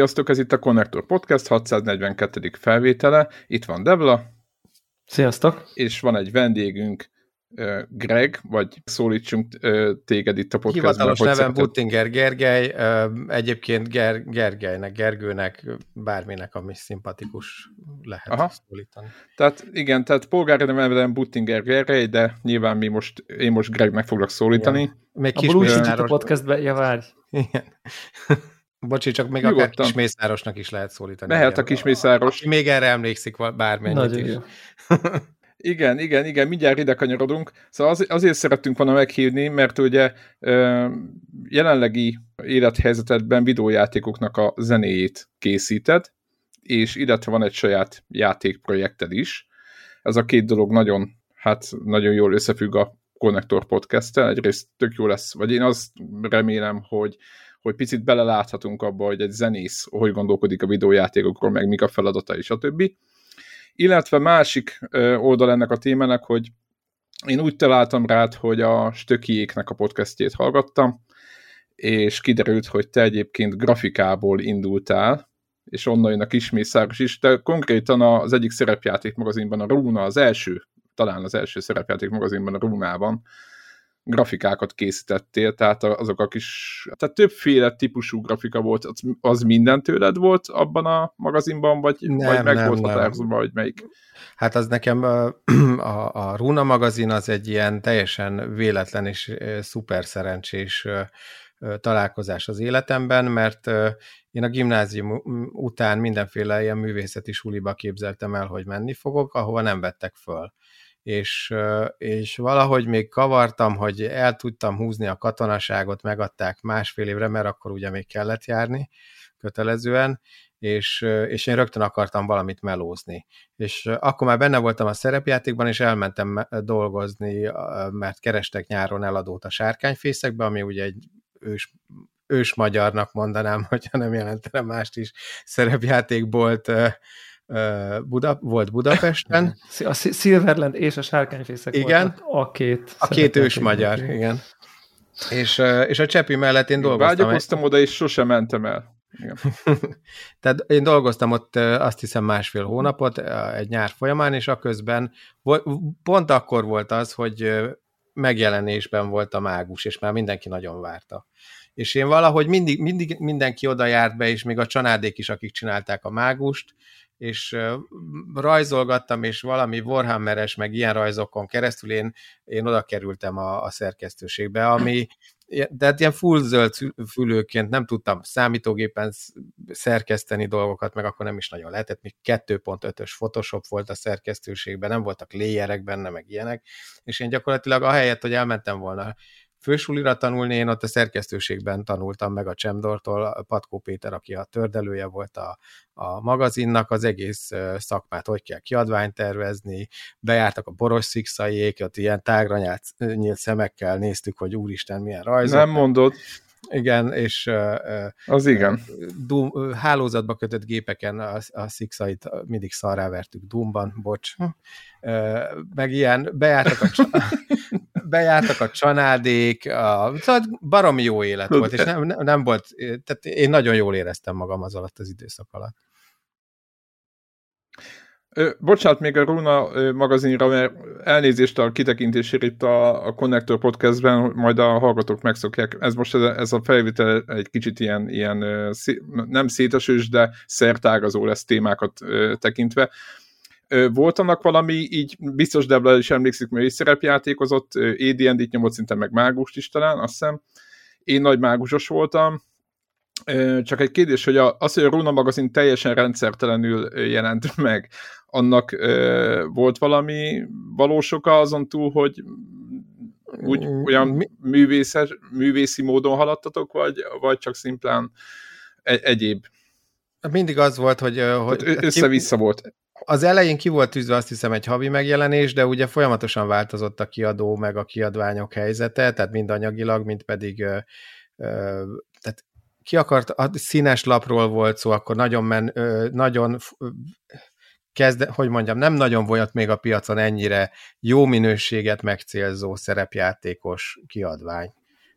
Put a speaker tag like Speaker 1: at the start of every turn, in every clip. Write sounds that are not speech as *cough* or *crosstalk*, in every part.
Speaker 1: Sziasztok, ez itt a Connector Podcast 642. felvétele. Itt van Devla.
Speaker 2: Sziasztok.
Speaker 1: És van egy vendégünk, Greg, vagy szólítsunk téged itt a podcastban.
Speaker 3: Hivatalos nevem Buttinger Gergely, egyébként Ger Gergelynek, Gergőnek, bárminek, ami szimpatikus lehet Aha. szólítani.
Speaker 1: Tehát igen, tehát polgári nevem Buttinger Gergely, de nyilván mi most, én most Gregnek foglak szólítani. Igen.
Speaker 2: Még kis a podcastbe, ja várj. Igen.
Speaker 3: Bocsi, csak még Nyugodtan. akár Kismészárosnak is lehet szólítani.
Speaker 1: Lehet a Kismészáros.
Speaker 3: Aki még erre emlékszik bármennyit Nagyon is. *laughs*
Speaker 1: Igen, igen, igen, mindjárt ide kanyarodunk. Szóval az, azért szerettünk volna meghívni, mert ugye jelenlegi élethelyzetedben videójátékoknak a zenéjét készíted, és illetve van egy saját játékprojekted is. Ez a két dolog nagyon, hát nagyon jól összefügg a Connector podcast-tel. Egyrészt tök jó lesz, vagy én azt remélem, hogy hogy picit beleláthatunk abba, hogy egy zenész hogy gondolkodik a videójátékokról, meg mik a feladatai, stb. Illetve másik oldal ennek a témának, hogy én úgy találtam rád, hogy a Stökiéknek a podcastjét hallgattam, és kiderült, hogy te egyébként grafikából indultál, és onnan jön a kismészáros is, de konkrétan az egyik szerepjáték magazinban, a Runa, az első, talán az első szerepjáték magazinban, a Runában grafikákat készítettél, tehát azok a kis, tehát többféle típusú grafika volt, az minden tőled volt abban a magazinban, vagy, nem, vagy meg nem, volt határozva, vagy melyik?
Speaker 3: Hát az nekem *clears throat* a, a Runa magazin az egy ilyen teljesen véletlen és szuper szerencsés találkozás az életemben, mert én a gimnázium után mindenféle ilyen művészeti suliba képzeltem el, hogy menni fogok, ahova nem vettek föl és, és valahogy még kavartam, hogy el tudtam húzni a katonaságot, megadták másfél évre, mert akkor ugye még kellett járni kötelezően, és, és én rögtön akartam valamit melózni. És akkor már benne voltam a szerepjátékban, és elmentem dolgozni, mert kerestek nyáron eladót a sárkányfészekbe, ami ugye egy ős, ős magyarnak mondanám, *laughs* hogyha nem jelentene mást is szerepjátékbolt Buda, volt Budapesten. *laughs*
Speaker 2: A Silverland és a Sárkányfészek
Speaker 3: igen.
Speaker 2: a két.
Speaker 3: A két ős magyar, igen. És, és a Csepi mellett én dolgoztam.
Speaker 1: Vágyakoztam oda, és sosem mentem el.
Speaker 3: Igen. *laughs* Tehát én dolgoztam ott azt hiszem másfél hónapot egy nyár folyamán, és a közben pont akkor volt az, hogy megjelenésben volt a mágus, és már mindenki nagyon várta. És én valahogy mindig, mindig mindenki oda járt be, és még a csanádék is, akik csinálták a mágust, és rajzolgattam, és valami Warhammeres, meg ilyen rajzokon keresztül én, én oda kerültem a, a szerkesztőségbe, ami de hát ilyen full zöld fülőként nem tudtam számítógépen szerkeszteni dolgokat, meg akkor nem is nagyon lehetett, még 2.5-ös Photoshop volt a szerkesztőségben, nem voltak léjerek benne, meg ilyenek, és én gyakorlatilag ahelyett, hogy elmentem volna fősulira tanulni, én ott a szerkesztőségben tanultam meg a Csemdortól, Patkó Péter, aki a tördelője volt a, a magazinnak, az egész szakmát, hogy kell kiadványt tervezni, bejártak a boros szikszaiék, ott ilyen tágra nyílt, nyílt szemekkel néztük, hogy úristen, milyen rajzok.
Speaker 1: Nem mondod.
Speaker 3: Igen, és
Speaker 1: az igen.
Speaker 3: Doom, hálózatba kötött gépeken a, a szikszait mindig szarrá vertük Doomban, bocs. Hm. Meg ilyen, bejártak a, *laughs* bejártak a csanádék, a, szóval baromi jó élet volt, és nem, nem volt, tehát én nagyon jól éreztem magam az alatt az időszak alatt.
Speaker 1: Ö, bocsánat, még a Runa ö, magazinra, mert elnézést a kitekintésért itt a, a Connector podcastben, majd a hallgatók megszokják. Ez most ez, ez a felvétel egy kicsit ilyen, ilyen ö, szé, nem szétesős, de szertágazó lesz témákat tekintve. Volt annak valami, így biztos Debla is emlékszik, mert is szerepjátékozott, AD&D-t nyomott szinte meg mágust is talán, azt hiszem. Én nagy mágusos voltam, csak egy kérdés, hogy az, hogy a Runa magazin teljesen rendszertelenül jelent *laughs* meg, annak volt valami valós oka azon túl, hogy úgy olyan művészes, művészi módon haladtatok, vagy, vagy csak szimplán egy, egyéb?
Speaker 3: Mindig az volt, hogy...
Speaker 1: hogy össze-vissza volt
Speaker 3: az elején ki volt tűzve azt hiszem egy havi megjelenés, de ugye folyamatosan változott a kiadó meg a kiadványok helyzete, tehát mind anyagilag, mind pedig ö, ö, tehát ki akart, a színes lapról volt szó, akkor nagyon, men, ö, nagyon kezd, hogy mondjam, nem nagyon volt még a piacon ennyire jó minőséget megcélzó szerepjátékos kiadvány.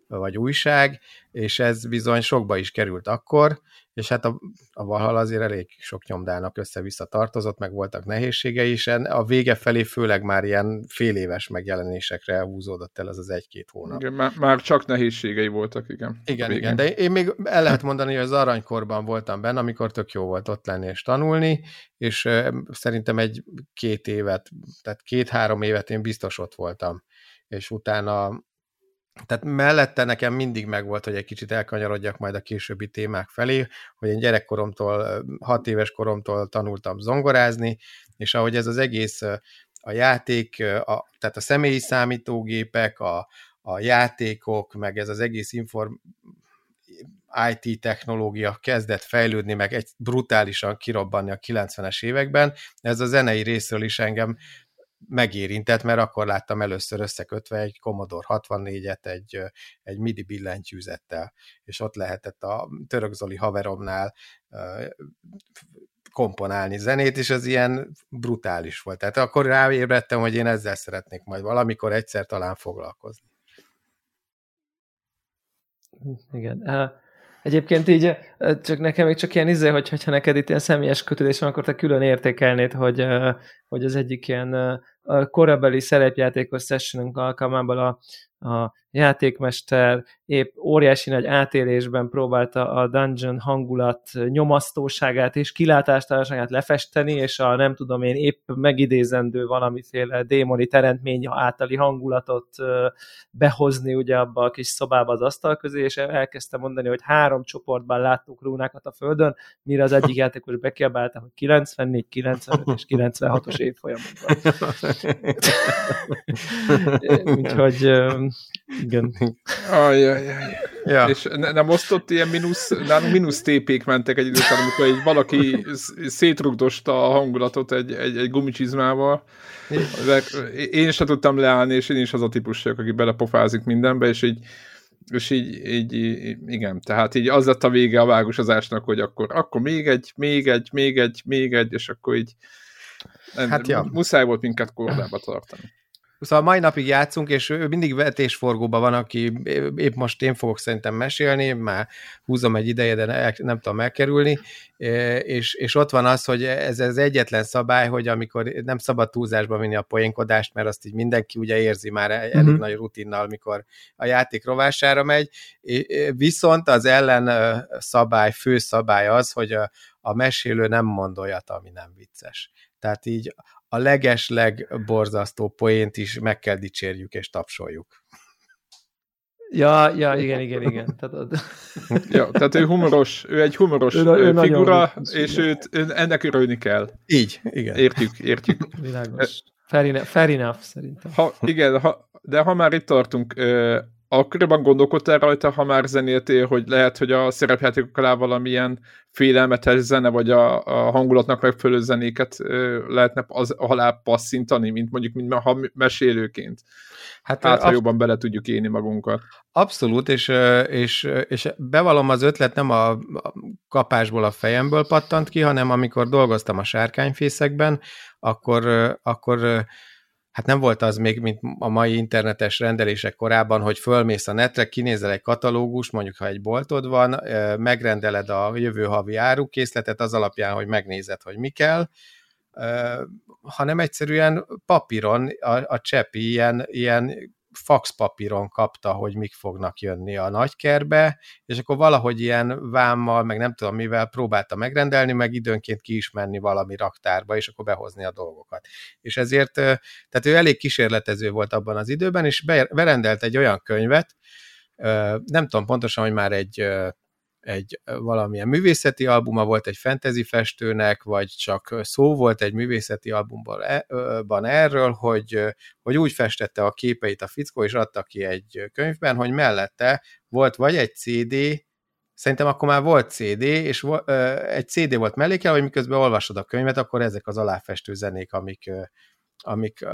Speaker 3: vagy újság, és ez bizony sokba is került akkor, és hát a, a Valhalla azért elég sok nyomdának össze-vissza tartozott, meg voltak nehézségei, és a vége felé főleg már ilyen fél éves megjelenésekre húzódott el ez az egy-két hónap.
Speaker 1: Igen, már, már csak nehézségei voltak, igen.
Speaker 3: Igen, igen, de én még el lehet mondani, hogy az aranykorban voltam benne, amikor tök jó volt ott lenni és tanulni, és szerintem egy két évet, tehát két-három évet én biztos ott voltam, és utána tehát mellette nekem mindig megvolt, hogy egy kicsit elkanyarodjak majd a későbbi témák felé, hogy én gyerekkoromtól, hat éves koromtól tanultam zongorázni, és ahogy ez az egész a játék, a, tehát a személyi számítógépek, a, a játékok, meg ez az egész inform, IT technológia kezdett fejlődni, meg egy brutálisan kirobbanni a 90-es években. Ez a zenei részről is engem megérintett, mert akkor láttam először összekötve egy Commodore 64-et egy, egy MIDI billentyűzettel, és ott lehetett a Török Zoli haveromnál komponálni zenét, és az ilyen brutális volt. Tehát akkor ráébredtem, hogy én ezzel szeretnék majd valamikor egyszer talán foglalkozni.
Speaker 2: Igen. Egyébként így, csak nekem még csak ilyen izé, hogy, hogyha neked itt ilyen személyes kötődés van, akkor te külön értékelnéd, hogy, hogy az egyik ilyen a korabeli szerepjátékos sessionünk alkalmával a, a játékmester épp óriási nagy átélésben próbálta a dungeon hangulat nyomasztóságát és kilátástalanságát lefesteni, és a nem tudom én épp megidézendő valamiféle démoni teremtmény általi hangulatot behozni ugye abba a kis szobába az asztal közé, és elkezdte mondani, hogy három csoportban láttuk rúnákat a földön, mire az egyik *laughs* játékos bekiabálta, hogy 94, 95 és 96-os évfolyamokban. *laughs* *laughs* Úgyhogy igen.
Speaker 1: Ajajaj. Ja. És ne, nem osztott ilyen mínusz, nálunk mínusz tépék mentek egy időt, amikor egy valaki szétrugdosta a hangulatot egy, egy, egy gumicsizmával. De én sem tudtam leállni, és én is az a típus vagyok, aki belepofázik mindenbe, és így és így, így, igen, tehát így az lett a vége a vágosozásnak, hogy akkor, akkor még egy, még egy, még egy, még egy, és akkor így hát ja. muszáj volt minket kordába tartani.
Speaker 3: Szóval mai napig játszunk, és ő mindig vetésforgóban van, aki épp most én fogok szerintem mesélni, már húzom egy ideje, de nem tudom megkerülni, és, és ott van az, hogy ez az egyetlen szabály, hogy amikor nem szabad túlzásba vinni a poénkodást, mert azt így mindenki ugye érzi már elég uh-huh. nagy rutinnal, amikor a játék rovására megy, viszont az ellen szabály, fő szabály az, hogy a, a mesélő nem mond olyat, ami nem vicces. Tehát így a legesleg borzasztó poént is meg kell dicsérjük és tapsoljuk.
Speaker 2: Ja, ja, igen, igen, igen. Tehát,
Speaker 1: ja, tehát ő humoros, ő egy humoros ő, ő figura, és őt, ennek örülni kell.
Speaker 3: Így, igen.
Speaker 1: Értjük, értjük.
Speaker 2: Világos. Fair enough, fair enough szerintem.
Speaker 1: Ha, igen, ha, de ha már itt tartunk, akkoriban gondolkodtál rajta, ha már zenéltél, hogy lehet, hogy a szerepjátékok alá valamilyen félelmetes zene, vagy a, a hangulatnak megfelelő zenéket lehetne az alá passzintani, mint mondjuk mint ha mesélőként. Hát, hát ha jobban bele tudjuk élni magunkat.
Speaker 3: Abszolút, és, és, és bevallom az ötlet nem a kapásból, a fejemből pattant ki, hanem amikor dolgoztam a sárkányfészekben, akkor, akkor hát nem volt az még, mint a mai internetes rendelések korában, hogy fölmész a netre, kinézel egy katalógus, mondjuk ha egy boltod van, megrendeled a jövő havi árukészletet az alapján, hogy megnézed, hogy mi kell, hanem egyszerűen papíron a, a csepi ilyen, ilyen faxpapíron kapta, hogy mik fognak jönni a nagykerbe, és akkor valahogy ilyen vámmal, meg nem tudom mivel próbálta megrendelni, meg időnként ki is menni valami raktárba, és akkor behozni a dolgokat. És ezért, tehát ő elég kísérletező volt abban az időben, és berendelt egy olyan könyvet, nem tudom pontosan, hogy már egy egy valamilyen művészeti albuma volt egy fantasy festőnek, vagy csak szó volt egy művészeti albumban erről, hogy, hogy úgy festette a képeit a fickó, és adta ki egy könyvben, hogy mellette volt vagy egy CD, szerintem akkor már volt CD, és egy CD volt mellékel, hogy miközben olvasod a könyvet, akkor ezek az aláfestő zenék, amik, amik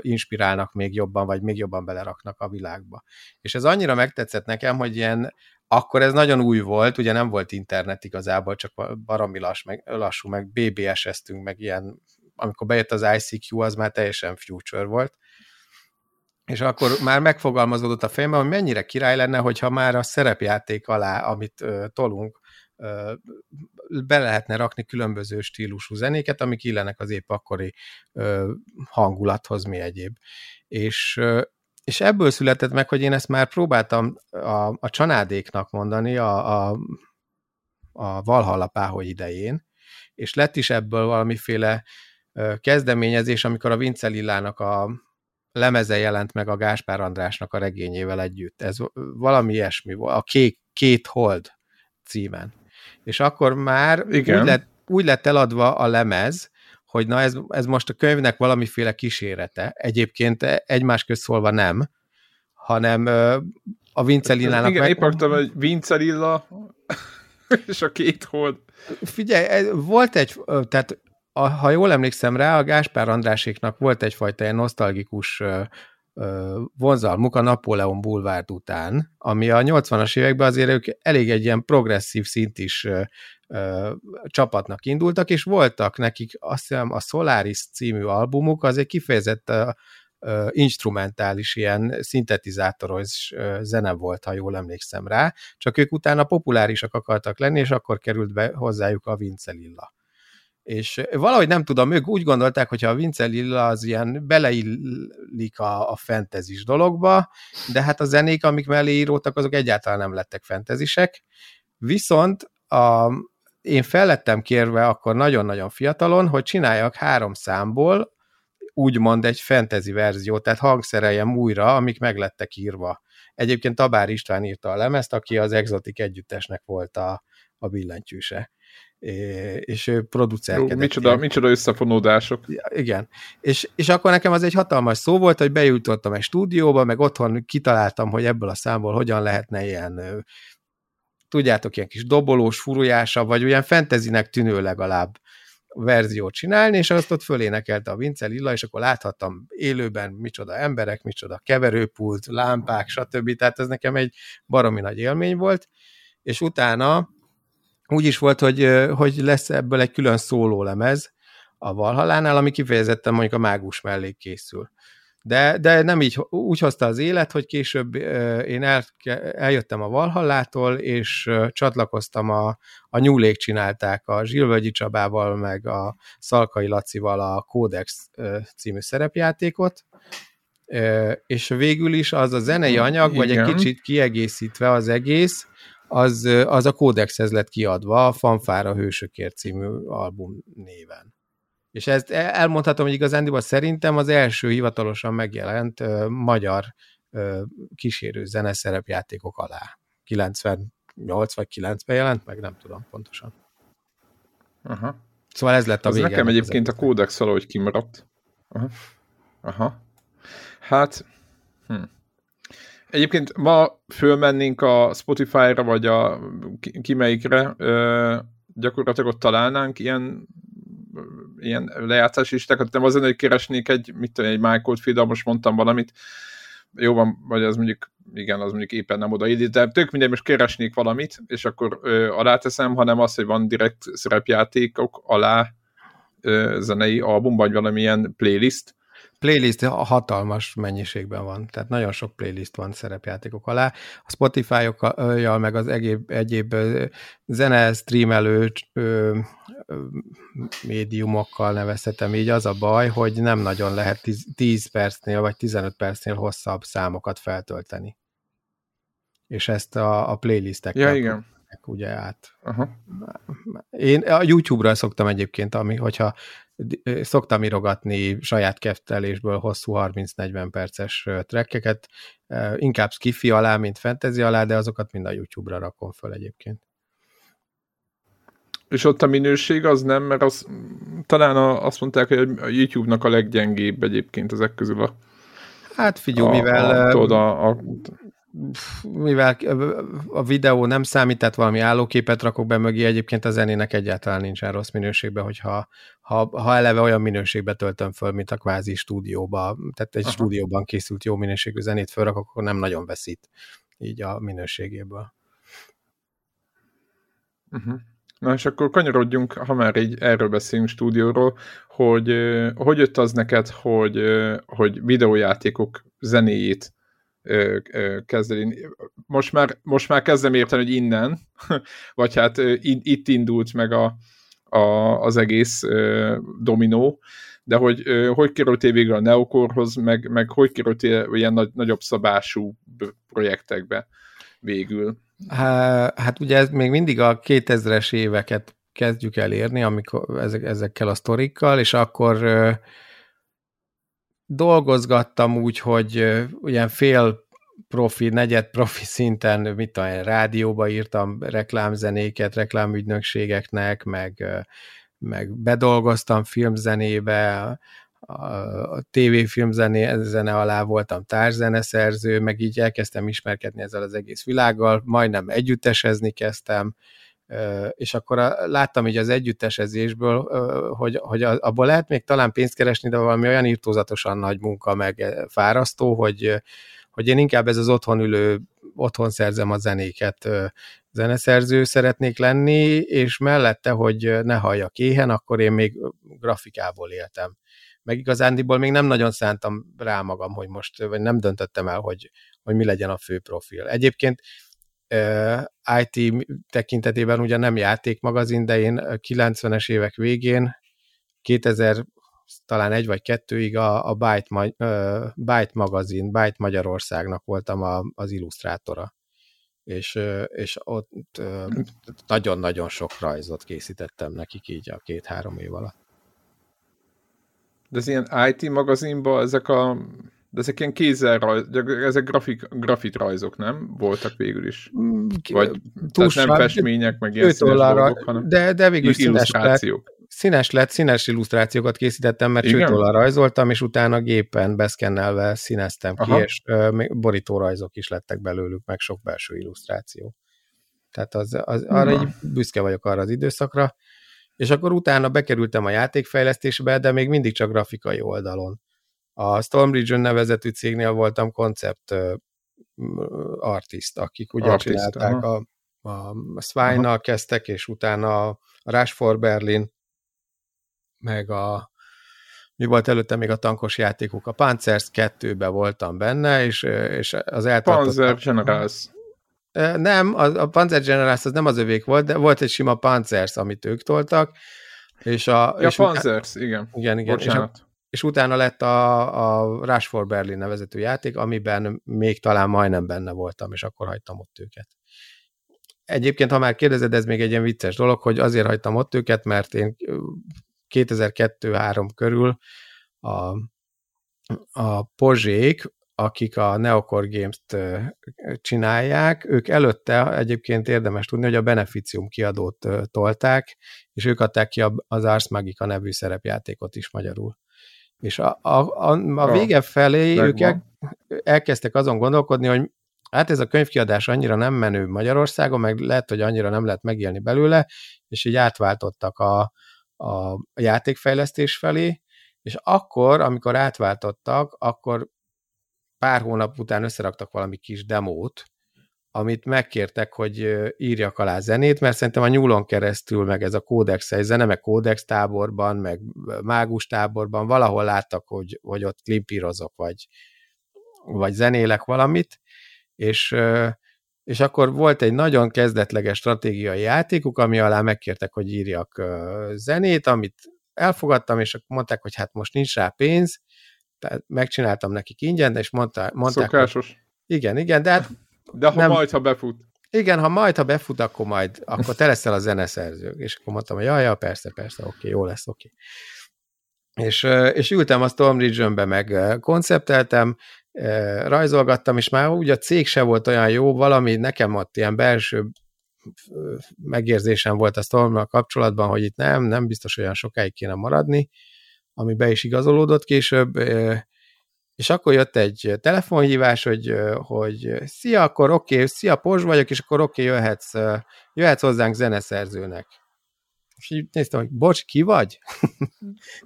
Speaker 3: inspirálnak még jobban, vagy még jobban beleraknak a világba. És ez annyira megtetszett nekem, hogy ilyen akkor ez nagyon új volt, ugye nem volt internet igazából, csak baromi lass, meg, lassú, meg BBS-eztünk, meg ilyen, amikor bejött az ICQ, az már teljesen future volt. és akkor már megfogalmazódott a fejemben, hogy mennyire király lenne, hogyha már a szerepjáték alá, amit ö, tolunk, ö, be lehetne rakni különböző stílusú zenéket, amik illenek az épp akkori ö, hangulathoz, mi egyéb. És, ö, és ebből született meg, hogy én ezt már próbáltam a, a csanádéknak mondani a, a, a Valhalla Páholy idején, és lett is ebből valamiféle kezdeményezés, amikor a Vince Lillának a lemeze jelent meg a Gáspár Andrásnak a regényével együtt. Ez valami ilyesmi volt, a Kék, Két Hold címen. És akkor már Igen. Úgy, lett, úgy lett eladva a lemez, hogy na ez, ez most a könyvnek valamiféle kísérete. Egyébként egymás közt szólva nem, hanem a Vince Lillának...
Speaker 1: Igen, meg... épp akartam, hogy Vince Lilla *laughs* és a két hold.
Speaker 3: Figyelj, volt egy, tehát a, ha jól emlékszem rá, a Gáspár Andráséknak volt egyfajta ilyen nosztalgikus vonzalmuk a Napóleon bulvárd után, ami a 80-as években azért ők elég egy ilyen progresszív szint is ö, csapatnak indultak, és voltak nekik azt hiszem a Solaris című albumuk, az egy kifejezett ö, instrumentális ilyen szintetizátoros zene volt, ha jól emlékszem rá, csak ők utána populárisak akartak lenni, és akkor került be hozzájuk a Vince Lilla és valahogy nem tudom, ők úgy gondolták, hogy a Vince Lilla az ilyen beleillik a, a fentezis dologba, de hát a zenék, amik mellé íródtak, azok egyáltalán nem lettek fentezisek. Viszont a, én fellettem kérve akkor nagyon-nagyon fiatalon, hogy csináljak három számból úgymond egy fantasy verziót, tehát hangszereljem újra, amik meglettek írva. Egyébként Tabár István írta a lemezt, aki az Exotic együttesnek volt a, a billentyűse és ő producerkedett.
Speaker 1: Micsoda, micsoda összefonódások.
Speaker 3: Igen. És, és akkor nekem az egy hatalmas szó volt, hogy bejutottam egy stúdióba, meg otthon kitaláltam, hogy ebből a számból hogyan lehetne ilyen, tudjátok, ilyen kis dobolós, furujása, vagy olyan fentezinek tűnő legalább verziót csinálni, és azt ott fölénekelte a Vince Lilla, és akkor láthattam élőben micsoda emberek, micsoda keverőpult, lámpák, stb. Tehát ez nekem egy baromi nagy élmény volt, és utána úgy is volt, hogy, hogy lesz ebből egy külön szólólemez a Valhalánál, ami kifejezetten mondjuk a mágus mellé készül. De, de nem így, úgy hozta az élet, hogy később én el, eljöttem a Valhallától, és csatlakoztam a, a Nyúlék csinálták a Zsilvölgyi Csabával, meg a Szalkai Lacival a Kódex című szerepjátékot, és végül is az a zenei anyag, Igen. vagy egy kicsit kiegészítve az egész, az, az a kódexhez lett kiadva a Fanfára Hősökért című album néven. És ezt elmondhatom, hogy igazándiból szerintem az első hivatalosan megjelent uh, magyar uh, kísérő zeneszerepjátékok alá. 98 vagy 9-ben jelent meg, nem tudom pontosan.
Speaker 1: Aha.
Speaker 3: Szóval ez lett a vége.
Speaker 1: Nekem egyébként a kódex valahogy kimaradt. Aha. Aha. Hát, hm. Egyébként ma fölmennénk a Spotify-ra, vagy a ki ö, gyakorlatilag ott találnánk ilyen ilyen lejátszási listákat, nem azon, hogy keresnék egy, mit tudom, egy Michael Field, most mondtam valamit, jó van, vagy az mondjuk, igen, az mondjuk éppen nem odaillik, de tök mindegy, most keresnék valamit, és akkor ö, aláteszem, hanem az, hogy van direkt szerepjátékok alá ö, zenei album, vagy valamilyen playlist,
Speaker 3: playlist hatalmas mennyiségben van, tehát nagyon sok playlist van szerepjátékok alá. A Spotify-jal, meg az egyéb, egyéb zene streamelő médiumokkal nevezhetem így, az a baj, hogy nem nagyon lehet 10 percnél vagy 15 percnél hosszabb számokat feltölteni. És ezt a, a playlistek
Speaker 1: ja, igen.
Speaker 3: Ugye át. Aha. Én a YouTube-ra szoktam egyébként, ami, hogyha szoktam irogatni saját keftelésből hosszú 30-40 perces trekkeket, inkább skifi alá, mint fantasy alá, de azokat mind a YouTube-ra rakom föl egyébként.
Speaker 1: És ott a minőség az nem, mert az, talán a, azt mondták, hogy a YouTube-nak a leggyengébb egyébként ezek közül a
Speaker 3: Hát figyelj, mivel... A, tudod, a, a, mivel a videó nem számít, tehát valami állóképet rakok be mögé, egyébként a zenének egyáltalán nincsen rossz minőségben, hogyha ha, ha eleve olyan minőségbe töltöm föl, mint a kvázi stúdióba, tehát egy Aha. stúdióban készült jó minőségű zenét fölrakok, akkor nem nagyon veszít így a minőségéből.
Speaker 1: Uh-huh. Na és akkor kanyarodjunk, ha már így erről beszélünk stúdióról, hogy hogy jött az neked, hogy, hogy videójátékok zenéjét kezdeni. Most már, most már kezdem érteni, hogy innen, *laughs* vagy hát itt indult meg a, a, az egész dominó, de hogy hogy kerültél végül a Neokorhoz, meg, meg hogy kerültél ilyen nagy, nagyobb szabású projektekbe végül?
Speaker 3: Hát ugye ez még mindig a 2000-es éveket kezdjük elérni, amikor ezek, ezekkel a sztorikkal, és akkor dolgozgattam úgy, hogy ilyen fél profi, negyed profi szinten, mit tudom, rádióba írtam reklámzenéket reklámügynökségeknek, meg, meg bedolgoztam filmzenébe, a tévéfilmzene zene alá voltam társzeneszerző, meg így elkezdtem ismerkedni ezzel az egész világgal, majdnem együttesezni kezdtem, és akkor láttam így az együttesezésből, hogy, hogy abból lehet még talán pénzt keresni, de valami olyan írtózatosan nagy munka, meg fárasztó, hogy, hogy én inkább ez az otthon ülő, otthon szerzem a zenéket zeneszerző szeretnék lenni, és mellette, hogy ne halljak éhen, akkor én még grafikából éltem. Meg igazándiból még nem nagyon szántam rá magam, hogy most, vagy nem döntöttem el, hogy, hogy mi legyen a fő profil. Egyébként IT tekintetében ugye nem játékmagazin, de én 90-es évek végén, 2000 talán egy vagy kettőig a, a Byte, Byte magazin, Byte Magyarországnak voltam a, az illusztrátora. És, és ott nagyon-nagyon sok rajzot készítettem nekik így a két-három év alatt.
Speaker 1: De ez ilyen IT magazinban ezek a de ezek ilyen kézzel ezek grafik, grafit rajzok, nem? Voltak végül is. Mm, vagy Túl nem festmények, meg ilyen színes dolgok, hanem
Speaker 3: de, de végül is színes lett, színes lett, színes illusztrációkat készítettem, mert csőtollal rajzoltam, és utána gépen beszkennelve színeztem Aha. ki, és uh, borítórajzok is lettek belőlük, meg sok belső illusztráció. Tehát az, az, arra így büszke vagyok arra az időszakra, és akkor utána bekerültem a játékfejlesztésbe, de még mindig csak grafikai oldalon. A Storm Region nevezetű cégnél voltam koncept artist, akik ugye artist, csinálták aha. a, a Swine-nal kezdtek, és utána a Rush for Berlin, meg a mi volt előtte még a tankos játékok, a Panzers 2-be voltam benne, és, és az eltartott...
Speaker 1: Panzer Generals.
Speaker 3: Nem, a, a Panzer Generals az nem az övék volt, de volt egy sima Panzers, amit ők toltak, és a...
Speaker 1: Ja, és Panzers, igen.
Speaker 3: Igen, igen. Bocsánat. És a, és utána lett a, a Rush for Berlin nevezető játék, amiben még talán majdnem benne voltam, és akkor hagytam ott őket. Egyébként, ha már kérdezed, ez még egy ilyen vicces dolog, hogy azért hagytam ott őket, mert én 2002-3 körül a, a pozsék, akik a Neocore Games-t csinálják, ők előtte egyébként érdemes tudni, hogy a Beneficium kiadót tolták, és ők adták ki az Ars Magica nevű szerepjátékot is magyarul. És a, a, a, a vége felé Megvan. ők el, elkezdtek azon gondolkodni, hogy hát ez a könyvkiadás annyira nem menő Magyarországon, meg lehet, hogy annyira nem lehet megélni belőle, és így átváltottak a, a játékfejlesztés felé, és akkor, amikor átváltottak, akkor pár hónap után összeraktak valami kis demót, amit megkértek, hogy írjak alá zenét, mert szerintem a nyúlon keresztül, meg ez a kódex zene, meg kódex táborban, meg mágus táborban, valahol láttak, hogy, hogy ott klimpírozok, vagy, vagy zenélek valamit, és, és akkor volt egy nagyon kezdetleges stratégiai játékuk, ami alá megkértek, hogy írjak zenét, amit elfogadtam, és mondták, hogy hát most nincs rá pénz, tehát megcsináltam nekik ingyen, és mondta, mondták,
Speaker 1: Szokásos.
Speaker 3: Hogy, igen, igen, de hát
Speaker 1: de ha nem, majd, ha befut.
Speaker 3: Igen, ha majd, ha befut, akkor majd, akkor te leszel a zeneszerző. És akkor mondtam, hogy jaj, ja, persze, persze, oké, jó lesz, oké. És, és ültem a Storm Region-be, meg koncepteltem, rajzolgattam, és már úgy a cég se volt olyan jó, valami nekem ott ilyen belső megérzésem volt a Stormmal kapcsolatban, hogy itt nem, nem biztos olyan sokáig kéne maradni, ami be is igazolódott később, és akkor jött egy telefonhívás, hogy, hogy szia, akkor oké, okay, szia, Pozs vagyok, és akkor oké, okay, jöhetsz, jöhetsz hozzánk zeneszerzőnek. És így néztem, hogy bocs, ki vagy?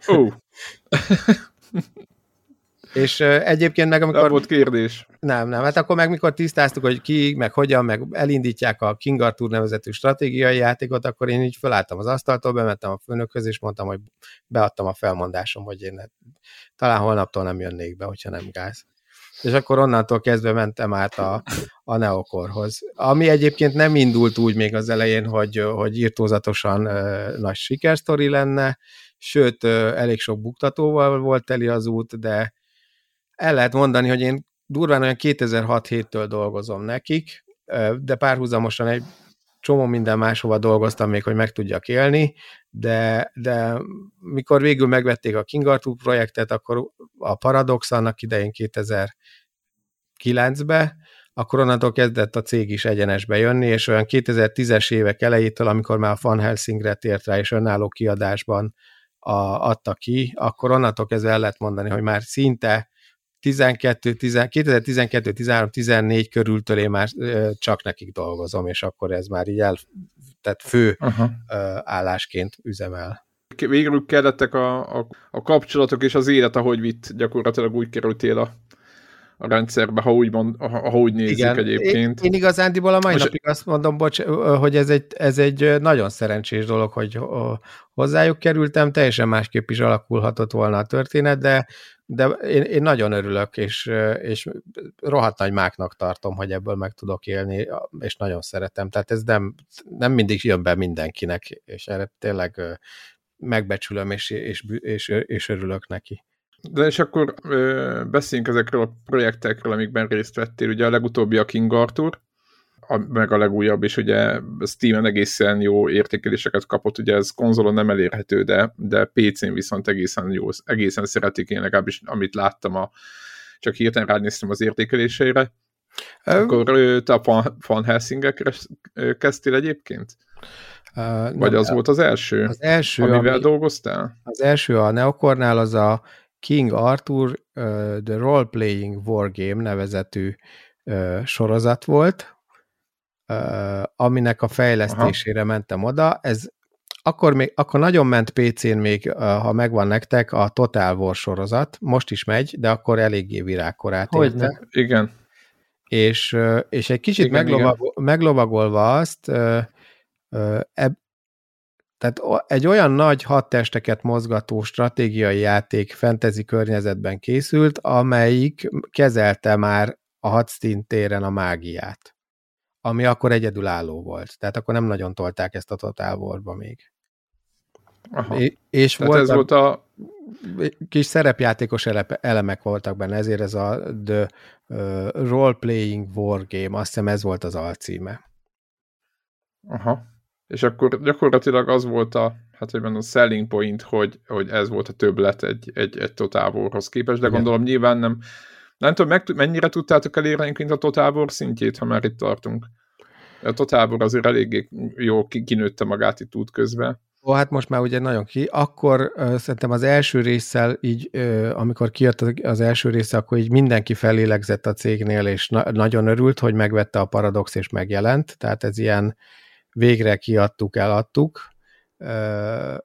Speaker 1: Ó. *laughs*
Speaker 3: És egyébként meg amikor...
Speaker 1: Nem volt kérdés.
Speaker 3: Nem, nem. Hát akkor meg mikor tisztáztuk, hogy ki, meg hogyan, meg elindítják a King Arthur nevezetű stratégiai játékot, akkor én így felálltam az asztaltól, bementem a főnökhöz, és mondtam, hogy beadtam a felmondásom, hogy én talán holnaptól nem jönnék be, hogyha nem gáz. és akkor onnantól kezdve mentem át a, a Neokorhoz. Ami egyébként nem indult úgy még az elején, hogy, hogy írtózatosan uh, nagy sikersztori lenne, sőt, uh, elég sok buktatóval volt teli az út, de el lehet mondani, hogy én durván olyan 2006-7-től dolgozom nekik, de párhuzamosan egy csomó minden máshova dolgoztam még, hogy meg tudjak élni, de, de mikor végül megvették a King Arthur projektet, akkor a Paradox annak idején 2009-be, akkor onnantól kezdett a cég is egyenesbe jönni, és olyan 2010-es évek elejétől, amikor már a Van Helsingre tért rá, és önálló kiadásban a, adta ki, akkor onnantól kezdve el lehet mondani, hogy már szinte 12, 10, 2012, 13, 14 körültől én már csak nekik dolgozom, és akkor ez már így el, tehát fő Aha. állásként üzemel.
Speaker 1: Végül kellettek a, a, a kapcsolatok és az élet, ahogy vitt, gyakorlatilag úgy kerültél a, a rendszerbe, ha úgy, mond, ha, ha úgy nézzük Igen. egyébként.
Speaker 3: Én, én igazándiból a mai Most... napig azt mondom, bocs, hogy ez egy, ez egy nagyon szerencsés dolog, hogy hozzájuk kerültem, teljesen másképp is alakulhatott volna a történet, de de én, én nagyon örülök, és, és rohadt nagy máknak tartom, hogy ebből meg tudok élni, és nagyon szeretem. Tehát ez nem, nem mindig jön be mindenkinek, és erre tényleg megbecsülöm, és, és, és, és örülök neki.
Speaker 1: De és akkor ö, beszéljünk ezekről a projektekről, amikben részt vettél. Ugye a legutóbbi a King Arthur, a, meg a legújabb is, ugye Steam-en egészen jó értékeléseket kapott, ugye ez konzolon nem elérhető, de, de PC-n viszont egészen jó, egészen szeretik én legalábbis, amit láttam, a, csak hirtelen ránéztem az értékeléseire. Akkor te a Van Helsingekre kezdtél egyébként? Uh, Vagy nem, az volt az első,
Speaker 3: az első
Speaker 1: amivel ami, dolgoztál?
Speaker 3: Az első a Neokornál az a King Arthur uh, The Role Playing Wargame nevezetű uh, sorozat volt, aminek a fejlesztésére Aha. mentem oda. Ez akkor, még, akkor nagyon ment PC-n még, ha megvan nektek, a Total War sorozat. Most is megy, de akkor eléggé virágkorát
Speaker 1: Hogyne. Igen.
Speaker 3: És, és egy kicsit igen, meglovagol, igen. meglovagolva azt, eb, tehát egy olyan nagy hat testeket mozgató stratégiai játék fantasy környezetben készült, amelyik kezelte már a hadszín téren a mágiát ami akkor egyedülálló volt. Tehát akkor nem nagyon tolták ezt a Total War-ba még.
Speaker 1: Aha. É, és volt, ez a, volt a...
Speaker 3: Kis szerepjátékos elemek voltak benne, ezért ez a The uh, Role Playing War Game, azt hiszem ez volt az alcíme.
Speaker 1: Aha. És akkor gyakorlatilag az volt a, hát hogy a selling point, hogy, hogy ez volt a többlet egy, egy, egy Total War-hoz képest, de Igen. gondolom nyilván nem nem tudom, meg, mennyire tudtátok elérni mint a Totábor szintjét, ha már itt tartunk. A Totábor azért eléggé jó kinőtte magát itt út közben.
Speaker 3: Ó, hát most már ugye nagyon ki. Akkor uh, szerintem az első résszel így, uh, amikor kijött az első része, akkor így mindenki felélegzett a cégnél, és na- nagyon örült, hogy megvette a Paradox és megjelent. Tehát ez ilyen végre kiadtuk, eladtuk. Uh,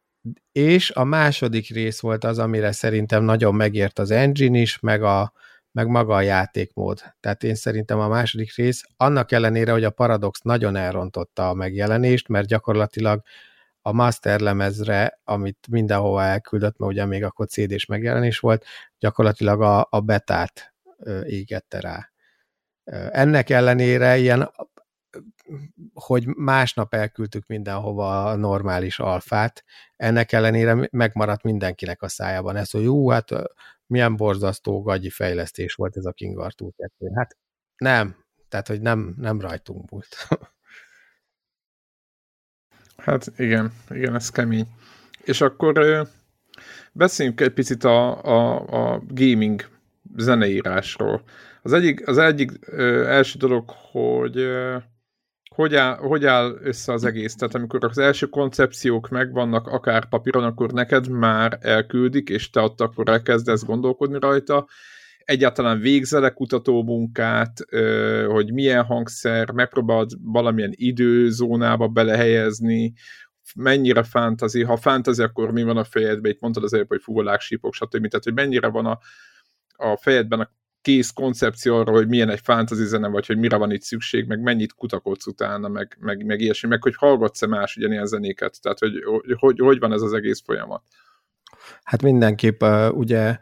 Speaker 3: és a második rész volt az, amire szerintem nagyon megért az engine is, meg a, meg maga a játékmód. Tehát én szerintem a második rész, annak ellenére, hogy a Paradox nagyon elrontotta a megjelenést, mert gyakorlatilag a master lemezre, amit mindenhova elküldött, mert ugye még akkor CD-s megjelenés volt, gyakorlatilag a, a betát égette rá. Ennek ellenére ilyen, hogy másnap elküldtük mindenhova a normális alfát, ennek ellenére megmaradt mindenkinek a szájában ez, hogy jó, hát milyen borzasztó gagyi fejlesztés volt ez a King Arthur 2. Hát nem, tehát hogy nem, nem rajtunk múlt. *laughs*
Speaker 1: hát igen, igen, ez kemény. És akkor beszéljünk egy picit a, a, a gaming zeneírásról. Az egyik, az egyik ö, első dolog, hogy ö, hogy áll, hogy áll össze az egész? Tehát amikor az első koncepciók megvannak akár papíron, akkor neked már elküldik, és te ott akkor elkezdesz gondolkodni rajta. Egyáltalán végzelek kutató munkát, hogy milyen hangszer, megpróbálod valamilyen időzónába belehelyezni, mennyire fantasy, ha fantasy, akkor mi van a fejedben, itt mondtad az előbb, hogy fúvolák, sípok, stb. Tehát, hogy mennyire van a, a fejedben a kész koncepció arra, hogy milyen egy fantasy zene, vagy hogy mire van itt szükség, meg mennyit kutakodsz utána, meg, meg, meg ilyesmi, meg hogy hallgatsz-e más ugyanilyen zenéket, tehát hogy, hogy hogy van ez az egész folyamat.
Speaker 3: Hát mindenképp ugye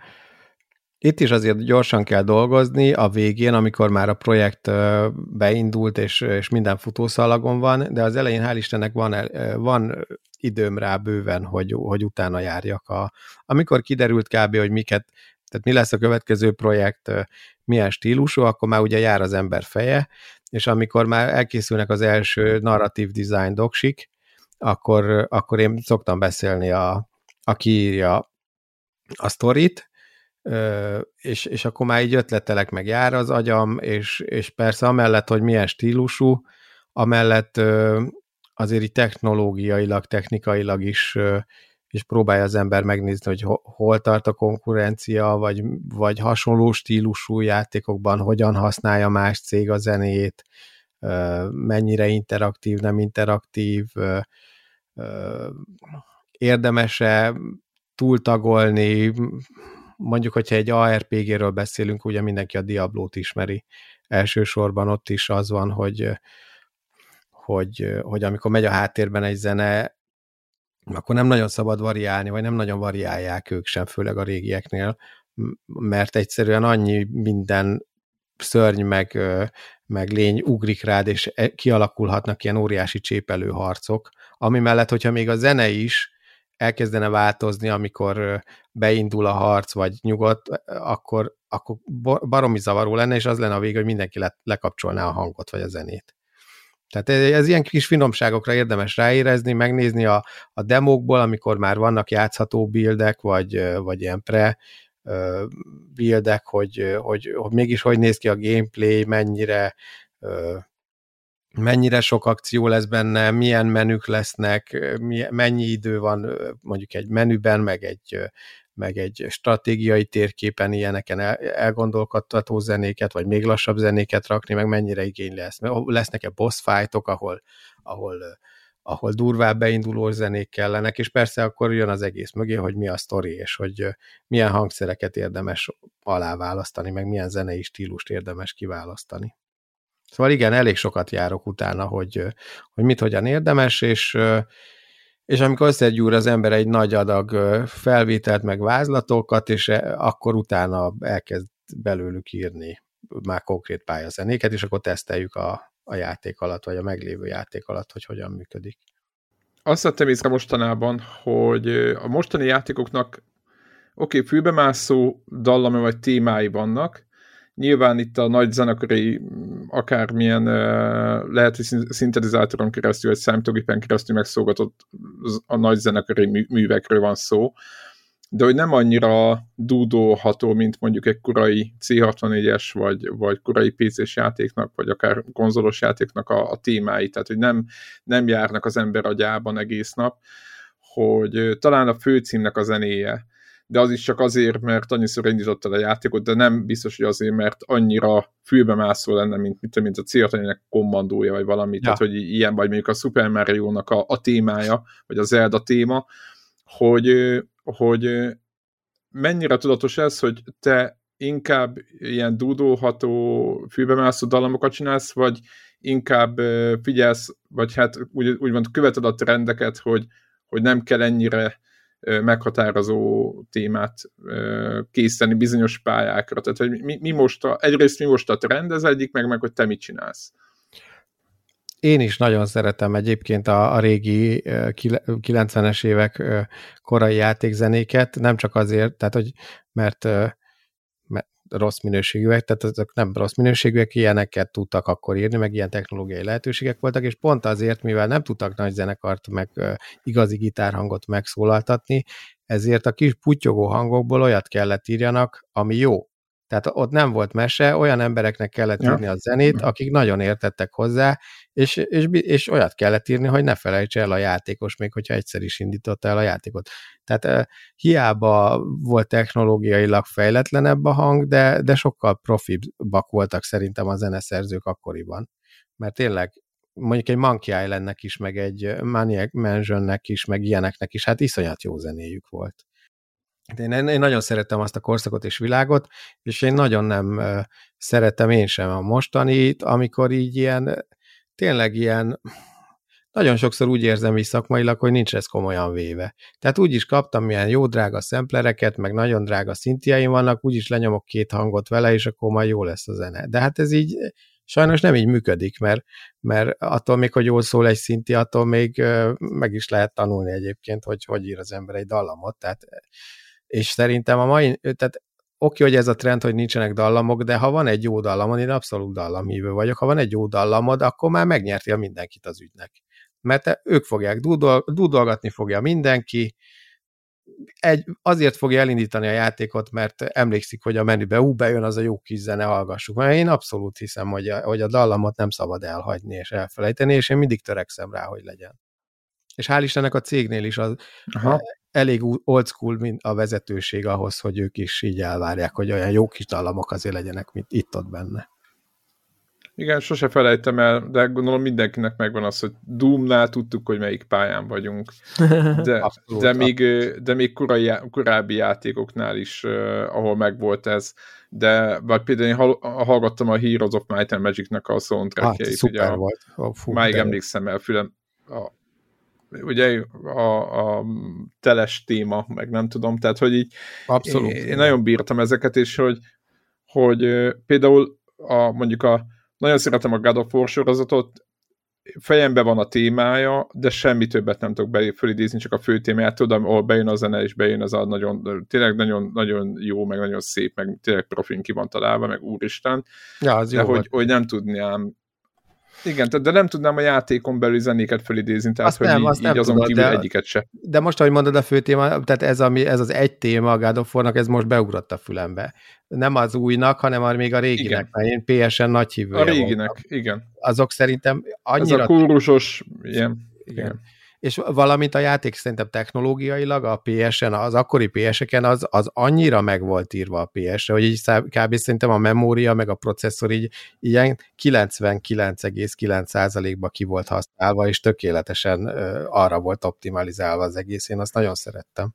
Speaker 3: Itt is azért gyorsan kell dolgozni a végén, amikor már a projekt beindult, és, és minden futószalagon van, de az elején hál' Istennek van, van időm rá bőven, hogy, hogy utána járjak. A, amikor kiderült kb., hogy miket, tehát mi lesz a következő projekt, milyen stílusú, akkor már ugye jár az ember feje, és amikor már elkészülnek az első narratív design doksik, akkor, akkor én szoktam beszélni a, aki írja a sztorit, és, és akkor már így ötletelek meg jár az agyam, és, és persze amellett, hogy milyen stílusú, amellett azért így technológiailag, technikailag is, is próbálja az ember megnézni, hogy hol tart a konkurencia, vagy, vagy hasonló stílusú játékokban hogyan használja más cég a zenét, mennyire interaktív, nem interaktív, érdemese túltagolni, mondjuk, hogyha egy ARPG-ről beszélünk, ugye mindenki a Diablót ismeri. Elsősorban ott is az van, hogy, hogy, hogy amikor megy a háttérben egy zene, akkor nem nagyon szabad variálni, vagy nem nagyon variálják ők sem, főleg a régieknél, mert egyszerűen annyi minden szörny meg, meg lény ugrik rád, és e, kialakulhatnak ilyen óriási csépelő harcok, ami mellett, hogyha még a zene is elkezdene változni, amikor beindul a harc, vagy nyugodt, akkor, akkor baromi zavaró lenne, és az lenne a vége, hogy mindenki le, lekapcsolná a hangot, vagy a zenét. Tehát ez, ez ilyen kis finomságokra érdemes ráérezni, megnézni a, a demókból, amikor már vannak játszható buildek, vagy, vagy ilyen pre buildek, hogy, hogy, hogy mégis hogy néz ki a gameplay, mennyire mennyire sok akció lesz benne, milyen menük lesznek, mennyi idő van mondjuk egy menüben, meg egy, meg egy stratégiai térképen ilyeneken elgondolkodtató zenéket, vagy még lassabb zenéket rakni, meg mennyire igény lesz. Lesznek-e boss fightok, ahol, ahol, ahol durvább beinduló zenék kellenek, és persze akkor jön az egész mögé, hogy mi a sztori, és hogy milyen hangszereket érdemes aláválasztani, meg milyen zenei stílust érdemes kiválasztani. Szóval igen, elég sokat járok utána, hogy, hogy mit hogyan érdemes, és, és amikor összegyúr az ember egy nagy adag felvételt, meg vázlatokat, és akkor utána elkezd belőlük írni már konkrét pályazenéket, és akkor teszteljük a, a játék alatt, vagy a meglévő játék alatt, hogy hogyan működik.
Speaker 1: Azt vettem észre mostanában, hogy a mostani játékoknak oké, okay, fülbemászó dallami vagy témái vannak, Nyilván itt a nagy zenekari akármilyen lehet, hogy szintetizátoron keresztül, vagy számítógépen keresztül megszolgatott a nagy zenekari művekről van szó, de hogy nem annyira dúdolható, mint mondjuk egy korai C64-es, vagy, vagy korai PC-s játéknak, vagy akár konzolos játéknak a, a témái, tehát hogy nem, nem járnak az ember agyában egész nap, hogy talán a főcímnek a zenéje, de az is csak azért, mert annyiszor indítottad a játékot, de nem biztos, hogy azért, mert annyira fülbemászó lenne, mint, mint, mint a céltanyának kommandója, vagy valami, ja. tehát hogy ilyen, vagy mondjuk a Super Mario-nak a, a témája, vagy a Zelda téma, hogy, hogy mennyire tudatos ez, hogy te inkább ilyen dúdolható, fülbemászó dalamokat csinálsz, vagy inkább figyelsz, vagy hát úgy, úgymond követed a trendeket, hogy, hogy nem kell ennyire meghatározó témát készíteni bizonyos pályákra. Tehát, hogy mi, mi most a, egyrészt mi most a trend, ez egyik, meg meg, hogy te mit csinálsz.
Speaker 3: Én is nagyon szeretem egyébként a, a régi 90-es évek korai játékzenéket, nem csak azért, tehát hogy mert rossz minőségűek, tehát azok nem rossz minőségűek, ilyeneket tudtak akkor írni, meg ilyen technológiai lehetőségek voltak, és pont azért, mivel nem tudtak nagy zenekart, meg igazi gitárhangot megszólaltatni, ezért a kis putyogó hangokból olyat kellett írjanak, ami jó. Tehát ott nem volt mese, olyan embereknek kellett ja. írni a zenét, akik nagyon értettek hozzá, és, és, és olyat kellett írni, hogy ne felejts el a játékos, még hogyha egyszer is indította el a játékot. Tehát hiába volt technológiailag fejletlenebb a hang, de, de sokkal profibbak voltak szerintem a zeneszerzők akkoriban. Mert tényleg mondjuk egy Monkey Islandnek is, meg egy Maniac Mansionnek is, meg ilyeneknek is, hát iszonyat jó zenéjük volt. De én, én nagyon szerettem azt a korszakot és világot, és én nagyon nem szeretem én sem a mostanit, amikor így ilyen, tényleg ilyen nagyon sokszor úgy érzem is szakmailag, hogy nincs ez komolyan véve. Tehát úgy is kaptam milyen jó drága szemplereket, meg nagyon drága szintiaim vannak, úgyis lenyomok két hangot vele, és akkor majd jó lesz a zene. De hát ez így sajnos nem így működik, mert, mert attól még, hogy jól szól egy szinti, attól még meg is lehet tanulni egyébként, hogy hogy ír az ember egy dallamot. Tehát, és szerintem a mai, tehát oké, hogy ez a trend, hogy nincsenek dallamok, de ha van egy jó dallamod, én abszolút dallamhívő vagyok, ha van egy jó dallamod, akkor már megnyertél mindenkit az ügynek. Mert ők fogják dúdol, dúdolgatni fogja mindenki, egy, azért fogja elindítani a játékot, mert emlékszik, hogy a menübe ú, bejön az a jó kis zene, hallgassuk. Mert én abszolút hiszem, hogy a, hogy a dallamot nem szabad elhagyni és elfelejteni, és én mindig törekszem rá, hogy legyen. És hál' Istennek a cégnél is az Aha. Elég old school mint a vezetőség ahhoz, hogy ők is így elvárják, hogy olyan jó kis dallamok azért legyenek, mint itt-ott benne.
Speaker 1: Igen, sose felejtem el, de gondolom mindenkinek megvan az, hogy Doomnál tudtuk, hogy melyik pályán vagyunk. De, *laughs* abszolút, de, még, de még korai, korábbi játékoknál is, uh, ahol megvolt ez. De vagy például én hallgattam a Heroes of Might and Magic-nek a soundtrackjait. Hát,
Speaker 3: ugye, volt. Oh,
Speaker 1: fú, máig de... emlékszem el, fülem, a, ugye a, a teles téma, meg nem tudom, tehát hogy így
Speaker 3: Abszolút.
Speaker 1: Én, én nagyon bírtam ezeket, és hogy, hogy például a, mondjuk a nagyon szeretem a God of War sorozatot, fejemben van a témája, de semmi többet nem tudok belé fölidézni, csak a fő témáját tudom, ahol bejön a zene, és bejön az a nagyon, tényleg nagyon, nagyon jó, meg nagyon szép, meg tényleg profin ki van találva, meg úristen.
Speaker 3: Ja, az
Speaker 1: de jó hogy, hogy nem tudnám igen, de nem tudnám a játékon belül zenéket felidézni, tehát azt hogy nem, így, azt nem így azon tudod, kívül de, egyiket se.
Speaker 3: De most, ahogy mondod a fő téma, tehát ez, ami, ez az egy téma a God of War-nak, ez most beugrott a fülembe. Nem az újnak, hanem a, még a réginek, igen. mert én PSN nagy hívője
Speaker 1: A réginek, voltam. igen.
Speaker 3: Azok szerintem annyira...
Speaker 1: Ez a kórusos, ilyen, igen. igen
Speaker 3: és valamint a játék szerintem technológiailag a PS-en, az akkori PS-eken az, az annyira meg volt írva a PS-re, hogy így kb. szerintem a memória meg a processzor így ilyen 99,9%-ba ki volt használva, és tökéletesen arra volt optimalizálva az egész. Én azt nagyon szerettem.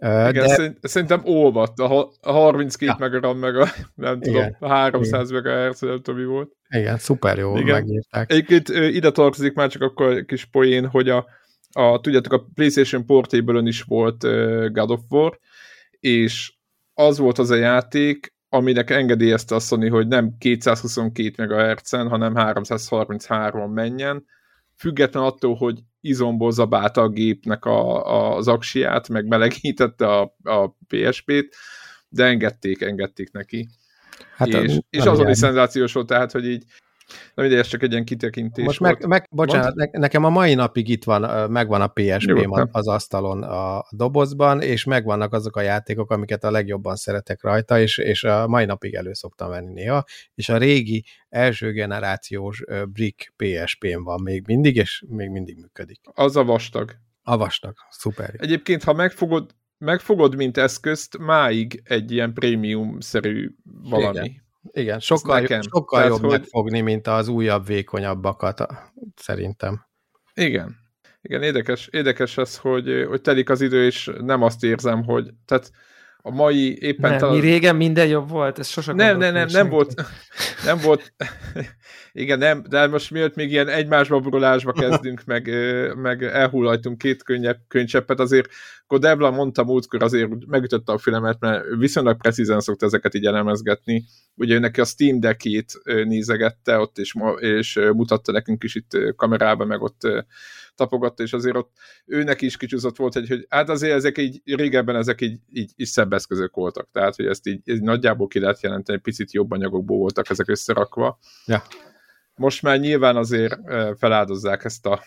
Speaker 1: Igen, de... szerintem olvadt. A 32 ja. megaram, meg a, nem tudom, Igen. a 300 Igen. megahertz, nem tudom, mi volt.
Speaker 3: Igen, szuper jó, Igen. megírták.
Speaker 1: Egyébként ide tartozik már csak akkor kis poén, hogy a, a tudjátok, a PlayStation portable is volt uh, God of War, és az volt az a játék, aminek engedélyezte a Sony, hogy nem 222 MHz-en, hanem 333-on menjen, független attól, hogy izomból zabálta a gépnek a, a, az aksiát, meg melegítette a, a PSP-t, de engedték, engedték neki. Hát és, a, és azon is szenzációs volt, tehát, hogy így Na mindegy, ez csak egy ilyen kitekintés
Speaker 3: Most meg, meg, bocsánat, ne, nekem a mai napig itt van, megvan a PSP az asztalon a dobozban, és megvannak azok a játékok, amiket a legjobban szeretek rajta, és, és a mai napig elő szoktam venni néha, és a régi első generációs Brick PSP-n van még mindig, és még mindig működik.
Speaker 1: Az a vastag.
Speaker 3: A vastag, szuper.
Speaker 1: Egyébként, ha megfogod, megfogod, mint eszközt, máig egy ilyen prémium-szerű valami.
Speaker 3: Igen. Igen, sokkal, nekem. sokkal Tehát, jobb hogy... megfogni, mint az újabb, vékonyabbakat, szerintem.
Speaker 1: Igen. Igen, érdekes, érdekes ez, hogy, hogy telik az idő, és nem azt érzem, hogy tehát a mai éppen...
Speaker 2: Nem, talán... mi régen minden jobb volt, ez sosem
Speaker 1: Nem, nem, nem, nem volt, nem volt, igen, nem, de most miatt még ilyen egymásba burulásba *laughs* kezdünk, meg, meg elhullajtunk két könnyebb könycseppet, azért Godebla mondta múltkor azért megütötte a filmet, mert viszonylag precízen szokta ezeket így elemezgetni. Ugye neki a Steam Deck-ét nézegette ott, és, és mutatta nekünk is itt kamerába, meg ott tapogatta, és azért ott őnek is kicsúszott volt, hogy, hogy hát azért ezek így régebben ezek így, így, így szebb eszközök voltak, tehát hogy ezt így, így nagyjából ki lehet jelenteni, picit jobb anyagokból voltak ezek összerakva.
Speaker 3: Ja.
Speaker 1: Most már nyilván azért feláldozzák ezt a,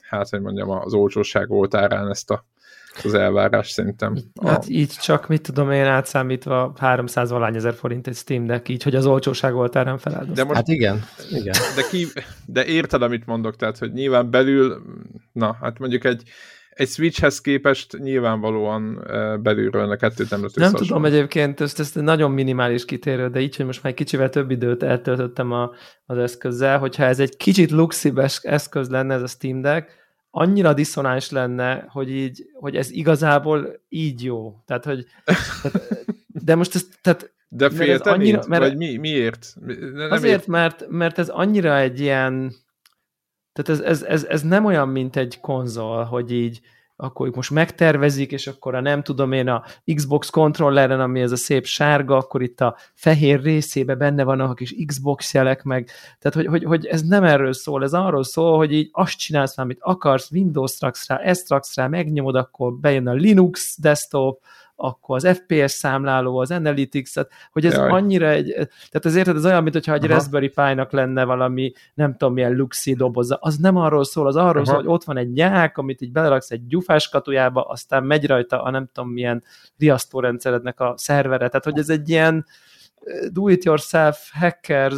Speaker 1: hát hogy mondjam, az olcsóság oltárán ezt a az elvárás szerintem.
Speaker 2: Hát a... így csak, mit tudom én, átszámítva 300 valány ezer forint egy Steam Deck, így, hogy az olcsóság oltárán feláldozták.
Speaker 3: De most, hát igen, igen.
Speaker 1: De, ki, de érted, amit mondok, tehát, hogy nyilván belül, na, hát mondjuk egy, egy Switchhez képest nyilvánvalóan belülről a kettőt nem
Speaker 2: Nem tudom egyébként, ezt, ezt nagyon minimális kitérő, de így, hogy most már egy kicsivel több időt eltöltöttem a, az eszközzel, hogyha ez egy kicsit luxibes eszköz lenne ez a Steam Deck, annyira diszonáns lenne, hogy így, hogy ez igazából így jó. Tehát, hogy tehát, de most ez, tehát
Speaker 1: de féltem annyira, mert, vagy mi, miért?
Speaker 2: Nem azért, ért. mert, mert ez annyira egy ilyen Tehát ez, ez, ez, ez nem olyan, mint egy konzol, hogy így akkor most megtervezik, és akkor a nem tudom én a Xbox kontrolleren, ami ez a szép sárga, akkor itt a fehér részébe benne vannak a kis Xbox jelek meg. Tehát, hogy, hogy, hogy ez nem erről szól, ez arról szól, hogy így azt csinálsz, amit akarsz, Windows raksz rá, ezt raksz rá, megnyomod, akkor bejön a Linux desktop, akkor az FPS számláló, az Analytics, tehát hogy ez Jaj. annyira egy, tehát ez érted, ez olyan, mint hogyha egy Aha. Raspberry Pi-nak lenne valami, nem tudom milyen luxi doboza, az nem arról szól, az arról Aha. szól, hogy ott van egy nyák, amit így beleraksz egy gyufás katujába, aztán megy rajta a nem tudom milyen riasztórendszerednek a szervere, tehát hogy ez egy ilyen, do-it-yourself hackers,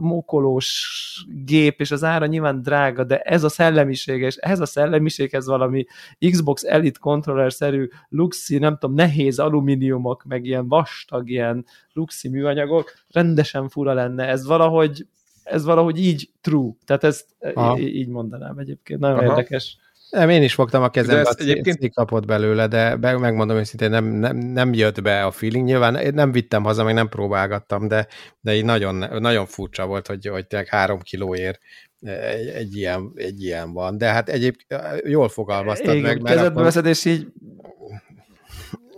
Speaker 2: mókolós gép, és az ára nyilván drága, de ez a szellemiség, és ez a szellemiséghez valami Xbox Elite controller-szerű luxi, nem tudom, nehéz alumíniumok, meg ilyen vastag, ilyen luxi műanyagok, rendesen fura lenne. Ez valahogy ez valahogy így true. Tehát ezt Aha. így mondanám egyébként. Nagyon Aha. érdekes.
Speaker 3: Nem, én is fogtam a kezembe, a egyébként... kapott belőle, de megmondom őszintén, nem, nem, nem jött be a feeling. Nyilván én nem vittem haza, meg nem próbálgattam, de, de így nagyon, nagyon furcsa volt, hogy, hogy tényleg három kilóért egy, egy, ilyen, egy ilyen van. De hát egyébként jól fogalmaztad Igen, meg.
Speaker 2: Kezedbe akkor... veszed, és így...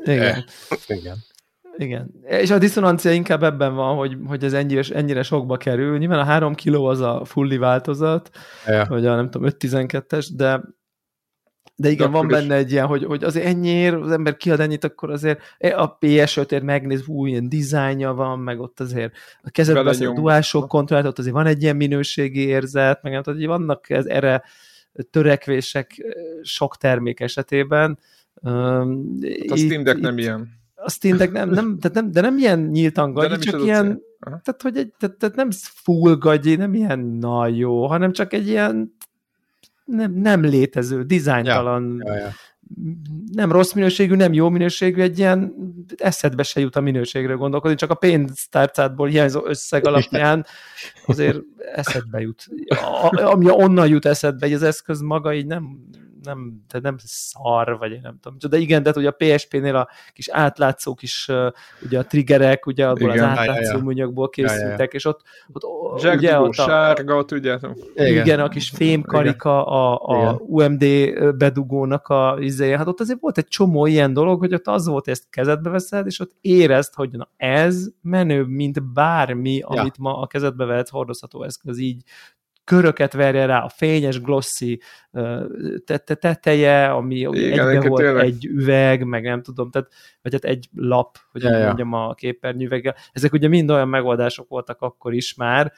Speaker 2: Igen. Igen. Igen. És a diszonancia inkább ebben van, hogy, hogy ez ennyire, ennyire sokba kerül. Nyilván a három kiló az a fulli változat, ja. vagy a nem tudom, 5-12-es, de de igen, van benne egy ilyen, hogy, hogy azért ennyiért az ember kiad ennyit, akkor azért a PS5-ért megnéz, új ilyen dizájnja van, meg ott azért a kezedben az a DualShock kontrollt, ott azért van egy ilyen minőségi érzet, meg nem tudom, hogy vannak ez, erre törekvések sok termék esetében.
Speaker 1: Hát a Steam Deck nem ilyen.
Speaker 2: A Steam Deck nem, nem, tehát nem, de nem ilyen nyíltan gagyi, nem csak ilyen, tehát, hogy egy, tehát, tehát nem full gagyi, nem ilyen na jó, hanem csak egy ilyen nem, nem létező, dizájntalan, ja, ja, ja. nem rossz minőségű, nem jó minőségű, egy ilyen eszedbe se jut a minőségre gondolkodni, csak a pénztárcádból hiányzó összeg alapján azért eszedbe jut. A, ami onnan jut eszedbe, hogy az eszköz maga így nem, nem, de nem szar, vagy én nem tudom. De igen, de ugye a PSP-nél a kis átlátszó kis, ugye a triggerek, ugye abból igen, az átlátszó műanyagból készültek, és ott,
Speaker 1: ott Jack ugye ott a, sárga, ott ugye.
Speaker 2: Igen, igen a kis fémkarika, a, a UMD bedugónak a izé, hát ott azért volt egy csomó ilyen dolog, hogy ott az volt, hogy ezt kezedbe veszed, és ott érezd, hogy na ez menőbb, mint bármi, ja. amit ma a kezedbe vehetsz hordozható eszköz így köröket verje rá, a fényes, glossy teteje, ami Igen, egybe volt tényleg. egy üveg, meg nem tudom, tehát, vagy hát egy lap, hogy ja, mondjam a képernyőveggel. Ezek ugye mind olyan megoldások voltak akkor is már,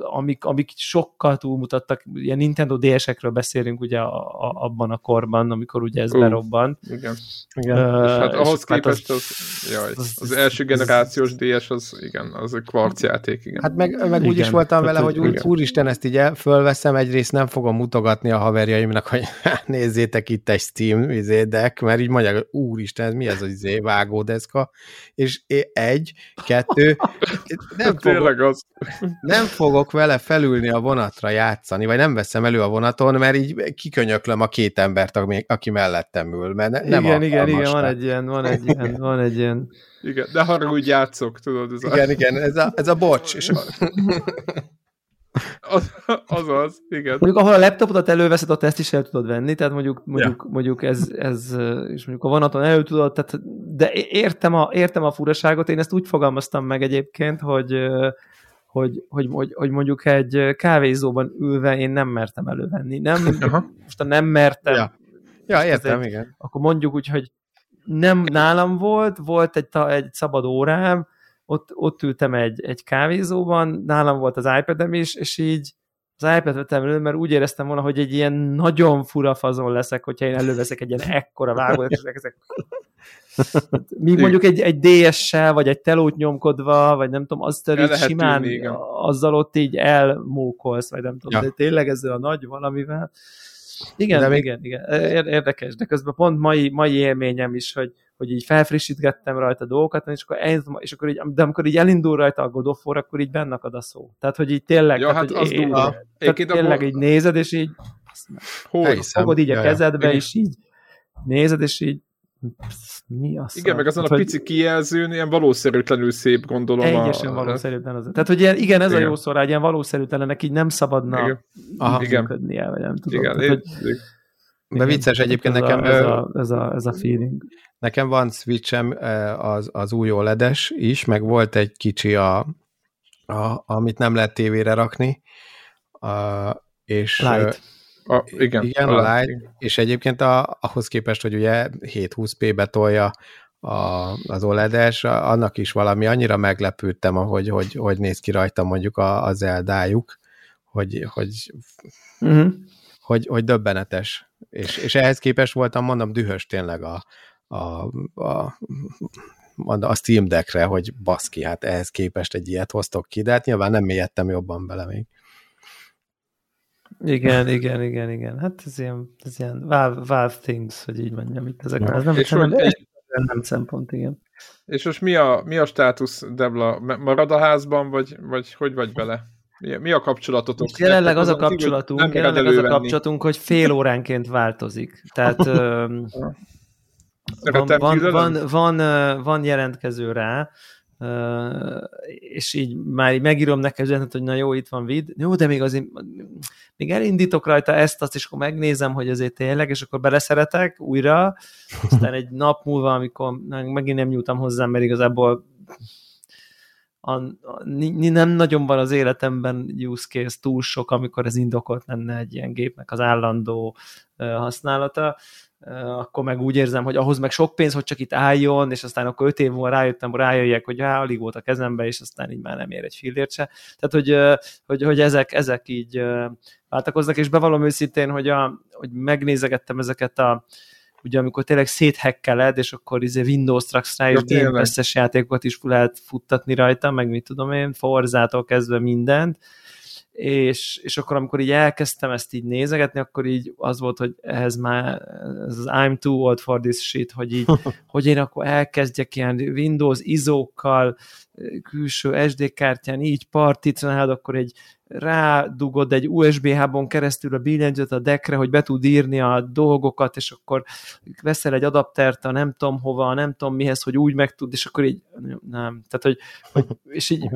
Speaker 2: amik, amik sokkal túlmutattak, ilyen Nintendo DS-ekről beszélünk ugye a, a, abban a korban, amikor ugye ez uh, berobban.
Speaker 1: Igen. igen. Uh, és hát ahhoz és képest hát az, az, jaj, az, az, első generációs DS az, igen, az egy kvarc játék, igen.
Speaker 3: Hát meg, meg úgy is voltam vele, hogy úgy, úristen, ezt így fölveszem, egyrészt nem fogom mutogatni a haverjaimnak, hogy *laughs* nézzétek itt egy Steam izé, deck, mert így mondják, úristen, ez mi ez az izé, vágódeszka, és egy, kettő, *laughs*
Speaker 1: nem fogom, az
Speaker 3: nem fogok vele felülni a vonatra játszani, vagy nem veszem elő a vonaton, mert így kikönyöklöm a két embert, aki mellettem ül, mert ne, nem
Speaker 2: Igen, igen, igen, van egy ilyen, van egy ilyen, van egy ilyen.
Speaker 1: Igen, de haragudj, úgy játszok, tudod.
Speaker 3: Ez igen, a... igen, ez a, ez a bocs. És a...
Speaker 1: Az, az az, igen.
Speaker 2: Mondjuk ahol a laptopodat előveszed, ott ezt is el tudod venni, tehát mondjuk, mondjuk, ja. mondjuk ez, ez, és mondjuk a vonaton elő tudod, tehát, de értem a, értem a furaságot, én ezt úgy fogalmaztam meg egyébként, hogy hogy, hogy, hogy, hogy mondjuk egy kávézóban ülve én nem mertem elővenni. Nem, *laughs* most a nem mertem.
Speaker 3: Ja, ja értem, igen.
Speaker 2: Akkor mondjuk úgy, hogy nem nálam volt, volt egy, egy szabad órám, ott, ott ültem egy, egy kávézóban, nálam volt az iPad-em is, és így az iPad vettem elő, mert úgy éreztem volna, hogy egy ilyen nagyon fura fazon leszek, hogyha én előveszek egy ilyen ekkora vágót, és ezek *laughs* Míg mondjuk egy, egy DS-sel, vagy egy telót nyomkodva, vagy nem tudom, azt így simán tűnni, azzal ott így elmókolsz, vagy nem tudom, ja. de tényleg ezzel a nagy valamivel. Igen, de még... igen, igen, érdekes, de közben pont mai, mai élményem is, hogy, hogy így felfrissítgettem rajta dolgokat, és akkor, el, és akkor így, de amikor így elindul rajta a God of War, akkor így benne akad a szó. Tehát, hogy így tényleg,
Speaker 1: ja,
Speaker 2: tehát,
Speaker 1: hát hogy
Speaker 2: az tehát tényleg így nézed, és így fogod így a kezedbe, és így nézed, és így mi az?
Speaker 1: Igen, meg azon a pici kijelzőn ilyen valószerűtlenül szép gondolom.
Speaker 2: Egyesen a... valószerűtlen az. Tehát, hogy ilyen, igen, ez igen. a jó szó rá, ilyen valószerűtlenek így nem szabadna igen.
Speaker 1: Aha, igen.
Speaker 2: működnie, vagy nem tudom.
Speaker 1: Igen,
Speaker 2: Tehát,
Speaker 1: hogy,
Speaker 3: de vicces egyébként
Speaker 2: ez
Speaker 3: nekem.
Speaker 2: A, ez, a, ez, a, ez a feeling.
Speaker 3: Nekem van switchem az, az új OLED-es is, meg volt egy kicsi, a, a, amit nem lehet tévére rakni, a, és
Speaker 2: Light.
Speaker 1: A, igen,
Speaker 3: igen, a, a Light, és egyébként a, ahhoz képest, hogy ugye 720p-be tolja a, az OLED-es, annak is valami, annyira meglepődtem, ahogy hogy, hogy néz ki rajta mondjuk a, az eldájuk, hogy, hogy, uh-huh. Hogy, hogy döbbenetes. És, és ehhez képest voltam, mondom, dühös tényleg a, a, a, a Steam Deckre, hogy baszki, hát ehhez képest egy ilyet hoztok ki, de hát nyilván nem mélyedtem jobban bele még.
Speaker 2: Igen, igen, igen, igen. Hát ez ilyen, ez ilyen Valve, Valve things, hogy így mondjam itt ezek. Ja. Ez nem,
Speaker 1: és
Speaker 2: nem,
Speaker 1: egy,
Speaker 2: nem szempont, igen.
Speaker 1: És most mi a, mi a státusz, Debla? Marad a házban, vagy, vagy hogy vagy bele? Mi, a kapcsolatotok?
Speaker 2: Most jelenleg az a kapcsolatunk, jelenleg az a kapcsolatunk, hogy fél óránként változik. Tehát *laughs* van, van, van, van, van jelentkező rá, és így már így megírom neked, hogy na jó, itt van vid, jó, de még azért még elindítok rajta ezt, azt, és akkor megnézem, hogy azért tényleg, és akkor beleszeretek újra, aztán egy nap múlva, amikor megint nem nyújtam hozzá, mert igazából a, a, nem nagyon van az életemben use case túl sok, amikor ez indokolt lenne egy ilyen gépnek az állandó uh, használata, akkor meg úgy érzem, hogy ahhoz meg sok pénz, hogy csak itt álljon, és aztán akkor öt év múlva rájöttem, rájöjjek, hogy hát, alig volt a kezembe, és aztán így már nem ér egy fillért se. Tehát, hogy, hogy, hogy ezek, ezek így váltakoznak, és bevallom őszintén, hogy, a, hogy megnézegettem ezeket a ugye amikor tényleg széthekkeled, és akkor izé Windows Tracks rá, és Game pass játékokat is lehet futtatni rajta, meg mit tudom én, Forzától kezdve mindent, és, és akkor amikor így elkezdtem ezt így nézegetni, akkor így az volt, hogy ehhez már ez az I'm too old for this shit, hogy így, *laughs* hogy én akkor elkezdjek ilyen Windows izókkal, külső SD kártyán így particionálod, akkor egy rádugod egy USB hubon keresztül a billentyűt a deckre, hogy be tud írni a dolgokat, és akkor veszel egy adaptert a nem tudom hova, nem tudom mihez, hogy úgy meg tud, és akkor így nem. Tehát, hogy, hogy és így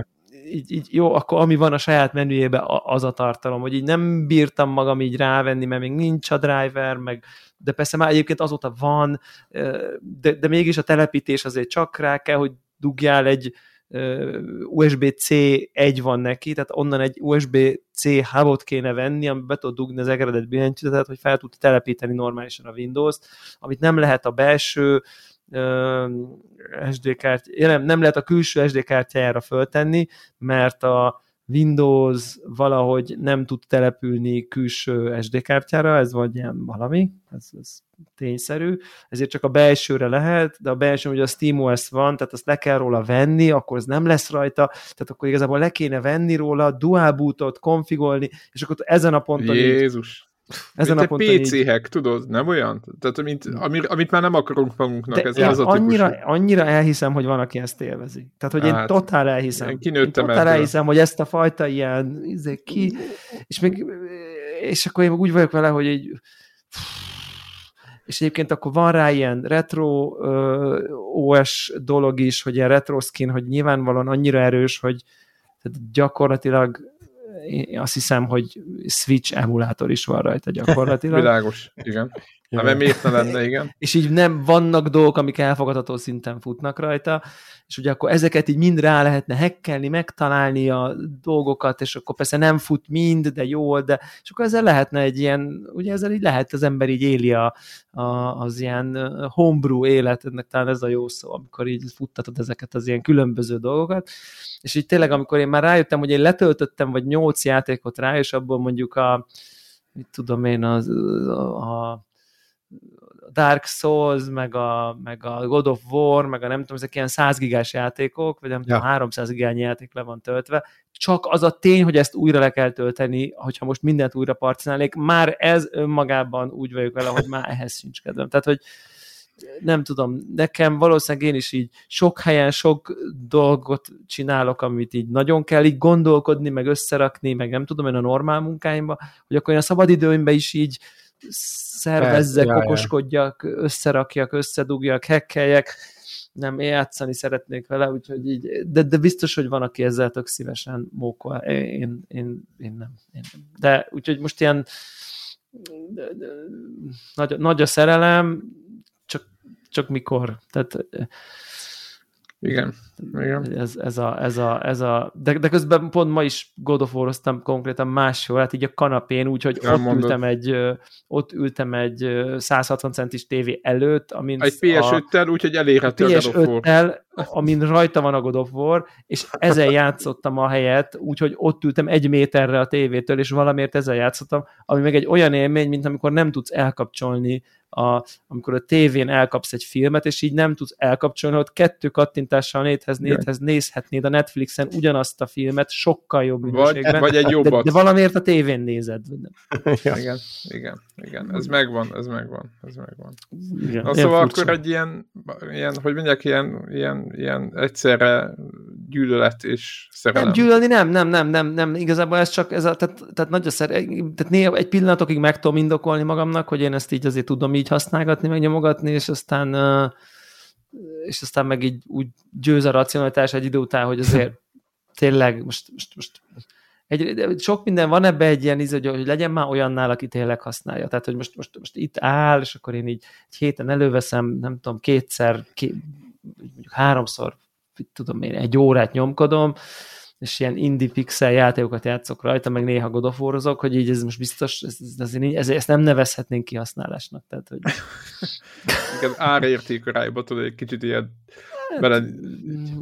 Speaker 2: így, így, jó, akkor ami van a saját menüjében, az a tartalom, hogy így nem bírtam magam így rávenni, mert még nincs a driver, meg, de persze már egyébként azóta van, de, de mégis a telepítés azért csak rá kell, hogy dugjál egy USB-C egy van neki, tehát onnan egy USB-C hubot kéne venni, amiben be tud dugni az egredet billentyűzetet, hogy fel tud telepíteni normálisan a Windows-t, amit nem lehet a belső SD kártya, nem, nem lehet a külső SD kártyájára föltenni, mert a Windows valahogy nem tud települni külső SD kártyára, ez vagy ilyen valami, ez, ez tényszerű, ezért csak a belsőre lehet, de a belső, hogy a SteamOS van, tehát azt le kell róla venni, akkor ez nem lesz rajta, tehát akkor igazából le kéne venni róla, dual bootot konfigolni, és akkor ezen a ponton
Speaker 1: Jézus. Így, ezen mint a PC így... hack, tudod, nem olyan? Tehát, mint, amit, amit már nem akarunk magunknak,
Speaker 2: De
Speaker 1: ez az a
Speaker 2: annyira, annyira elhiszem, hogy van, aki ezt élvezi. Tehát, hogy hát, én totál elhiszem. Én, én totál ebből. elhiszem, hogy ezt a fajta ilyen izé, ki, és még és akkor én úgy vagyok vele, hogy egy és egyébként akkor van rá ilyen retro uh, OS dolog is, hogy ilyen retro skin, hogy nyilvánvalóan annyira erős, hogy tehát gyakorlatilag én azt hiszem, hogy Switch emulátor is van rajta *laughs* gyakorlatilag.
Speaker 1: Világos, igen. Na, mert miért ne lenne, igen.
Speaker 2: És így nem vannak dolgok, amik elfogadható szinten futnak rajta, és ugye akkor ezeket így mind rá lehetne hekkelni, megtalálni a dolgokat, és akkor persze nem fut mind, de jól, de és akkor ezzel lehetne egy ilyen, ugye ezzel így lehet az ember így éli a, a, az ilyen homebrew életednek, talán ez a jó szó, amikor így futtatod ezeket az ilyen különböző dolgokat, és így tényleg, amikor én már rájöttem, hogy én letöltöttem vagy nyolc játékot rá, és abból mondjuk a, mit tudom én, az, a, a Dark Souls, meg a, meg a God of War, meg a nem tudom, ezek ilyen 100 gigás játékok, vagy nem ja. tudom, 300 gigányi játék le van töltve, csak az a tény, hogy ezt újra le kell tölteni, hogyha most mindent újra parcinálnék, már ez önmagában úgy vagyok vele, hogy már ehhez sincs kedvem. Tehát, hogy nem tudom, nekem valószínűleg én is így sok helyen sok dolgot csinálok, amit így nagyon kell így gondolkodni, meg összerakni, meg nem tudom én a normál munkáimba, hogy akkor én a szabadidőimben is így szervezzek, okoskodjak, összerakjak, összedugjak, hekkeljek, nem játszani szeretnék vele, úgyhogy így, de, de biztos, hogy van, aki ezzel tök szívesen mókol. Én, én, én, nem, én nem. De úgyhogy most ilyen nagy, nagy a szerelem, csak, csak mikor. Tehát
Speaker 1: igen. Igen.
Speaker 2: Ez, ez, a, ez, a, ez a, de, de közben pont ma is God of War konkrétan máshol, hát így a kanapén, úgyhogy ott mondod. ültem, egy, ott ültem egy 160 centis tévé előtt, amin
Speaker 1: egy PS5-tel, úgyhogy elérhető
Speaker 2: a of War. Amin rajta van a God of War, és ezzel játszottam a helyet, úgyhogy ott ültem egy méterre a tévétől, és valamiért ezzel játszottam, ami meg egy olyan élmény, mint amikor nem tudsz elkapcsolni a, amikor a tévén elkapsz egy filmet, és így nem tudsz elkapcsolni, hogy kettő kattintással néthez, néthez nézhetnéd a Netflixen ugyanazt a filmet, sokkal jobb
Speaker 1: minőségben. Vagy, vagy egy jobbat.
Speaker 2: De, de valamiért a tévén nézed. *laughs*
Speaker 1: ja. Igen, igen, igen, ez megvan, ez megvan, ez megvan. Igen, Na szóval furcsa. akkor egy ilyen, ilyen, hogy mondják, ilyen, ilyen, ilyen egyszerre gyűlölet és szerelem.
Speaker 2: Nem, gyűlölni nem, nem, nem, nem, nem, igazából ez csak, ez a, tehát, tehát nagy a szer, tehát néha egy pillanatokig meg tudom indokolni magamnak, hogy én ezt így azért tudom így így használgatni, meg nyomogatni, és aztán és aztán meg így úgy győz a racionalitás egy idő után, hogy azért *laughs* tényleg most, most, most egy, sok minden van ebbe egy ilyen íz, hogy, hogy legyen már olyannál, aki tényleg használja. Tehát, hogy most, most, most itt áll, és akkor én így egy héten előveszem, nem tudom, kétszer, ké, mondjuk háromszor, tudom én, egy órát nyomkodom, és ilyen indie pixel játékokat játszok rajta, meg néha godoforozok, hogy így ez most biztos, ez, ez, ez, ezt nem nevezhetnénk kihasználásnak. Tehát, hogy... *laughs*
Speaker 1: Igen, árérték tudod, egy kicsit ilyen hát, bele...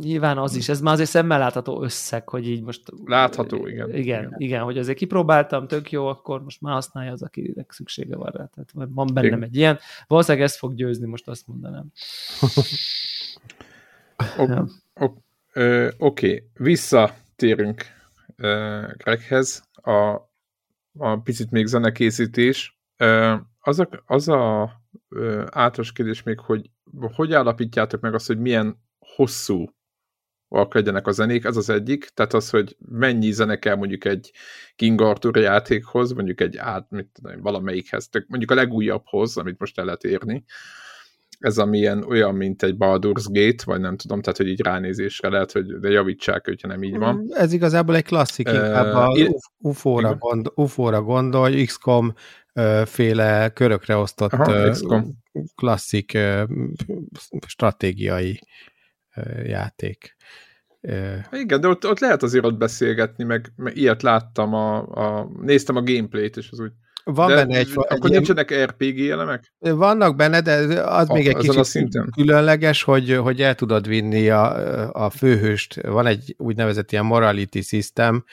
Speaker 2: Nyilván az is, ez már azért szemmel látható összeg, hogy így most...
Speaker 1: Látható, igen.
Speaker 2: Igen, igen, igen hogy azért kipróbáltam, tök jó, akkor most már használja az, akinek szüksége van rá. Tehát van bennem igen. egy ilyen. Valószínűleg ezt fog győzni, most azt mondanám. *laughs*
Speaker 1: Oké, okay. okay. vissza térünk Greghez, a, a picit még zenekészítés. Az a, az a általános kérdés még, hogy hogy állapítjátok meg azt, hogy milyen hosszú legyenek a zenék, ez az egyik, tehát az, hogy mennyi zene kell mondjuk egy King Arthur játékhoz, mondjuk egy át, mit tudom, valamelyikhez, mondjuk a legújabbhoz, amit most el lehet érni, ez amilyen olyan, mint egy Baldur's Gate, vagy nem tudom, tehát hogy így ránézésre lehet, hogy de javítsák, hogyha nem így van.
Speaker 3: Ez igazából egy klasszik, inkább a UFO-ra, gond, UFO-ra gondol, XCOM féle körökre osztott Aha, klasszik stratégiai játék.
Speaker 1: Igen, de ott, ott lehet azért ott beszélgetni, meg, meg ilyet láttam, a, a, néztem a gameplayt, és az úgy
Speaker 3: van de benne egy...
Speaker 1: Akkor egy nincsenek ilyen... RPG elemek?
Speaker 3: Vannak benne, de az a, még egy kicsit szinten. különleges, hogy, hogy el tudod vinni a, a főhőst. Van egy úgynevezett ilyen morality system,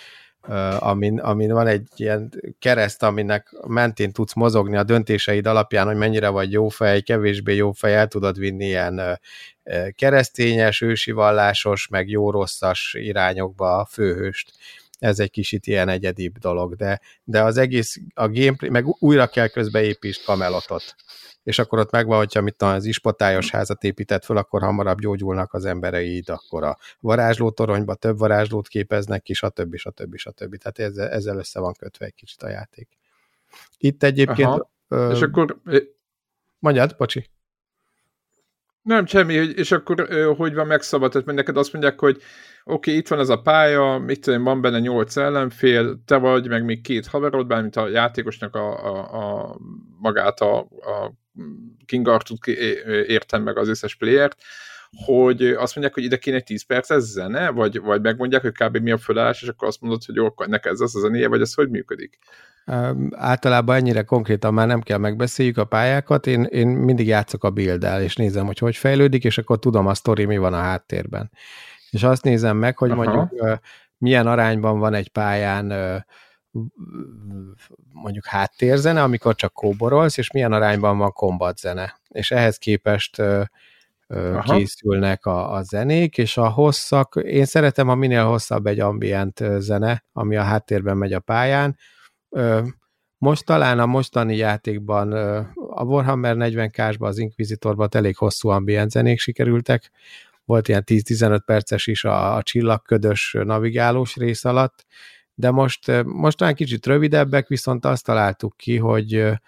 Speaker 3: amin, amin van egy ilyen kereszt, aminek mentén tudsz mozogni a döntéseid alapján, hogy mennyire vagy jó fej, kevésbé jó fej, el tudod vinni ilyen keresztényes, ősi vallásos, meg jó-rosszas irányokba a főhőst ez egy kicsit ilyen egyedibb dolog, de, de az egész, a gameplay, meg újra kell közbeépítsd kamelotot, és akkor ott megvan, hogyha mit az ispotályos házat épített föl, akkor hamarabb gyógyulnak az embereid, akkor a varázslótoronyba több varázslót képeznek ki, stb. stb. stb. Tehát ezzel, ezzel össze van kötve egy kicsit a játék. Itt egyébként... Aha.
Speaker 1: Ö, és akkor...
Speaker 3: Mondjad, bocsi.
Speaker 1: Nem, semmi, és akkor hogy van megszabad, tehát neked azt mondják, hogy oké, okay, itt van ez a pálya, mit tudom, van benne nyolc ellenfél, te vagy, meg még két haverod, bármint a játékosnak a, a, a magát a, a King Arthur-t értem meg az összes playert, hogy azt mondják, hogy ide kéne 10 perc ez zene, vagy, vagy megmondják, hogy kb. mi a fölállás, és akkor azt mondod, hogy jó, akkor neked ez az a zenéje, vagy ez hogy működik?
Speaker 3: Általában ennyire konkrétan már nem kell megbeszéljük a pályákat, én, én mindig játszok a build és nézem, hogy hogy fejlődik, és akkor tudom a sztori, mi van a háttérben. És azt nézem meg, hogy Aha. mondjuk milyen arányban van egy pályán mondjuk háttérzene, amikor csak kóborolsz, és milyen arányban van kombatzene. És ehhez képest Aha. készülnek a, a zenék, és a hosszak, én szeretem, a minél hosszabb egy ambient zene, ami a háttérben megy a pályán, most talán a mostani játékban a Warhammer 40K-sban, az Inquisitorban elég hosszú ambient zenék sikerültek, volt ilyen 10-15 perces is a, a csillagködös navigálós rész alatt, de most, most talán kicsit rövidebbek, viszont azt találtuk ki, hogy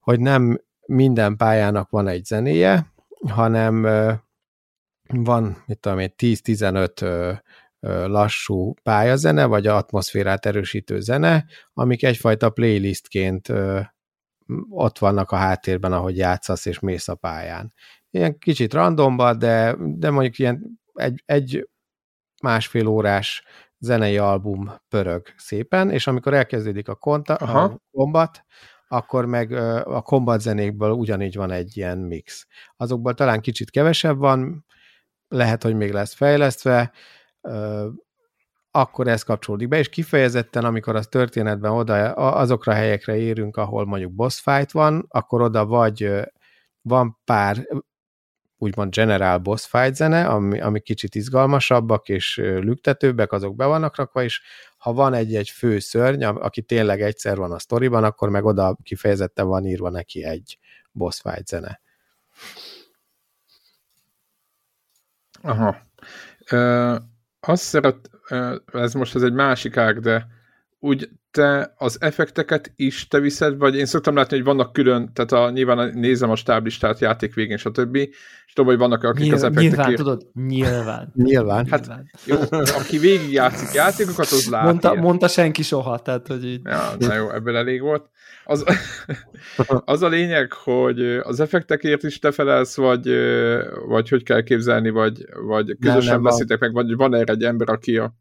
Speaker 3: hogy nem minden pályának van egy zenéje, hanem van, mit tudom én, 10-15 lassú pályazene, vagy atmoszférát erősítő zene, amik egyfajta playlistként ott vannak a háttérben, ahogy játszasz és mész a pályán. Ilyen kicsit randomba, de, de mondjuk ilyen egy, egy másfél órás zenei album pörög szépen, és amikor elkezdődik a, konta, a kombat, akkor meg a kombat zenékből ugyanígy van egy ilyen mix. Azokból talán kicsit kevesebb van, lehet, hogy még lesz fejlesztve, akkor ez kapcsolódik be, és kifejezetten, amikor az történetben oda, azokra a helyekre érünk, ahol mondjuk boss fight van, akkor oda vagy van pár úgymond general boss fight zene, ami, ami kicsit izgalmasabbak és lüktetőbbek, azok be vannak rakva, és ha van egy-egy fő szörny, aki tényleg egyszer van a sztoriban, akkor meg oda kifejezetten van írva neki egy boss fight zene.
Speaker 1: Aha. Azt szeret, ez most ez egy másik ág, de úgy te az effekteket is te viszed, vagy én szoktam látni, hogy vannak külön, tehát a, nyilván nézem a stáblistát játék végén, stb. És tudom, hogy vannak, akik nyilván, az effektekért...
Speaker 2: Nyilván, tudod, nyilván. *laughs*
Speaker 3: nyilván.
Speaker 1: Hát, nyilván. Jó, aki végig játszik játékokat, az látja.
Speaker 2: Mondta, mondta senki soha, tehát, hogy így...
Speaker 1: Ja, na jó, ebből elég volt. Az, az a lényeg, hogy az effektekért is te felelsz, vagy, vagy hogy kell képzelni, vagy, vagy közösen nem, nem, beszéltek meg, vagy van erre egy ember, aki a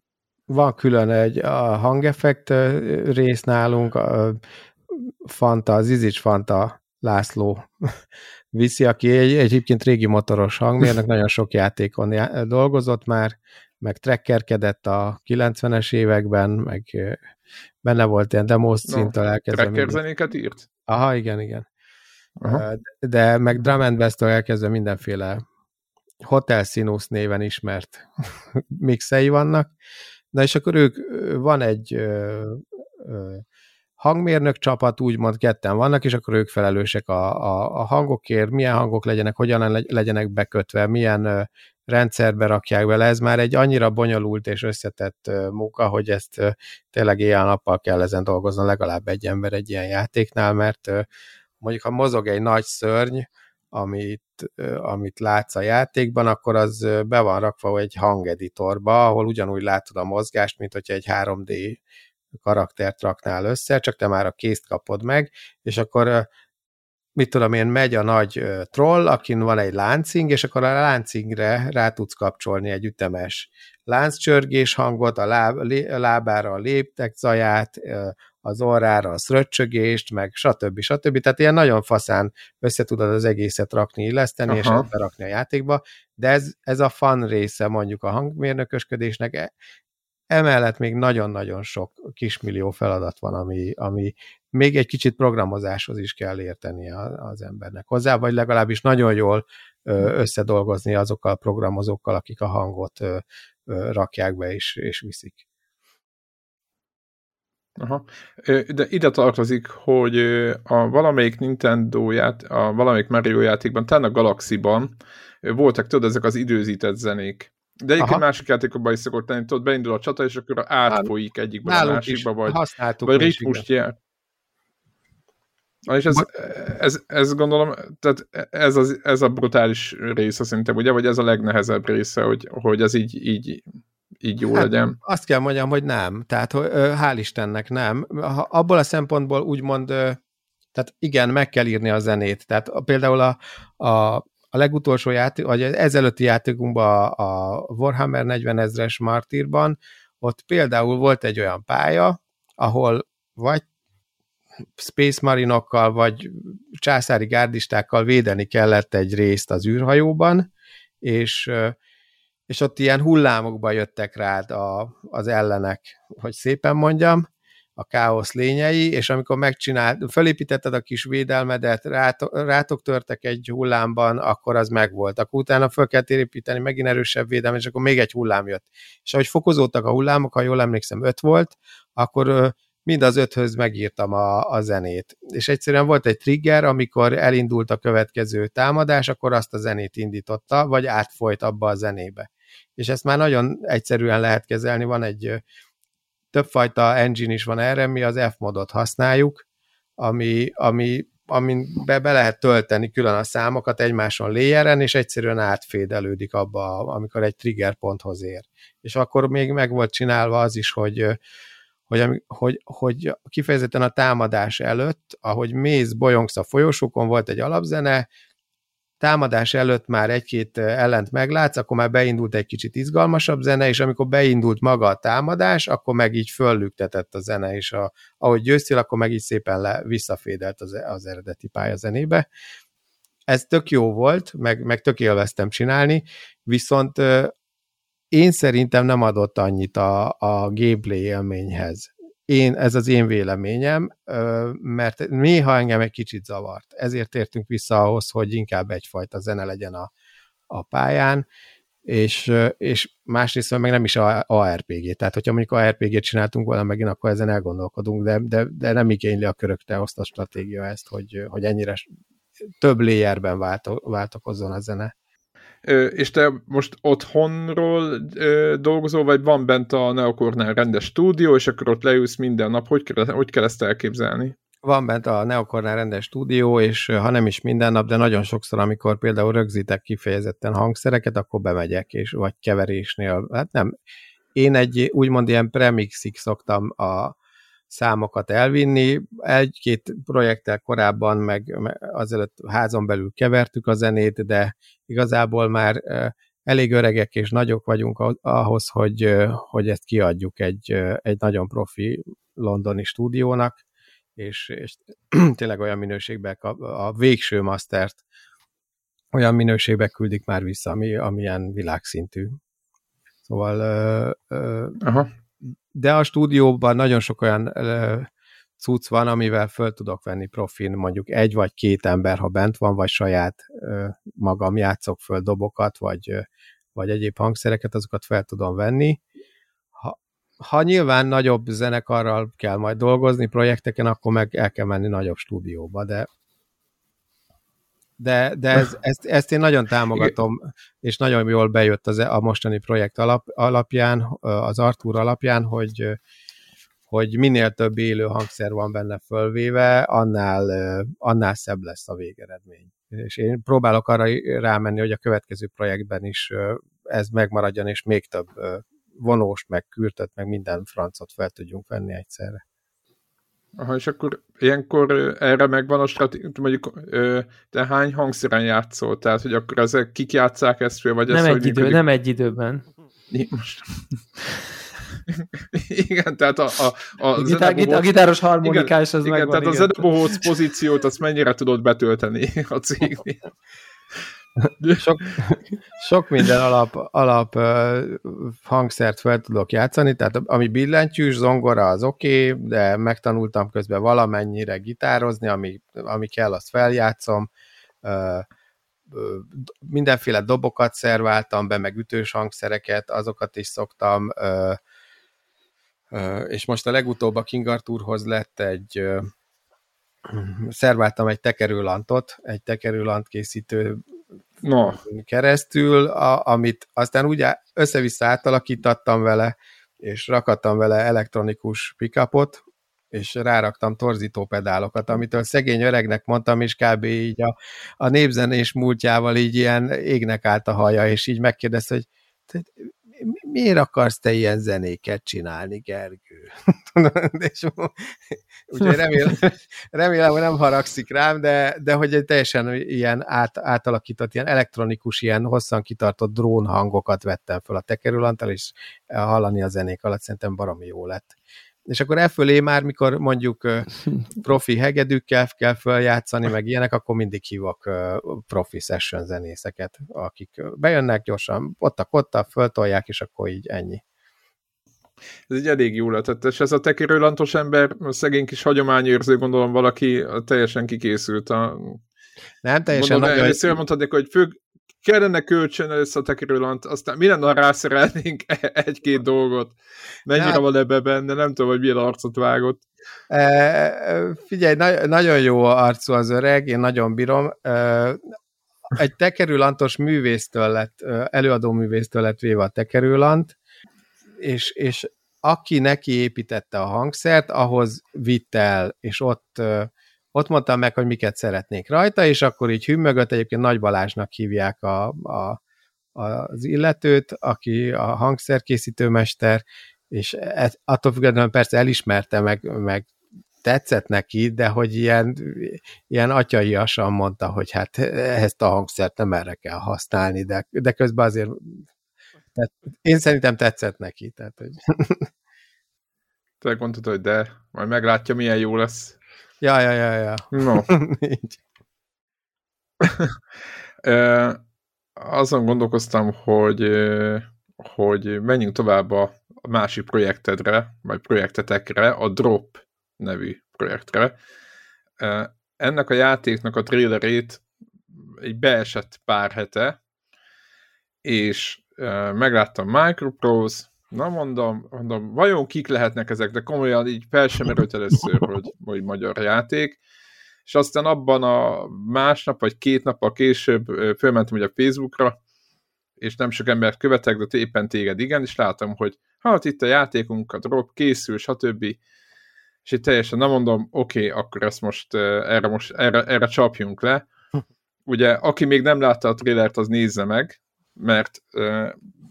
Speaker 3: van külön egy a hangeffekt rész nálunk, a Fanta, az Izics Fanta László *laughs* viszi, aki egy, egyébként régi motoros hangmérnök, nagyon sok játékon já- dolgozott már, meg trekkerkedett a 90-es években, meg benne volt ilyen demos szintől elkezdve.
Speaker 1: Trekker zenéket írt?
Speaker 3: Aha, igen, igen. Aha. De meg drum and bass elkezdve mindenféle Hotel Sinus néven ismert *laughs* mixei vannak, Na és akkor ők, van egy ö, ö, hangmérnök csapat, úgymond ketten vannak, és akkor ők felelősek a, a, a hangokért, milyen hangok legyenek, hogyan legyenek bekötve, milyen rendszerbe rakják bele. Ez már egy annyira bonyolult és összetett munka, hogy ezt tényleg éjjel-nappal kell ezen dolgozni legalább egy ember egy ilyen játéknál, mert mondjuk ha mozog egy nagy szörny, amit, amit látsz a játékban, akkor az be van rakva egy hangeditorba, ahol ugyanúgy látod a mozgást, mint hogyha egy 3D karaktert raknál össze, csak te már a készt kapod meg, és akkor mit tudom én, megy a nagy troll, akin van egy láncing, és akkor a láncingre rá tudsz kapcsolni egy ütemes lánccsörgés hangot, a, láb, a lábára a léptek zaját, az orrára a szröccsögést, meg stb. stb. Tehát ilyen nagyon faszán össze tudod az egészet rakni, illeszteni, Aha. és berakni a játékba, de ez, ez a fan része mondjuk a hangmérnökösködésnek, e, emellett még nagyon-nagyon sok kismillió feladat van, ami, ami még egy kicsit programozáshoz is kell érteni az embernek hozzá, vagy legalábbis nagyon jól összedolgozni azokkal a programozókkal, akik a hangot rakják be és, és viszik.
Speaker 1: Aha. De ide tartozik, hogy a valamelyik Nintendo ját, a valamelyik Mario játékban, talán a Galaxy-ban voltak, tudod, ezek az időzített zenék. De egyébként Aha. másik játékokban is szokott lenni, tudod, beindul a csata, és akkor átfolyik egyikből a másikba, vagy, vagy ritmust jár. És ez, ez, ez gondolom, tehát ez, az, ez a brutális része szerintem, ugye, vagy ez a legnehezebb része, hogy, hogy ez így, így így jó hát, legyen?
Speaker 3: Azt kell mondjam, hogy nem. Tehát hál' Istennek nem. Abból a szempontból úgymond, tehát igen, meg kell írni a zenét. Tehát például a, a, a legutolsó játék, vagy az ezelőtti játékunkban a, a Warhammer 40 ezres Martyrban, ott például volt egy olyan pálya, ahol vagy Space Marinokkal, vagy császári gárdistákkal védeni kellett egy részt az űrhajóban, és és ott ilyen hullámokba jöttek rád a, az ellenek, hogy szépen mondjam, a káosz lényei, és amikor megcsinált, felépítetted a kis védelmedet, rátok, törtek egy hullámban, akkor az megvolt. Akkor utána fel kell építeni megint erősebb védelmet, és akkor még egy hullám jött. És ahogy fokozódtak a hullámok, ha jól emlékszem, öt volt, akkor mind az öthöz megírtam a, a zenét. És egyszerűen volt egy trigger, amikor elindult a következő támadás, akkor azt a zenét indította, vagy átfolyt abba a zenébe és ezt már nagyon egyszerűen lehet kezelni, van egy többfajta engine is van erre, mi az F-modot használjuk, ami, ami amin be, be lehet tölteni külön a számokat egymáson layeren, és egyszerűen átfédelődik abba, amikor egy trigger ponthoz ér. És akkor még meg volt csinálva az is, hogy hogy, hogy, hogy kifejezetten a támadás előtt, ahogy mész, bolyongsz a folyosókon, volt egy alapzene, támadás előtt már egy-két ellent meglátsz, akkor már beindult egy kicsit izgalmasabb zene, és amikor beindult maga a támadás, akkor meg így föllüktetett a zene, és a, ahogy győztél, akkor meg így szépen le, visszafédelt az, az eredeti pályazenébe. Ez tök jó volt, meg, meg tök élveztem csinálni, viszont én szerintem nem adott annyit a, a gameplay élményhez. Én, ez az én véleményem, mert néha engem egy kicsit zavart. Ezért értünk vissza ahhoz, hogy inkább egyfajta zene legyen a, a pályán, és, és másrészt meg nem is a ARPG. Tehát, hogyha mondjuk ARPG-t csináltunk volna megint, akkor ezen elgondolkodunk, de, de, de nem igényli a körökte azt a stratégia ezt, hogy, hogy ennyire több layerben váltokozzon a zene
Speaker 1: és te most otthonról dolgozol, vagy van bent a Neokornál rendes stúdió, és akkor ott leülsz minden nap, hogy kell, hogy kell ezt elképzelni?
Speaker 3: Van bent a Neokornál rendes stúdió, és ha nem is minden nap, de nagyon sokszor, amikor például rögzítek kifejezetten hangszereket, akkor bemegyek, és vagy keverésnél, hát nem. Én egy úgymond ilyen premixig szoktam a, számokat elvinni. Egy-két projekttel korábban, meg azelőtt házon belül kevertük a zenét, de igazából már elég öregek és nagyok vagyunk ahhoz, hogy, hogy ezt kiadjuk egy, egy nagyon profi londoni stúdiónak, és, és *clears throat* tényleg olyan minőségben a, a végső mastert olyan minőségbe küldik már vissza, ami, amilyen világszintű. Szóval ö, ö, Aha de a stúdióban nagyon sok olyan cucc van, amivel föl tudok venni profin, mondjuk egy vagy két ember, ha bent van, vagy saját magam játszok föl dobokat, vagy, vagy egyéb hangszereket, azokat fel tudom venni. Ha, ha nyilván nagyobb zenekarral kell majd dolgozni projekteken, akkor meg el kell menni nagyobb stúdióba, de de, de ez, ezt, ezt én nagyon támogatom, és nagyon jól bejött az, a mostani projekt alap, alapján, az Artur alapján, hogy, hogy minél több élő hangszer van benne fölvéve, annál, annál szebb lesz a végeredmény. És én próbálok arra rámenni, hogy a következő projektben is ez megmaradjon, és még több vonós, meg kürtöt, meg minden francot fel tudjunk venni egyszerre.
Speaker 1: Aha, és akkor ilyenkor erre megvan a stratégia, mondjuk te hány hangszeren játszol? Tehát, hogy akkor ezek kik játszák ezt vagy
Speaker 2: nem
Speaker 1: ez,
Speaker 2: egy idő, működik? Nem egy időben.
Speaker 1: Most... igen, tehát a, a, a,
Speaker 2: a, gitár, bohóc... a gitáros harmonikás az
Speaker 1: igen, megvan. Tehát igen. a zenebohóc pozíciót azt mennyire tudod betölteni a cégnél?
Speaker 3: Sok, sok minden alap, alap hangszert fel tudok játszani, tehát ami billentyűs, zongora az oké, okay, de megtanultam közben valamennyire gitározni, ami, ami kell, azt feljátszom. Mindenféle dobokat szerváltam be, meg ütős hangszereket, azokat is szoktam, és most a legutóbb a King Arthurhoz lett egy szerváltam egy tekerőlantot, egy tekerőlant készítő no. keresztül, a, amit aztán úgy össze-vissza átalakítottam vele, és rakattam vele elektronikus pickupot, és ráraktam torzító pedálokat, amitől szegény öregnek mondtam, és kb. így a, a népzenés múltjával így ilyen égnek állt a haja, és így megkérdezte, hogy miért akarsz te ilyen zenéket csinálni, Gergő? *laughs* és, *laughs* úgyhogy remélem, *laughs* remélem, hogy nem haragszik rám, de, de hogy egy teljesen ilyen át, átalakított, ilyen elektronikus, ilyen hosszan kitartott drón hangokat vettem fel a tekerőlantal, és hallani a zenék alatt szerintem baromi jó lett és akkor e fölé már, mikor mondjuk *laughs* profi hegedűkkel kell feljátszani, meg ilyenek, akkor mindig hívok profi session zenészeket, akik bejönnek gyorsan, ottak-ottak, föltolják, és akkor így ennyi.
Speaker 1: Ez egy elég jó lett, és ez a tekérőlantos ember, a szegény kis hagyományőrző, gondolom valaki teljesen kikészült a...
Speaker 3: Nem, teljesen Mondom,
Speaker 1: nagyon... Először mondtad hogy fő, kellene kölcsön először a tekerőlant, aztán mi lenne, ha rászerelnénk egy-két dolgot? Mennyire hát, van ebbe benne, nem tudom, hogy milyen arcot vágott.
Speaker 3: E, figyelj, na- nagyon jó arcú az öreg, én nagyon bírom. E, egy tekerőlantos művésztől lett, előadó művésztől lett véve a tekerőlant, és, és aki neki építette a hangszert, ahhoz vitt el, és ott ott mondtam meg, hogy miket szeretnék rajta, és akkor így hümmögött, egyébként Nagy Balázsnak hívják a, a, az illetőt, aki a hangszerkészítőmester, és e, attól függetlenül persze elismerte, meg, meg tetszett neki, de hogy ilyen, ilyen atyaiasan mondta, hogy hát ezt a hangszert nem erre kell használni, de, de közben azért tehát én szerintem tetszett neki. Tehát, hogy...
Speaker 1: Te mondtad, hogy de, majd meglátja, milyen jó lesz.
Speaker 3: Ja, ja, ja, ja.
Speaker 1: No. *laughs* *laughs* azon gondolkoztam, hogy, hogy menjünk tovább a másik projektedre, vagy projektetekre, a Drop nevű projektre. Ennek a játéknak a trailerét egy beesett pár hete, és megláttam Microprose, na mondom, mondom, vajon kik lehetnek ezek, de komolyan így fel sem erőt először, hogy, hogy magyar játék, és aztán abban a másnap, vagy két nappal később fölmentem ugye a Facebookra, és nem sok embert követek, de éppen téged igen, és látom, hogy hát itt a játékunk, a drop készül, stb. És itt teljesen nem mondom, oké, okay, akkor ezt most erre, most erre, erre csapjunk le. Ugye, aki még nem látta a trailert, az nézze meg, mert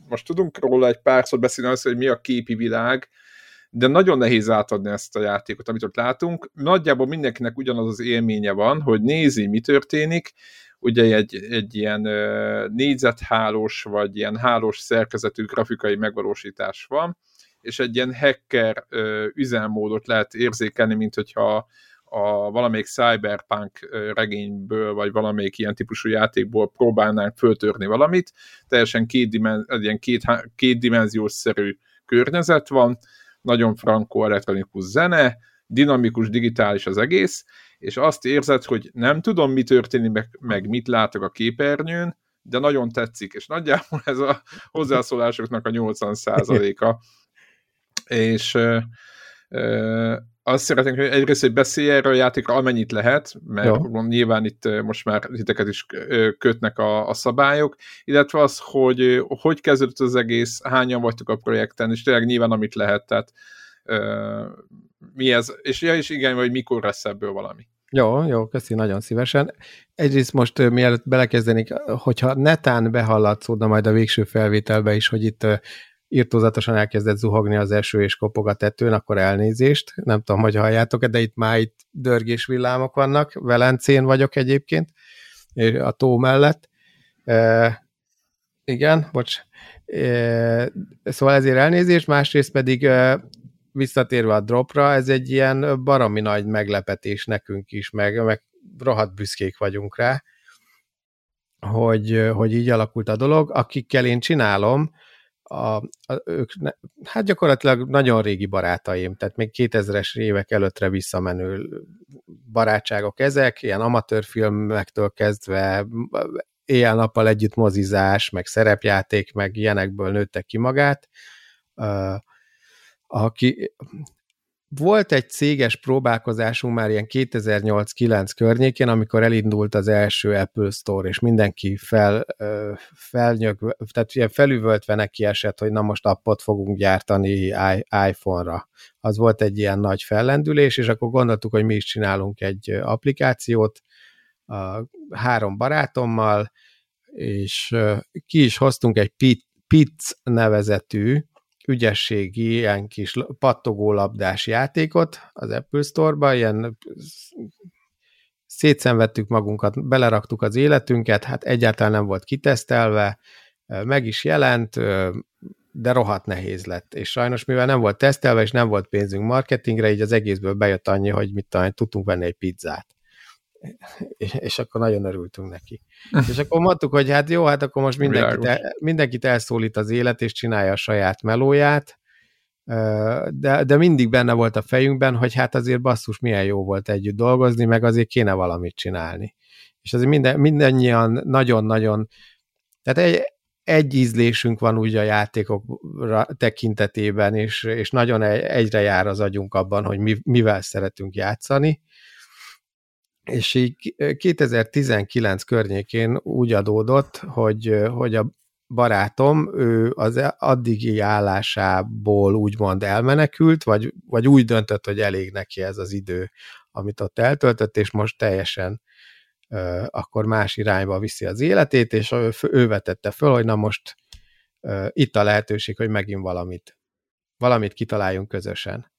Speaker 1: most tudunk róla egy párszor beszélni az, hogy mi a képi világ, de nagyon nehéz átadni ezt a játékot, amit ott látunk. Nagyjából mindenkinek ugyanaz az élménye van, hogy nézi, mi történik, ugye egy, egy ilyen négyzethálós, vagy ilyen hálós szerkezetű grafikai megvalósítás van, és egy ilyen hacker üzemmódot lehet érzékelni, mint hogyha a valamelyik cyberpunk regényből, vagy valamelyik ilyen típusú játékból próbálnánk föltörni valamit, teljesen kétdimenz, egy ilyen két, kétdimenziós szerű környezet van, nagyon frankó elektronikus zene, dinamikus, digitális az egész, és azt érzed, hogy nem tudom, mi történik, meg, meg mit látok a képernyőn, de nagyon tetszik, és nagyjából ez a hozzászólásoknak a 80%-a. *laughs* és azt szeretnénk, hogy egyrészt, hogy beszélj erről a játékra amennyit lehet, mert Jó. nyilván itt most már titeket is kötnek a, a szabályok, illetve az, hogy hogy kezdődött az egész, hányan vagytok a projekten, és tényleg nyilván amit lehet, tehát mi ez, és ja, és igen, hogy mikor lesz ebből valami.
Speaker 3: Jó, jó, köszi, nagyon szívesen. Egyrészt most mielőtt belekezdenik, hogyha netán behallatszódna majd a végső felvételbe is, hogy itt írtózatosan elkezdett zuhogni az eső és kopog a tetőn, akkor elnézést. Nem tudom, hogy halljátok-e, de itt már itt dörgés villámok vannak. Velencén vagyok egyébként, a tó mellett. E, igen, bocs. E, szóval ezért elnézést, másrészt pedig e, visszatérve a dropra, ez egy ilyen barami nagy meglepetés nekünk is, meg, meg rohadt büszkék vagyunk rá, hogy, hogy így alakult a dolog. Akikkel én csinálom, a, a, ők, ne, hát gyakorlatilag nagyon régi barátaim, tehát még 2000-es évek előttre visszamenő barátságok ezek, ilyen amatőrfilmektől kezdve éjjel-nappal együtt mozizás, meg szerepjáték, meg ilyenekből nőttek ki magát. Uh, aki, volt egy céges próbálkozásunk már ilyen 2008-9 környékén, amikor elindult az első Apple Store, és mindenki fel, felnyög, tehát ilyen felüvöltve neki esett, hogy na most appot fogunk gyártani iPhone-ra. Az volt egy ilyen nagy fellendülés, és akkor gondoltuk, hogy mi is csinálunk egy applikációt a három barátommal, és ki is hoztunk egy Pitz nevezetű ügyességi, ilyen kis pattogó labdás játékot az Apple Store-ba, ilyen szétszenvedtük magunkat, beleraktuk az életünket, hát egyáltalán nem volt kitesztelve, meg is jelent, de rohadt nehéz lett. És sajnos, mivel nem volt tesztelve, és nem volt pénzünk marketingre, így az egészből bejött annyi, hogy mit talán tudtunk venni egy pizzát *laughs* és akkor nagyon örültünk neki. *laughs* és akkor mondtuk, hogy hát jó, hát akkor most mindenkit, el, mindenkit elszólít az élet, és csinálja a saját melóját, de, de mindig benne volt a fejünkben, hogy hát azért basszus, milyen jó volt együtt dolgozni, meg azért kéne valamit csinálni. És azért minden, mindannyian nagyon-nagyon, tehát egy, egy ízlésünk van úgy a játékok tekintetében, és, és nagyon egyre jár az agyunk abban, hogy mi, mivel szeretünk játszani, és így 2019 környékén úgy adódott, hogy, hogy a barátom, ő az addigi állásából úgymond elmenekült, vagy, vagy úgy döntött, hogy elég neki ez az idő, amit ott eltöltött, és most teljesen akkor más irányba viszi az életét, és ő, ő vetette föl, hogy na most itt a lehetőség, hogy megint valamit, valamit kitaláljunk közösen.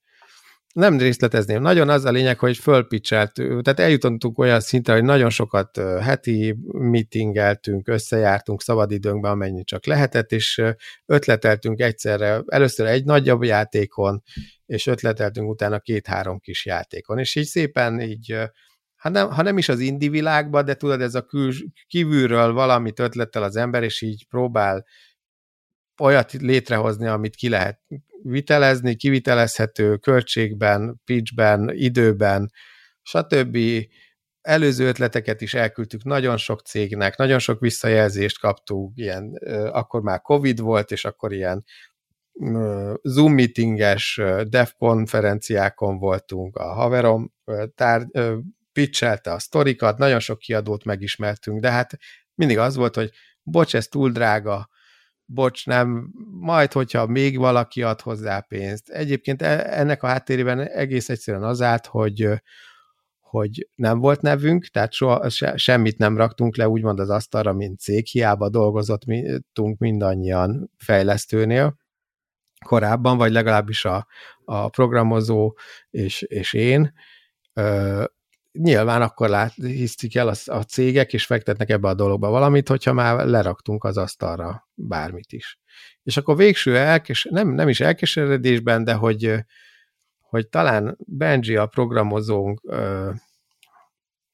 Speaker 3: Nem részletezném, nagyon az a lényeg, hogy fölpicselt, tehát eljutottunk olyan szintre, hogy nagyon sokat heti meetingeltünk, összejártunk szabadidőnkben, amennyi csak lehetett, és ötleteltünk egyszerre, először egy nagyobb játékon, és ötleteltünk utána két-három kis játékon, és így szépen így ha nem, ha nem is az indi világba, de tudod, ez a kül, kívülről valamit ötlettel az ember, és így próbál olyat létrehozni, amit ki lehet vitelezni, kivitelezhető költségben, pitchben, időben, stb. Előző ötleteket is elküldtük nagyon sok cégnek, nagyon sok visszajelzést kaptunk, ilyen, akkor már Covid volt, és akkor ilyen Zoom meetinges dev konferenciákon voltunk, a haverom tár, pitchelte a sztorikat, nagyon sok kiadót megismertünk, de hát mindig az volt, hogy bocs, ez túl drága, bocs, nem, majd, hogyha még valaki ad hozzá pénzt. Egyébként e, ennek a háttérében egész egyszerűen az állt, hogy, hogy nem volt nevünk, tehát soha, se, semmit nem raktunk le, úgymond az asztalra, mint cég, hiába dolgozottunk mindannyian fejlesztőnél korábban, vagy legalábbis a, a programozó és, és én nyilván akkor lát, hisztik el a, a cégek, és fektetnek ebbe a dologba valamit, hogyha már leraktunk az asztalra bármit is. És akkor végső elkes, nem, nem is elkeseredésben, de hogy, hogy talán Benji a programozónk,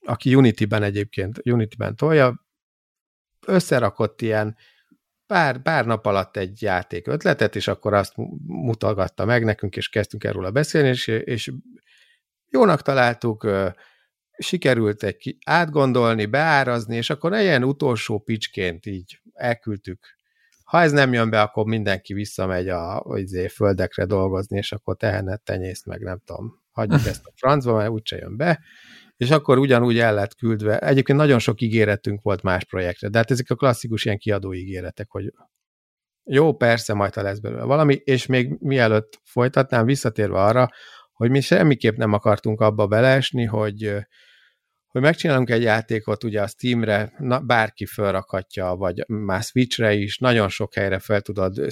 Speaker 3: aki Unity-ben egyébként, Unity-ben tolja, összerakott ilyen pár, pár nap alatt egy játék ötletet, és akkor azt mutatgatta meg nekünk, és kezdtünk erről beszélni, és, és jónak találtuk, sikerült egy átgondolni, beárazni, és akkor ilyen utolsó picsként így elküldtük. Ha ez nem jön be, akkor mindenki visszamegy a izé, földekre dolgozni, és akkor tehenet tenyészt meg, nem tudom, hagyjuk *laughs* ezt a francba, mert úgyse jön be, és akkor ugyanúgy el lett küldve. Egyébként nagyon sok ígéretünk volt más projektre, de hát ezek a klasszikus ilyen kiadó ígéretek, hogy jó, persze, majd ha lesz belőle valami, és még mielőtt folytatnám, visszatérve arra, hogy mi semmiképp nem akartunk abba beleesni, hogy hogy megcsinálunk egy játékot, ugye a Steamre na, bárki felrakhatja, vagy már Switchre is, nagyon sok helyre fel tudod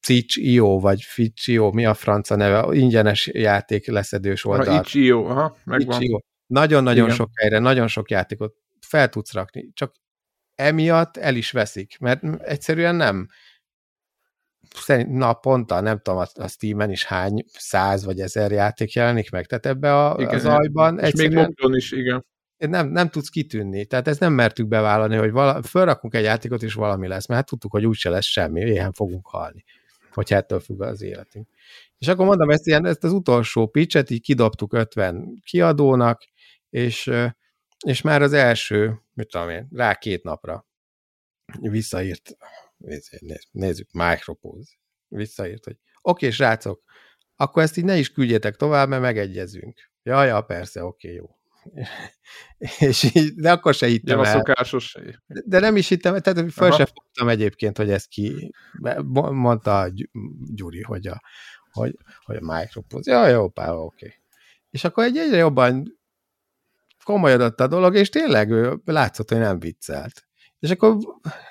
Speaker 3: Citch.io, vagy Fitch.io, mi a franca neve, ingyenes játék leszedős oldal.
Speaker 1: Itch.io, aha, megvan.
Speaker 3: Nagyon-nagyon sok helyre, nagyon sok játékot fel tudsz rakni, csak emiatt el is veszik, mert egyszerűen nem szerint naponta, nem tudom, a, a Steam-en is hány száz vagy ezer játék jelenik meg, tehát ebbe a, igen, az ajban
Speaker 1: és még mobilon is, igen.
Speaker 3: Nem, nem tudsz kitűnni, tehát ezt nem mertük bevállalni, hogy vala, felrakunk egy játékot, és valami lesz, mert hát tudtuk, hogy úgyse lesz semmi, éhen fogunk halni, hogyha ettől függ az életünk. És akkor mondom, ezt, ilyen, ezt az utolsó pitchet így kidobtuk 50 kiadónak, és, és már az első, mit tudom én, rá két napra visszaírt nézzük, Micropose visszaírt, hogy oké, srácok, akkor ezt így ne is küldjétek tovább, mert megegyezünk. Ja, ja, persze, oké, jó. *laughs* és így, de akkor se hittem
Speaker 1: ja, el. szokásos.
Speaker 3: De, nem is hittem, tehát föl se fogtam egyébként, hogy ez ki, mondta Gyuri, hogy a, hogy, hogy a Micropose. Ja, jó, pár, oké. És akkor egy egyre jobban komolyodott a dolog, és tényleg ő látszott, hogy nem viccelt. És akkor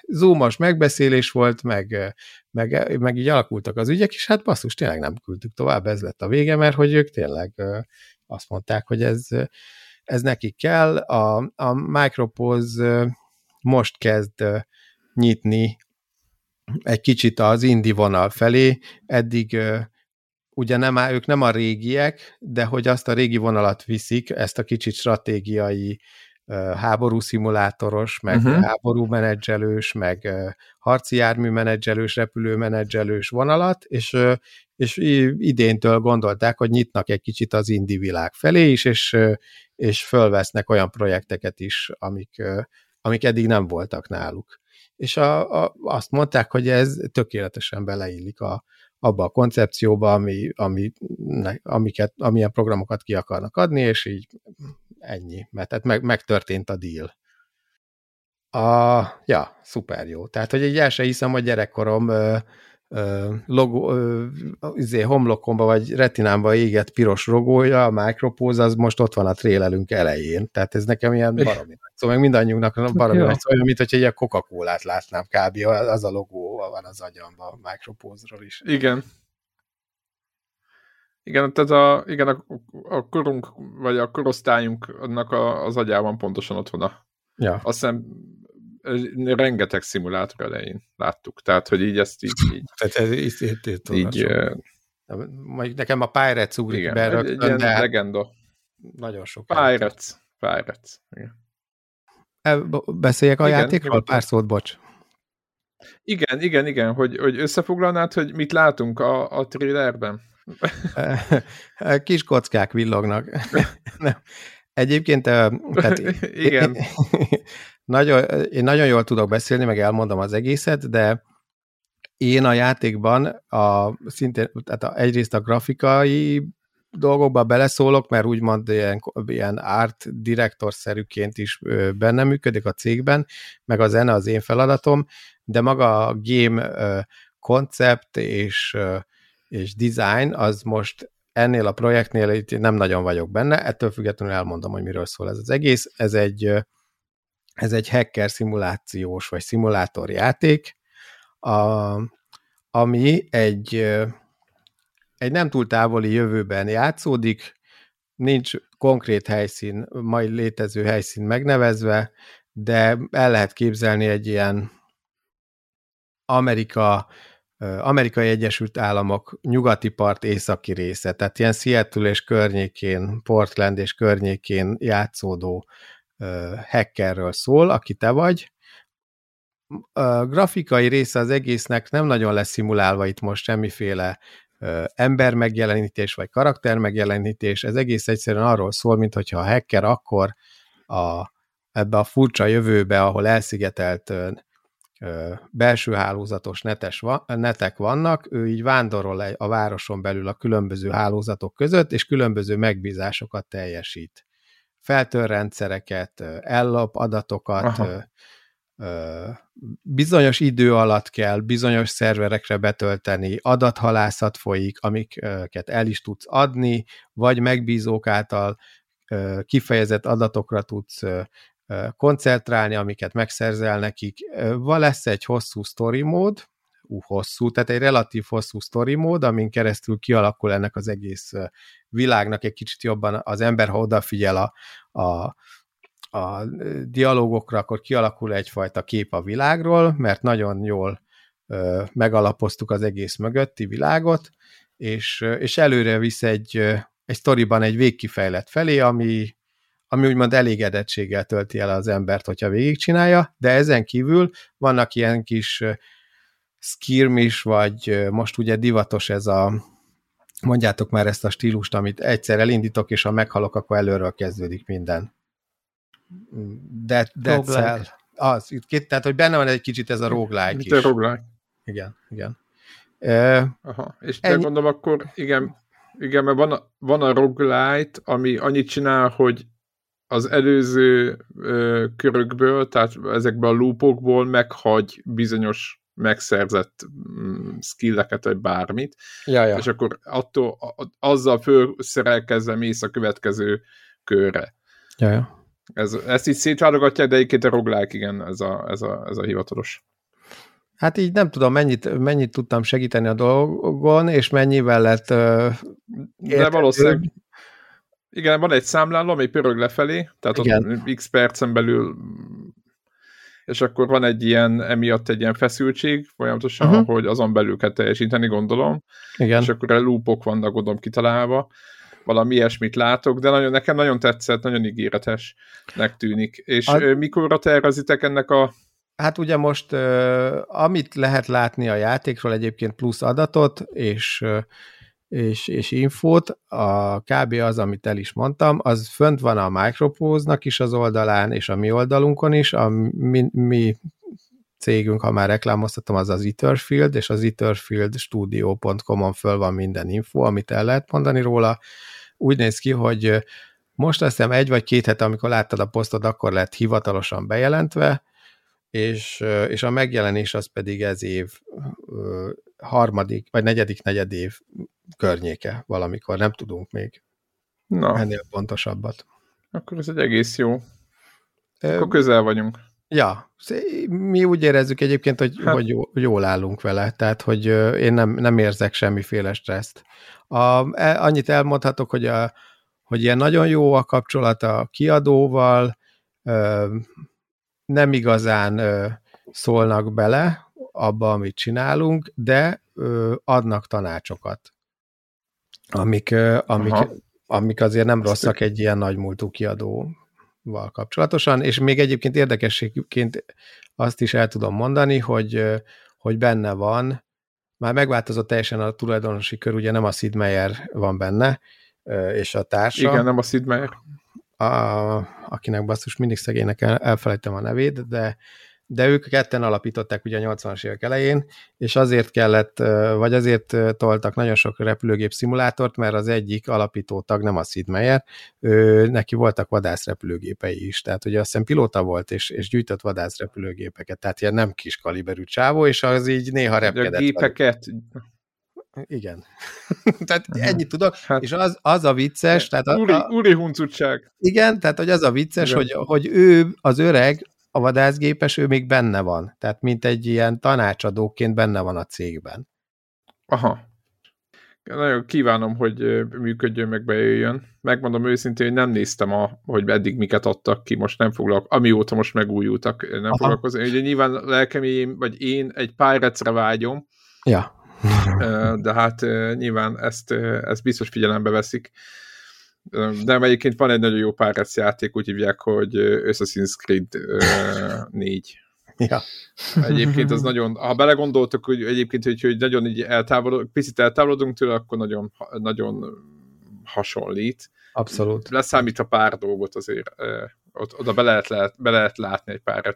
Speaker 3: zoomos megbeszélés volt, meg, meg, meg így alakultak az ügyek, és hát basszus, tényleg nem küldtük tovább, ez lett a vége, mert hogy ők tényleg azt mondták, hogy ez, ez nekik kell. A, a Micropose most kezd nyitni egy kicsit az indi vonal felé, eddig ugye nem, ők nem a régiek, de hogy azt a régi vonalat viszik, ezt a kicsit stratégiai háború szimulátoros, meg uh-huh. háború menedzselős, meg harci jármű menedzselős, repülő menedzselős vonalat, és, és idéntől gondolták, hogy nyitnak egy kicsit az indi világ felé is, és, és fölvesznek olyan projekteket is, amik, amik eddig nem voltak náluk. És a, a, azt mondták, hogy ez tökéletesen beleillik a, abba a koncepcióba, ami, ami, amiket, amilyen programokat ki akarnak adni, és így ennyi, mert tehát meg, megtörtént a deal. A, ja, szuper jó. Tehát, hogy egy el se hiszem, hogy gyerekkorom ö, logó, izé, homlokomba vagy retinámba égett piros rogója, a Micropose, az most ott van a trélelünk elején. Tehát ez nekem ilyen baromi nagy. Szóval meg mindannyiunknak baromi nagy. Szóval mint hogyha egy Coca-Colát látnám kb. Az a logó van az agyamban a Micropose-ról is.
Speaker 1: Igen. Igen, tehát a, igen, a, a korunk, vagy a korosztályunknak a, az agyában pontosan ott van a... Ja. Azt hiszem rengeteg szimulátor elején láttuk, tehát hogy így ezt így... így *laughs*
Speaker 3: tehát ez így, így, így, így majd nekem a Pirates ugrik igen, be
Speaker 1: rögtön, egy de
Speaker 3: legenda. Nagyon sok.
Speaker 1: Pirates. Pirates. Igen.
Speaker 3: Beszéljek a igen, játékról? Pár szót, bocs.
Speaker 1: Igen, igen, igen, hogy, hogy összefoglalnád, hogy mit látunk a, a trailerben? *laughs*
Speaker 3: Kis kockák villognak. *laughs* Egyébként, tehát, *laughs*
Speaker 1: igen.
Speaker 3: nagyon, én nagyon jól tudok beszélni, meg elmondom az egészet, de én a játékban a, szintén, tehát a, egyrészt a grafikai dolgokba beleszólok, mert úgymond ilyen, ilyen art direktor-szerűként is benne működik a cégben, meg a zene az én feladatom, de maga a game koncept és, és design az most ennél a projektnél itt nem nagyon vagyok benne, ettől függetlenül elmondom, hogy miről szól ez az egész. Ez egy, ez egy hacker szimulációs vagy szimulátor játék, a, ami egy, egy nem túl távoli jövőben játszódik, nincs konkrét helyszín, majd létező helyszín megnevezve, de el lehet képzelni egy ilyen Amerika, Amerikai Egyesült Államok nyugati part északi része, tehát ilyen Seattle és környékén, Portland és környékén játszódó hackerről szól, aki te vagy. A grafikai része az egésznek nem nagyon lesz szimulálva itt most semmiféle ember megjelenítés, vagy karakter megjelenítés, ez egész egyszerűen arról szól, mint hogyha a hacker akkor a, ebbe a furcsa jövőbe, ahol elszigetelt belső hálózatos netes netek vannak, ő így vándorol a városon belül a különböző hálózatok között, és különböző megbízásokat teljesít feltör rendszereket, ellop adatokat, Aha. bizonyos idő alatt kell bizonyos szerverekre betölteni, adathalászat folyik, amiket el is tudsz adni, vagy megbízók által kifejezett adatokra tudsz koncentrálni, amiket megszerzel nekik. Van lesz egy hosszú story mód, ú, hosszú, tehát egy relatív hosszú story mód, amin keresztül kialakul ennek az egész világnak egy kicsit jobban az ember, ha odafigyel a, a, a dialógokra, akkor kialakul egyfajta kép a világról, mert nagyon jól ö, megalapoztuk az egész mögötti világot, és, és előre visz egy, egy sztoriban egy végkifejlet felé, ami, ami úgymond elégedettséggel tölti el az embert, hogyha végigcsinálja, de ezen kívül vannak ilyen kis skirmish, vagy most ugye divatos ez a, mondjátok már ezt a stílust, amit egyszer elindítok, és ha meghalok, akkor előről kezdődik minden. Dead, dead Cell. Az, itt, tehát, hogy benne van egy kicsit ez a roguelike
Speaker 1: is. A roguelike.
Speaker 3: Igen, igen.
Speaker 1: Uh, Aha, és te ennyi... gondolom akkor, igen, igen, mert van a, van a roguelite, ami annyit csinál, hogy az előző ö, körökből, tehát ezekből a loopokból meghagy bizonyos megszerzett mm, skilleket, vagy bármit,
Speaker 3: ja, ja.
Speaker 1: és akkor attól, azzal fölszerelkezve mész a következő körre.
Speaker 3: Ja, ja.
Speaker 1: Ez, ezt így szétválogatják, de egyébként a roguelike, igen, ez a, ez a, ez a hivatalos.
Speaker 3: Hát így nem tudom, mennyit, mennyit tudtam segíteni a dolgon, és mennyivel lett uh,
Speaker 1: De valószínűleg igen, van egy számláló, ami pörög lefelé, tehát igen. ott x percen belül és akkor van egy ilyen, emiatt egy ilyen feszültség folyamatosan, uh-huh. hogy azon belül kell teljesíteni, gondolom.
Speaker 3: Igen.
Speaker 1: És akkor a loopok vannak, gondolom, kitalálva. Valami ilyesmit látok, de nagyon, nekem nagyon tetszett, nagyon ígéretesnek tűnik. És a... mikorra tervezitek ennek a
Speaker 3: Hát ugye most, amit lehet látni a játékról egyébként plusz adatot, és és, és infót, a kb. az, amit el is mondtam, az fönt van a Micropose-nak is az oldalán, és a mi oldalunkon is, a mi, mi cégünk, ha már reklámoztatom, az az Etherfield, és az etherfieldstudio.com-on föl van minden info, amit el lehet mondani róla. Úgy néz ki, hogy most azt hiszem egy vagy két hete, amikor láttad a posztot, akkor lett hivatalosan bejelentve, és, és a megjelenés az pedig ez év harmadik, vagy negyedik negyed év környéke valamikor, nem tudunk még Na. ennél pontosabbat.
Speaker 1: Akkor ez egy egész jó. Akkor közel vagyunk.
Speaker 3: Ja, mi úgy érezzük egyébként, hogy, hát. hogy jól állunk vele, tehát hogy én nem, nem érzek semmiféle stresszt. A, e, annyit elmondhatok, hogy, a, hogy ilyen nagyon jó a kapcsolat a kiadóval, nem igazán szólnak bele abba, amit csinálunk, de adnak tanácsokat, amik, amik, amik azért nem rosszak egy ilyen nagy múltú kiadóval kapcsolatosan, és még egyébként érdekességként azt is el tudom mondani, hogy, hogy benne van, már megváltozott teljesen a tulajdonosi kör, ugye nem a Sid Meier van benne, és a társa.
Speaker 1: Igen, nem a Sid Meier.
Speaker 3: A, akinek basszus mindig szegénynek el, elfelejtem a nevét, de de ők ketten alapították ugye a 80-as évek elején, és azért kellett, vagy azért toltak nagyon sok repülőgép szimulátort, mert az egyik alapító tag nem a Sid Meier, ő, neki voltak vadászrepülőgépei is, tehát ugye azt hiszem pilóta volt, és, és gyűjtött vadászrepülőgépeket, tehát ilyen nem kis kaliberű csávó, és az így néha repkedett. A
Speaker 1: gépeket,
Speaker 3: igen. *laughs* tehát ennyit tudok, hát, és az, az a vicces, tehát a,
Speaker 1: úri, úri huncutság.
Speaker 3: Igen, tehát hogy az a vicces, hogy, hogy ő, az öreg, a vadászgépes, ő még benne van. Tehát mint egy ilyen tanácsadóként benne van a cégben.
Speaker 1: Aha. Nagyon kívánom, hogy működjön, meg bejöjjön. Megmondom őszintén, hogy nem néztem, a, hogy eddig miket adtak ki, most nem foglalkozom, amióta most megújultak, nem Aha. foglalkozom. Ugye nyilván lelkem, vagy én egy Pirates-re vágyom,
Speaker 3: ja.
Speaker 1: de hát nyilván ezt, ezt biztos figyelembe veszik. De egyébként van egy nagyon jó Pirates játék, úgy hívják, hogy Assassin's Creed 4.
Speaker 3: Ja.
Speaker 1: Egyébként az nagyon, ha belegondoltok, hogy egyébként, hogy, hogy nagyon így eltávolodunk, picit eltávolodunk tőle, akkor nagyon, nagyon hasonlít.
Speaker 3: Abszolút.
Speaker 1: Leszámít a pár dolgot azért, ott, oda be lehet, lehet, be lehet látni egy pár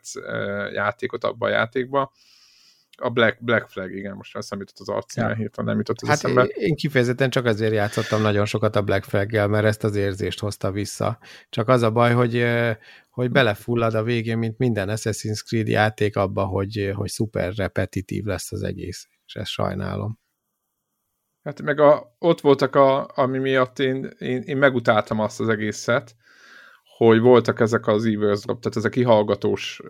Speaker 1: játékot abba a játékba. A Black, Black Flag, igen, most azt jutott az arcíme, ja. hirtelen nem jutott az
Speaker 3: hát
Speaker 1: eszembe.
Speaker 3: Én kifejezetten csak azért játszottam nagyon sokat a Black Flag-gel, mert ezt az érzést hozta vissza. Csak az a baj, hogy, hogy belefullad a végén, mint minden Assassin's Creed játék abba, hogy, hogy szuper repetitív lesz az egész, és ezt sajnálom.
Speaker 1: Hát meg a, ott voltak, a, ami miatt én, én, én megutáltam azt az egészet, hogy voltak ezek az eavesdrop, tehát ez a kihallgatós,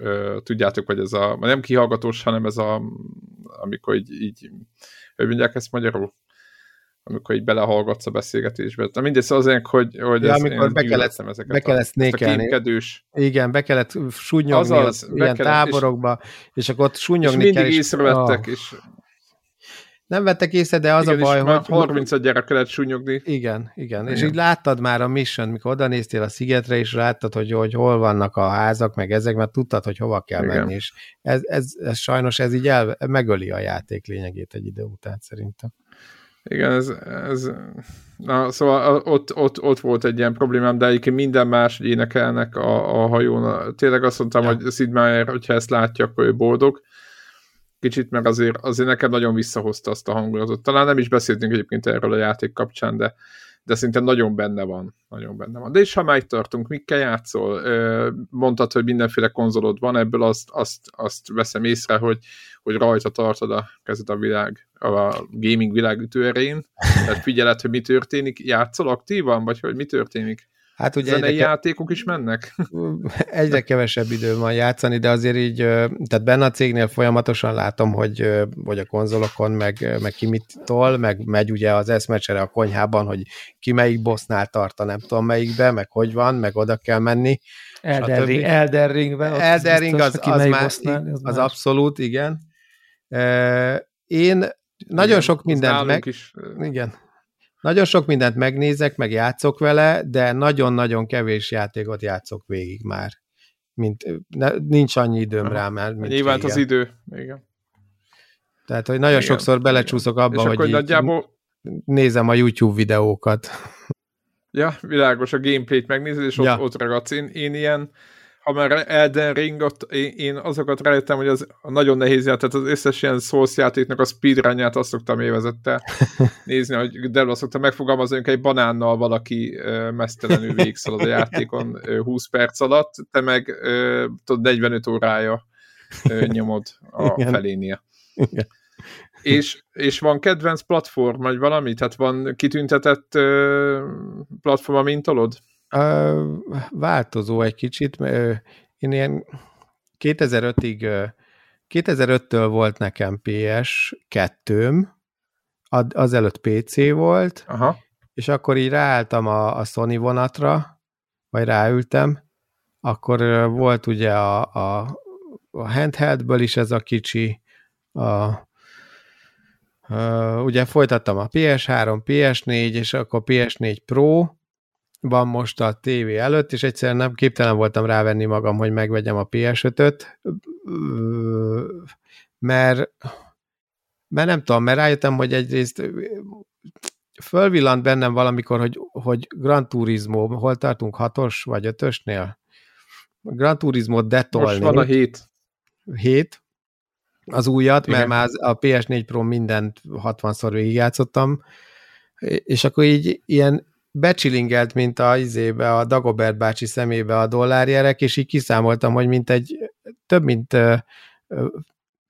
Speaker 1: tudjátok, vagy ez a, nem kihallgatós, hanem ez a, amikor így, így hogy mondják ezt magyarul? amikor így belehallgatsz a beszélgetésbe. Na mindegy, szóval azért, hogy, hogy
Speaker 3: ja, ez, amikor be kellett, ezeket be kellett
Speaker 1: a,
Speaker 3: Igen, be kellett súnyogni Azaz, az, ilyen kellett, táborokba, és, és akkor ott súnyogni és
Speaker 1: mindig kell. észrevettek, oh. és
Speaker 3: nem vettek észre, de az igen, a baj, hogy...
Speaker 1: 30 gyerek kellett súnyogni.
Speaker 3: Igen, igen, igen. És így láttad már a mission, mikor oda néztél a szigetre, és láttad, hogy, hogy hol vannak a házak, meg ezek, mert tudtad, hogy hova kell igen. menni, és ez, ez, ez sajnos ez így el, megöli a játék lényegét egy idő után szerintem.
Speaker 1: Igen, ez, ez na, szóval ott, ott, ott volt egy ilyen problémám, de egyébként minden más, énekelnek a, a hajón. Tényleg azt mondtam, ja. hogy Sid Meier, hogyha ezt látja, akkor ő boldog kicsit, meg azért, azért nekem nagyon visszahozta azt a hangulatot. Talán nem is beszéltünk egyébként erről a játék kapcsán, de, de szerintem nagyon benne van. Nagyon benne van. De és ha már tartunk, mikkel játszol? Mondtad, hogy mindenféle konzolod van, ebből azt, azt, azt veszem észre, hogy, hogy rajta tartod a kezed a világ, a gaming világ ütőerén. Tehát figyeled, hogy mi történik. Játszol aktívan, vagy hogy mi történik? Hát ugye Zenei egyre játékok is mennek? *laughs*
Speaker 3: Egyre kevesebb idő van játszani, de azért így, tehát benne a cégnél folyamatosan látom, hogy, hogy a konzolokon meg, meg ki mit tol, meg megy ugye az eszmecsere a konyhában, hogy ki melyik bossnál tart, nem tudom melyikbe, meg hogy van, meg oda kell menni.
Speaker 2: Elder, Ring,
Speaker 3: Ring az, az, az, már, bossnál, az, az abszolút, igen. Én nagyon igen, sok mindent meg... Is. Igen, nagyon sok mindent megnézek, meg játszok vele, de nagyon-nagyon kevés játékot játszok végig már. Mint, ne, nincs annyi időm rá, mert
Speaker 1: mint Nyilván az idő, igen.
Speaker 3: Tehát, hogy nagyon igen. sokszor belecsúszok abba, És hogy nagyjából... nézem a YouTube videókat.
Speaker 1: Ja, világos, a gameplayt megnézed, és ja. ott, ott ragadsz. Én, én ilyen ha már Elden Ring, ott én, én azokat rájöttem, hogy az nagyon nehéz játék, tehát az összes ilyen Souls játéknak a speedrunját azt szoktam évezette *laughs* nézni, hogy Debla szoktam megfogalmazni, hogy egy banánnal valaki mesztelenül végszalad a játékon 20 perc alatt, te meg tudod 45 órája nyomod a *laughs*
Speaker 3: Igen.
Speaker 1: felénél.
Speaker 3: Igen.
Speaker 1: És, és van kedvenc platform, vagy valami? Tehát van kitüntetett platform, amint tolod?
Speaker 3: Változó egy kicsit. Én ilyen 2005-ig, ö, 2005-től volt nekem PS2-m, ad- azelőtt PC volt,
Speaker 1: Aha.
Speaker 3: és akkor így ráálltam a, a Sony vonatra, vagy ráültem, akkor volt ugye a, a, a handheldből is ez a kicsi, a, Uh, ugye folytattam a PS3, PS4, és akkor PS4 Pro van most a tévé előtt, és egyszerűen nem képtelen voltam rávenni magam, hogy megvegyem a PS5-öt, mert, mert nem tudom, mert rájöttem, hogy egyrészt fölvillant bennem valamikor, hogy, hogy Gran Turismo, hol tartunk, hatos vagy ötösnél? Gran Turismo detolni.
Speaker 1: Most van a hét.
Speaker 3: 7, az újat,
Speaker 1: Igen.
Speaker 3: mert már az- a PS4 Pro mindent 60-szor végigjátszottam, és akkor így ilyen becsilingelt, mint a izébe, a Dagobert bácsi szemébe a dollárjerek, és így kiszámoltam, hogy mint egy több mint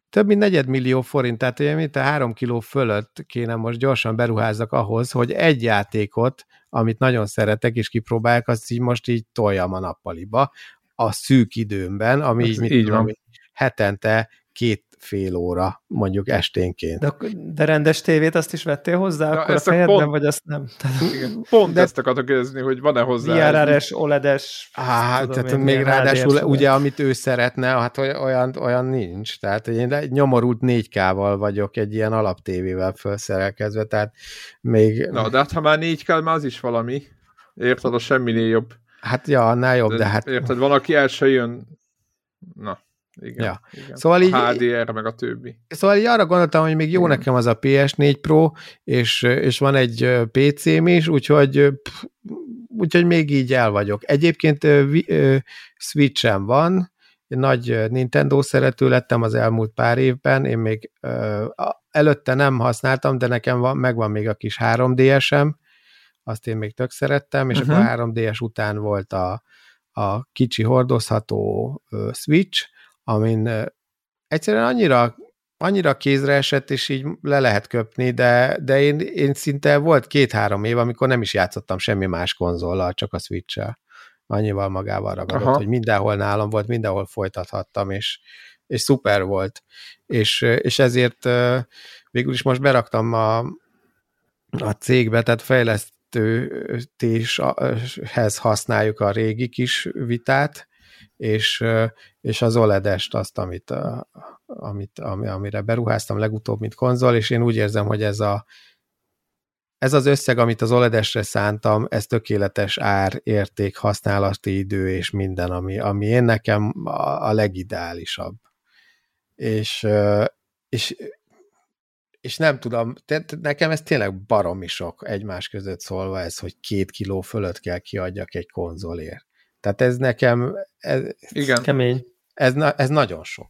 Speaker 3: több mint negyedmillió forint, tehát olyan, mint a három kiló fölött kéne most gyorsan beruházzak ahhoz, hogy egy játékot, amit nagyon szeretek, és kipróbálják, azt így most így toljam a nappaliba, a szűk időmben, ami
Speaker 1: Ez
Speaker 3: így, mit
Speaker 1: így
Speaker 3: tudom,
Speaker 1: van.
Speaker 3: hetente két fél óra, mondjuk esténként.
Speaker 2: De, de rendes tévét azt is vettél hozzá,
Speaker 1: Na,
Speaker 2: akkor a fejedben,
Speaker 1: pont-
Speaker 2: vagy azt nem? *laughs* Tehát
Speaker 1: Igen. Pont
Speaker 3: De-
Speaker 1: De... ezt akartok kérdezni, hogy van-e hozzá.
Speaker 2: VRR-es, OLED-es,
Speaker 3: Á, tehát
Speaker 2: én,
Speaker 3: még ráadásul ugye, amit ő szeretne, hát oly- olyan, olyan nincs. Tehát én nyomorult 4K-val vagyok egy ilyen alaptévével felszerelkezve, tehát még,
Speaker 1: Na, de hát ha már négy kell, már az is valami. Érted, a semminél jobb.
Speaker 3: hát ja, annál jobb, de hát
Speaker 1: Érted, van, aki el se jön. Na, igen.
Speaker 3: Ja.
Speaker 1: igen.
Speaker 3: Szóval így-
Speaker 1: A HDR, meg a többi.
Speaker 3: Szóval így arra gondoltam, hogy még jó
Speaker 1: Igen.
Speaker 3: nekem az a PS4 Pro, és, és van egy PC-m is, úgyhogy, pff, úgyhogy még így el vagyok. Egyébként Switch-em van, nagy Nintendo szerető lettem az elmúlt pár évben, én még ö, előtte nem használtam, de nekem van, megvan még a kis 3DS-em, azt én még tök szerettem, és uh-huh.
Speaker 1: Mhm.
Speaker 3: akkor a 3DS után volt a, a kicsi hordozható ö, Switch, amin egyszerűen annyira, annyira kézre esett, és így le lehet köpni, de, de én, én szinte volt két-három év, amikor nem is játszottam semmi más konzollal, csak a Switch-el. Annyival magával ragadott,
Speaker 1: Aha.
Speaker 3: hogy mindenhol nálam volt, mindenhol folytathattam, és, és szuper volt. És, és ezért végül is most beraktam a, a cégbe, tehát fejlesztőtéshez használjuk a régi kis vitát, és, és az OLED-est, azt, amit, amit, ami- amire beruháztam legutóbb, mint konzol, és én úgy érzem, hogy ez a ez az összeg, amit az OLED-esre szántam, ez tökéletes ár, érték, használati idő és minden, ami, ami én nekem a, a legideálisabb. És, és, és nem tudom, te- nekem ez tényleg baromi sok egymás között szólva ez, hogy két kiló fölött kell kiadjak egy konzolért. Tehát ez nekem, ez,
Speaker 1: Igen.
Speaker 2: Kemény.
Speaker 3: ez, ez nagyon sok.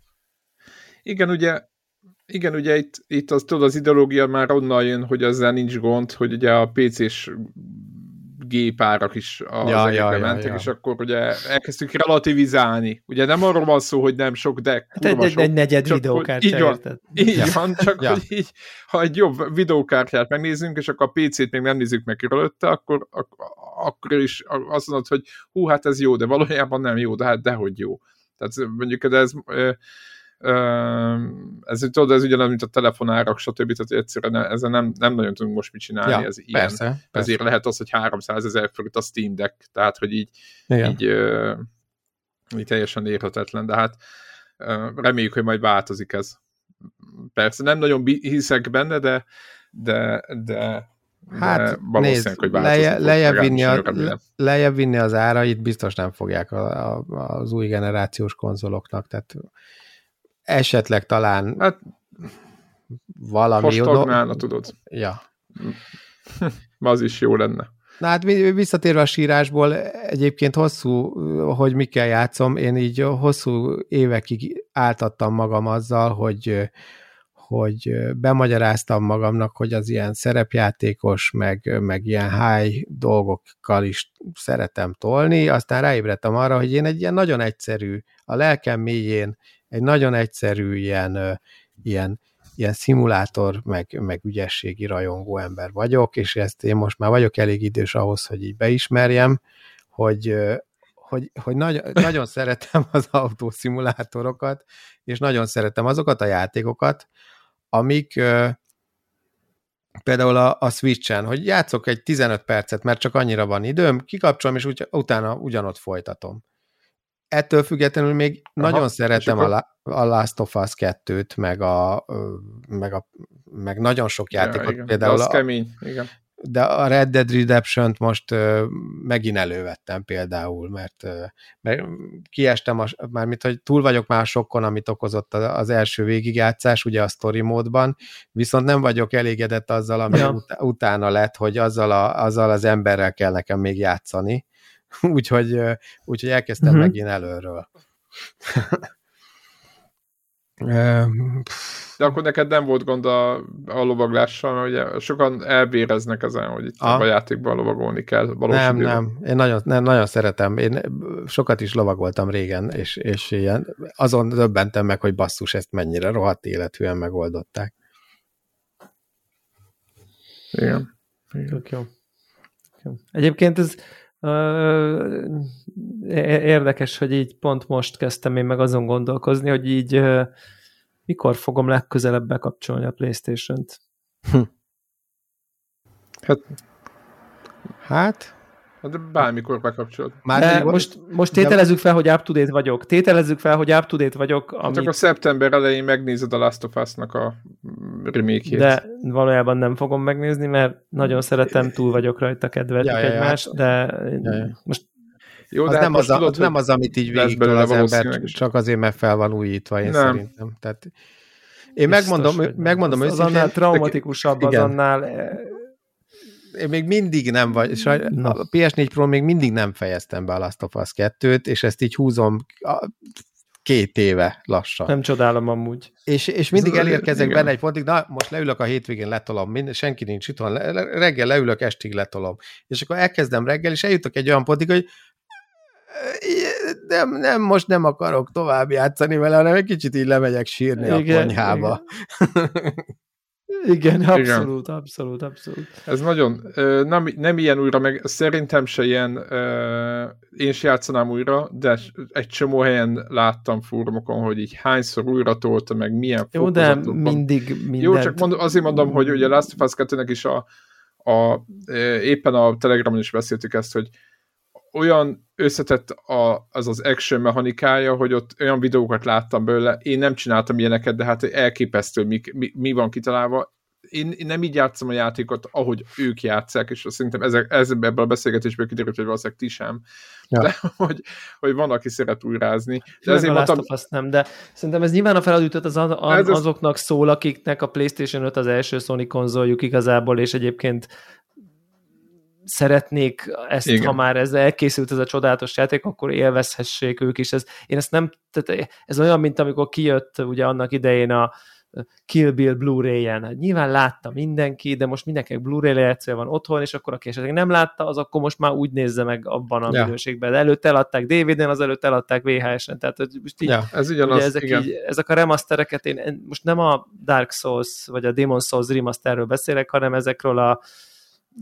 Speaker 1: Igen, ugye, igen, ugye itt, itt az, tudod, az ideológia már onnan jön, hogy ezzel nincs gond, hogy ugye a PC-s gépárak is az
Speaker 3: Ja,
Speaker 1: ja, mentek,
Speaker 3: ja.
Speaker 1: és akkor ugye elkezdtük relativizálni. Ugye nem arról van szó, hogy nem sok, de
Speaker 2: Hát
Speaker 1: kurva
Speaker 2: egy, egy,
Speaker 1: sok.
Speaker 2: egy negyed
Speaker 1: Csak
Speaker 2: videókártya,
Speaker 1: így van.
Speaker 2: érted?
Speaker 1: Így
Speaker 3: Ja.
Speaker 1: van, csak
Speaker 3: Ja.
Speaker 1: hogy így, ha egy jobb videókártyát megnézzünk, és akkor a PC-t még nem nézzük meg körülötte, akkor, ak- akkor is azt mondod, hogy hú, hát ez jó, de valójában nem jó, de hát dehogy jó. Tehát mondjuk ez, ö, ö, ez, tudod, ez ugyanaz, mint a telefonárak, stb. Tehát egyszerűen ezzel nem, nem nagyon tudunk most mit csinálni,
Speaker 3: Ja,
Speaker 1: ez ilyen.
Speaker 3: persze, persze.
Speaker 1: Ezért lehet az, hogy 300 ezer forint a Steam Deck, tehát hogy így,
Speaker 3: Igen.
Speaker 1: így, ö, így teljesen érhetetlen, de hát ö, reméljük, hogy majd változik ez. Persze nem nagyon hiszek benne, de de, de,
Speaker 3: Hát nézd,
Speaker 1: hogy
Speaker 3: leje, lejjebb, vinni a, lejjebb vinni az árait, biztos nem fogják a, a, az új generációs konzoloknak, tehát esetleg talán
Speaker 1: Hát
Speaker 3: valami...
Speaker 1: ha stagnálna, tudod.
Speaker 3: Ja. *laughs*
Speaker 1: Az is jó lenne.
Speaker 3: Na hát vi- visszatérve a sírásból, egyébként hosszú, hogy mikkel játszom, én így hosszú évekig áltattam magam azzal, hogy hogy bemagyaráztam magamnak, hogy az ilyen szerepjátékos, meg, meg ilyen high dolgokkal is szeretem tolni, aztán ráébredtem arra, hogy én egy ilyen nagyon egyszerű, a lelkem mélyén egy nagyon egyszerű ilyen, ilyen, ilyen szimulátor, meg, meg ügyességi rajongó ember vagyok, és ezt én most már vagyok elég idős ahhoz, hogy így beismerjem, hogy, hogy, hogy nagy, nagyon szeretem az autószimulátorokat, és nagyon szeretem azokat a játékokat, amik például a, a Switch-en, hogy játszok egy 15 percet, mert csak annyira van időm, kikapcsolom, és úgy, utána ugyanott folytatom. Ettől függetlenül még Aha, nagyon szeretem akkor... a, Last of Us 2-t, meg, a, meg, a, meg nagyon sok játékot. Ja,
Speaker 1: igen. Például az a, kemény, igen
Speaker 3: de a Red Dead Redemption-t most uh, megint elővettem például, mert, uh, mert kiestem, a, mármint, hogy túl vagyok már sokkon, amit okozott az első végigjátszás, ugye a story módban, viszont nem vagyok elégedett azzal, ami ja. ut- utána lett, hogy azzal, a, azzal az emberrel kell nekem még játszani, *laughs* úgyhogy, úgyhogy elkezdtem uh-huh. megint előről. *laughs*
Speaker 1: De akkor neked nem volt gond a, a lovaglással, mert ugye sokan elbéreznek ezen, hogy itt a, a játékban lovagolni kell.
Speaker 3: Nem, időben. nem. Én nagyon, nem, nagyon szeretem. Én sokat is lovagoltam régen, és, és ilyen, azon döbbentem meg, hogy basszus, ezt mennyire rohadt életűen megoldották.
Speaker 1: Igen.
Speaker 2: Tök jó. jó. Egyébként ez érdekes, hogy így pont most kezdtem én meg azon gondolkozni, hogy így mikor fogom legközelebb bekapcsolni a Playstation-t. Hm.
Speaker 1: Hát, hát de bármikor bekapcsolod. Már
Speaker 2: de most, most tételezzük fel, hogy up-to-date vagyok. Tételezzük fel, hogy up-to-date vagyok.
Speaker 1: Hát amit... Csak a szeptember elején megnézed a Last of Us-nak a remake
Speaker 2: De valójában nem fogom megnézni, mert nagyon szeretem, túl vagyok rajta kedveltük ja, ja, egymást, ja, de ja, ja. most
Speaker 3: jó, de az, hát nem, az, tudod, az nem az, amit így végig az ember, csak azért, mert fel van újítva, én nem. szerintem. Tehát én Biztos, megmondom, megmondom
Speaker 2: az, az annál traumatikusabb, az annál
Speaker 3: én még mindig nem vagy, saj, a PS4 Pro még mindig nem fejeztem be a Last of Us 2-t, és ezt így húzom két éve lassan.
Speaker 2: Nem csodálom amúgy.
Speaker 3: És, és mindig elérkezek benne egy pontig, na most leülök a hétvégén, letolom, mind, senki nincs itt, van, reggel leülök, estig letolom. És akkor elkezdem reggel, és eljutok egy olyan pontig, hogy nem, nem, most nem akarok tovább játszani vele, hanem egy kicsit így lemegyek sírni igen, a konyhába.
Speaker 2: Igen. *laughs* Igen, abszolút, Igen. abszolút, abszolút.
Speaker 1: Ez nagyon, nem, nem ilyen újra, meg szerintem se ilyen, én is játszanám újra, de egy csomó helyen láttam fórumokon, hogy így hányszor újra tolta, meg milyen
Speaker 2: Jó, de mindig mindent.
Speaker 1: Jó, csak mond, azért mondom, hogy ugye Last of Us 2 is a, a, éppen a Telegramon is beszéltük ezt, hogy olyan összetett a, az az action mechanikája, hogy ott olyan videókat láttam belőle, én nem csináltam ilyeneket, de hát elképesztő, mi, mi, mi van kitalálva. Én, én nem így játszom a játékot, ahogy ők játszák, és szerintem ezek, ez, ebből a beszélgetésből kiderült, hogy valószínűleg ti sem. Ja. De *laughs* hogy, hogy van, aki szeret újrázni.
Speaker 2: De ezért mondtam... Azt nem, de szerintem ez nyilván a feladutat az, az, azoknak szól, akiknek a PlayStation 5 az első Sony konzoljuk igazából, és egyébként szeretnék ezt, Igen. ha már ez elkészült ez a csodálatos játék, akkor élvezhessék ők is. Ez, én ezt nem, tehát ez olyan, mint amikor kijött ugye annak idején a Kill Bill Blu-ray-en. Hát nyilván látta mindenki, de most mindenkinek Blu-ray lejátszója van otthon, és akkor aki esetleg nem látta, az akkor most már úgy nézze meg abban a ja. minőségben. De előtt eladták DVD-n, az előtt eladták VHS-en. Tehát most így,
Speaker 1: ja, ez ugyanaz,
Speaker 2: ezek, igen. így, ezek a remastereket, én most nem a Dark Souls, vagy a Demon Souls remasterről beszélek, hanem ezekről a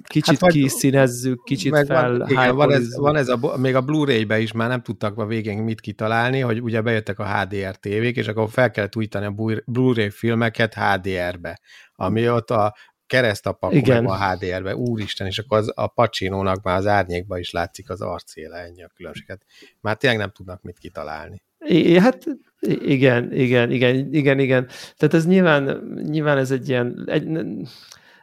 Speaker 2: kicsit hát, kiszínezzük, kicsit meg fel van,
Speaker 3: van, ez, van ez a, még a Blu-ray-be is már nem tudtak a végén mit kitalálni, hogy ugye bejöttek a HDR tévék, és akkor fel kellett újítani a Blu-ray filmeket HDR-be, ami ott a keresztapakon a HDR-be, úristen, és akkor az, a pacsinónak már az árnyékban is látszik az arcéle, ennyi a különbséget. Már tényleg nem tudnak mit kitalálni.
Speaker 2: I, hát igen, igen, igen, igen, igen. Tehát ez nyilván, nyilván ez egy ilyen, egy,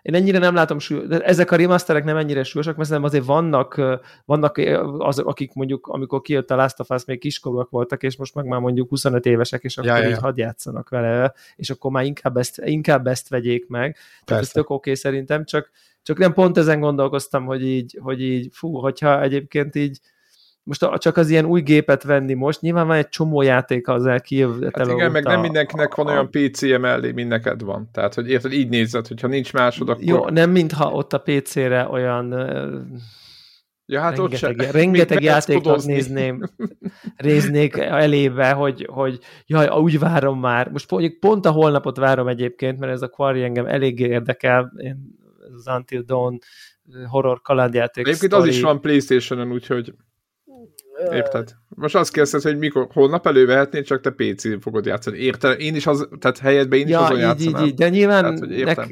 Speaker 2: én ennyire nem látom súlyos, de ezek a remasterek nem ennyire súlyosak, mert szerintem azért vannak, vannak azok, akik mondjuk, amikor kijött a Last of Us, még kiskorúak voltak, és most meg már mondjuk 25 évesek, és akkor ja, így ja. hadd játszanak vele, és akkor már inkább ezt, inkább ezt vegyék meg. Persze. Tehát ez tök oké okay, szerintem, csak, csak nem pont ezen gondolkoztam, hogy így, hogy így, fú, hogyha egyébként így most csak az ilyen új gépet venni most, nyilván van egy csomó játék az el
Speaker 1: Hát igen, meg nem mindenkinek van olyan PC-je mellé, mint neked van. Tehát, hogy érted, így nézed, hogyha nincs másod, akkor...
Speaker 2: Jó, nem mintha ott a PC-re olyan
Speaker 1: Ja, hát
Speaker 2: rengeteg,
Speaker 1: ott se.
Speaker 2: rengeteg *laughs* játékot nézném, néznék elébe, hogy, hogy jaj, úgy várom már. Most mondjuk pont a holnapot várom egyébként, mert ez a Quarry engem elég érdekel. Én, az Until Dawn horror kalandjáték.
Speaker 1: Egyébként story. az is van Playstation-on, úgyhogy Érted? Most azt kérdezted, hogy mikor, holnap elővehetnéd, csak te PC-n fogod játszani. Érted? Én is az, tehát helyedben én is ja, azon így, játszanám. Így,
Speaker 2: de nyilván tehát, nek,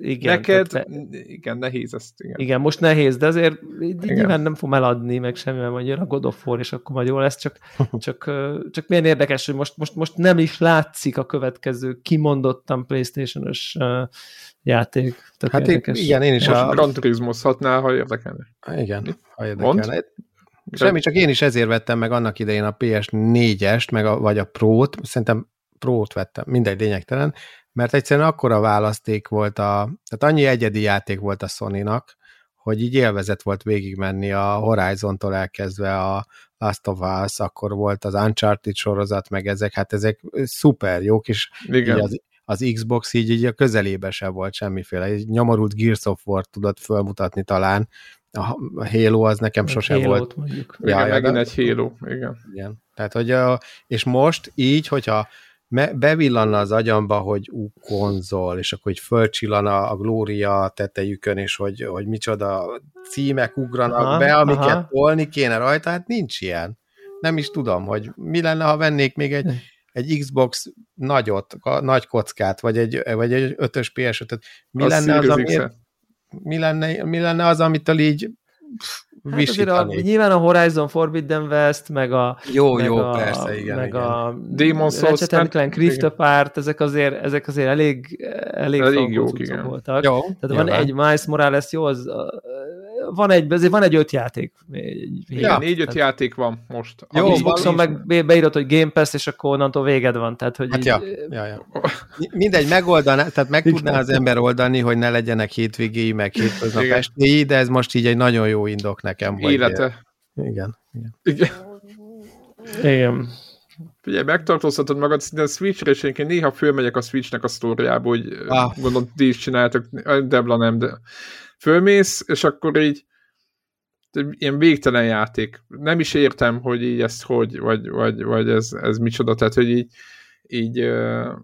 Speaker 1: igen, Neked, tehát, igen, nehéz ezt. Igen.
Speaker 2: igen, most nehéz, de azért igen. nyilván nem fogom eladni, meg semmi, mert majd jön a God of War, és akkor majd jó lesz, csak, *laughs* csak, csak milyen érdekes, hogy most, most, most nem is látszik a következő kimondottan Playstation-ös játék.
Speaker 3: Tehát hát érdekes. igen, én is
Speaker 1: most a... Gran Turismo-hatnál, ha érdekelne.
Speaker 3: Igen, ha érdekelne. Mond? Semmi, csak én is ezért vettem meg annak idején a PS4-est, meg a, vagy a Pro-t, szerintem Pro-t vettem, mindegy, lényegtelen, mert egyszerűen akkora választék volt a, tehát annyi egyedi játék volt a Sony-nak, hogy így élvezet volt végigmenni a Horizon-tól elkezdve a Last of Us, akkor volt az Uncharted sorozat, meg ezek, hát ezek szuper jók, és Igen. az, az Xbox így, így a közelébe se volt semmiféle. Egy nyomorult Gears of War tudott fölmutatni talán, a Halo az nekem a sose Halo-t volt.
Speaker 1: Mondjuk. Ja, igen, ja, megint de... egy Halo, igen.
Speaker 3: igen. Tehát, hogy a, és most így, hogyha me, bevillanna az agyamba, hogy ú, konzol, és akkor hogy fölcsillana a Glória tetejükön, és hogy, hogy micsoda címek ugranak aha, be, amiket aha. tolni kéne rajta, hát nincs ilyen. Nem is tudom, hogy mi lenne, ha vennék még egy, egy Xbox nagyot, nagy kockát, vagy egy, vagy egy 5-ös PS5-öt. Mi a lenne az, amiért, mi lenne, mi lenne az, amitől így
Speaker 2: Hát azért a, nyilván a Horizon Forbidden West, meg a
Speaker 3: jó,
Speaker 2: meg
Speaker 3: jó,
Speaker 2: a,
Speaker 3: persze, igen,
Speaker 2: meg
Speaker 3: igen.
Speaker 2: a
Speaker 1: Demon Souls
Speaker 2: Ratchet Clank Rift Apart, ezek azért, ezek azért elég, elég, elég jók, igen. voltak. Jó, Tehát nyilván. van egy Miles Morales, jó, az, van egy, azért van egy öt játék.
Speaker 1: Egy, ja, négy-öt játék van most.
Speaker 2: Jó, Xboxon meg beírod, hogy Game Pass, és akkor onnantól véged van. Tehát, hogy
Speaker 3: hát
Speaker 2: így,
Speaker 3: ja, ja, ja. *laughs* Mindegy, megoldaná, tehát meg tudná az ember oldani, hogy ne legyenek hétvégéi, meg hétköznap estéi, de ez most így egy nagyon jó indok nekem.
Speaker 1: Hogy Élete.
Speaker 3: Igen. Igen.
Speaker 1: igen.
Speaker 2: igen.
Speaker 1: Figyelj, megtartóztatod magad, de a Switch-re és én néha fölmegyek a Switch-nek a sztóriába, hogy ah. gondolom, ti is csináltok, Debla nem, de fölmész, és akkor így ilyen végtelen játék. Nem is értem, hogy így ezt hogy, vagy, vagy, vagy ez, ez micsoda, tehát hogy így, így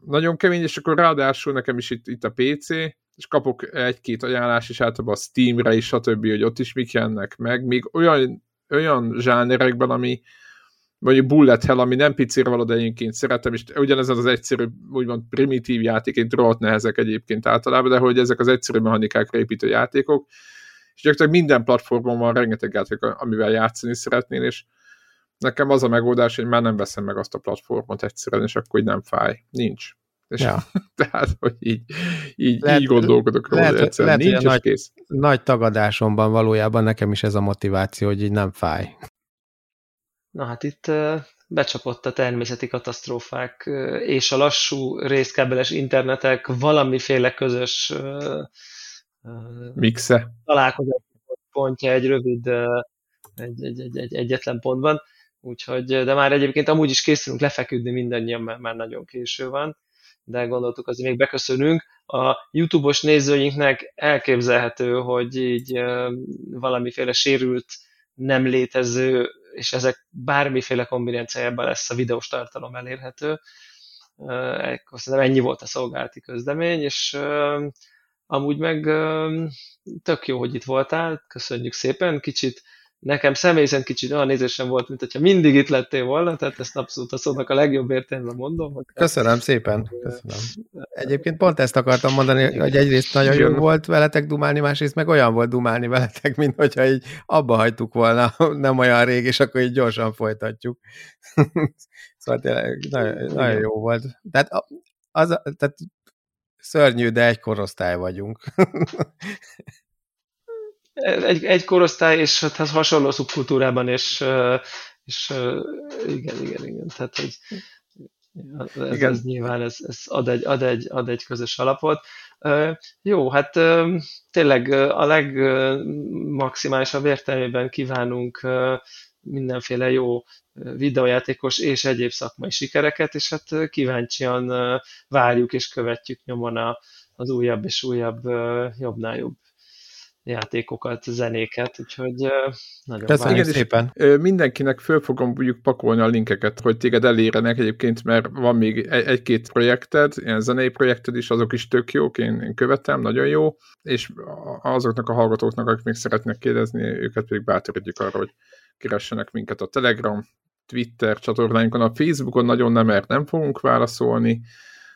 Speaker 1: nagyon kemény, és akkor ráadásul nekem is itt, itt a PC, és kapok egy-két ajánlás is általában a Steamre is, stb., hogy ott is mik jönnek meg, még olyan, olyan zsánerekben, ami vagy bullet hell, ami nem picire való, de egyébként szeretem, és ugyanez az egyszerű, úgymond primitív játék, rohadt nehezek egyébként általában, de hogy ezek az egyszerű mechanikákra építő játékok, és gyakorlatilag minden platformon van rengeteg játék, amivel játszani szeretnél, és nekem az a megoldás, hogy már nem veszem meg azt a platformot egyszerűen, és akkor így nem fáj. Nincs. És ja. *laughs* tehát, hogy így, így, lehet, így gondolkodok róla, lehet, egyszerűen lehet, nincs,
Speaker 3: nagy,
Speaker 1: kész.
Speaker 3: nagy tagadásomban valójában nekem is ez a motiváció, hogy így nem fáj.
Speaker 2: Na hát itt becsapott a természeti katasztrófák és a lassú részkábeles internetek valamiféle közös
Speaker 1: mixe
Speaker 2: találkozás pontja egy rövid egy, egy, egy, egy egyetlen pontban. Úgyhogy, de már egyébként amúgy is készülünk lefeküdni mindannyian, mert már nagyon késő van, de gondoltuk azért még beköszönünk. A YouTube-os nézőinknek elképzelhető, hogy így valamiféle sérült, nem létező és ezek bármiféle kombinációjában lesz a videós tartalom elérhető. Akkor szerintem ennyi volt a szolgálati közlemény, és amúgy meg tök jó, hogy itt voltál, köszönjük szépen, kicsit nekem személy szerint kicsit olyan nézésem volt, mint hogyha mindig itt lettél volna, tehát ezt abszolút a szónak a legjobb értelemben mondom. Hogy
Speaker 3: Köszönöm szépen. Köszönöm. Egyébként pont ezt akartam mondani, hogy egyrészt nagyon jó volt veletek dumálni, másrészt meg olyan volt dumálni veletek, *laughs* mint hogyha így abba hagytuk volna *laughs* nem olyan rég, és akkor így gyorsan folytatjuk. *laughs* szóval tényleg nagyon, nagyon jó volt. Tehát, az, tehát szörnyű, de egy korosztály vagyunk
Speaker 2: egy, egy korosztály, és hát hasonló szubkultúrában, és, és igen, igen, igen, tehát hogy ez, igen. ez nyilván ez, ez ad, egy, ad, egy, ad egy közös alapot. Jó, hát tényleg a legmaximálisabb értelmében kívánunk mindenféle jó videójátékos és egyéb szakmai sikereket, és hát kíváncsian várjuk és követjük nyomon a, az újabb és újabb, jobbnál jobb játékokat, zenéket, úgyhogy nagyon
Speaker 3: Köszönjük
Speaker 1: Igen,
Speaker 3: szépen.
Speaker 1: Mindenkinek föl fogom mondjuk pakolni a linkeket, hogy téged elérjenek egyébként, mert van még egy- egy-két projekted, ilyen zenei projekted is, azok is tök jók, én, én követem, nagyon jó, és azoknak a hallgatóknak, akik még szeretnek kérdezni, őket pedig bátorítjuk arra, hogy keressenek minket a Telegram, Twitter csatornáinkon, a Facebookon nagyon nem, mert nem fogunk válaszolni,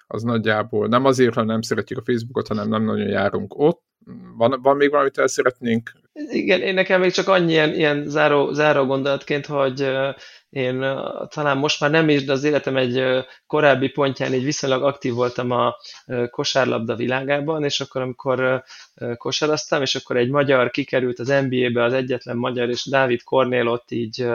Speaker 1: az nagyjából nem azért, ha nem szeretjük a Facebookot, hanem nem nagyon járunk ott. Van, van még valamit el szeretnénk?
Speaker 2: Igen, én nekem még csak annyi ilyen, ilyen záró, záró gondolatként, hogy én talán most már nem is, de az életem egy korábbi pontján így viszonylag aktív voltam a kosárlabda világában, és akkor amikor kosaraztam, és akkor egy magyar kikerült az NBA-be, az egyetlen magyar, és Dávid Kornél ott így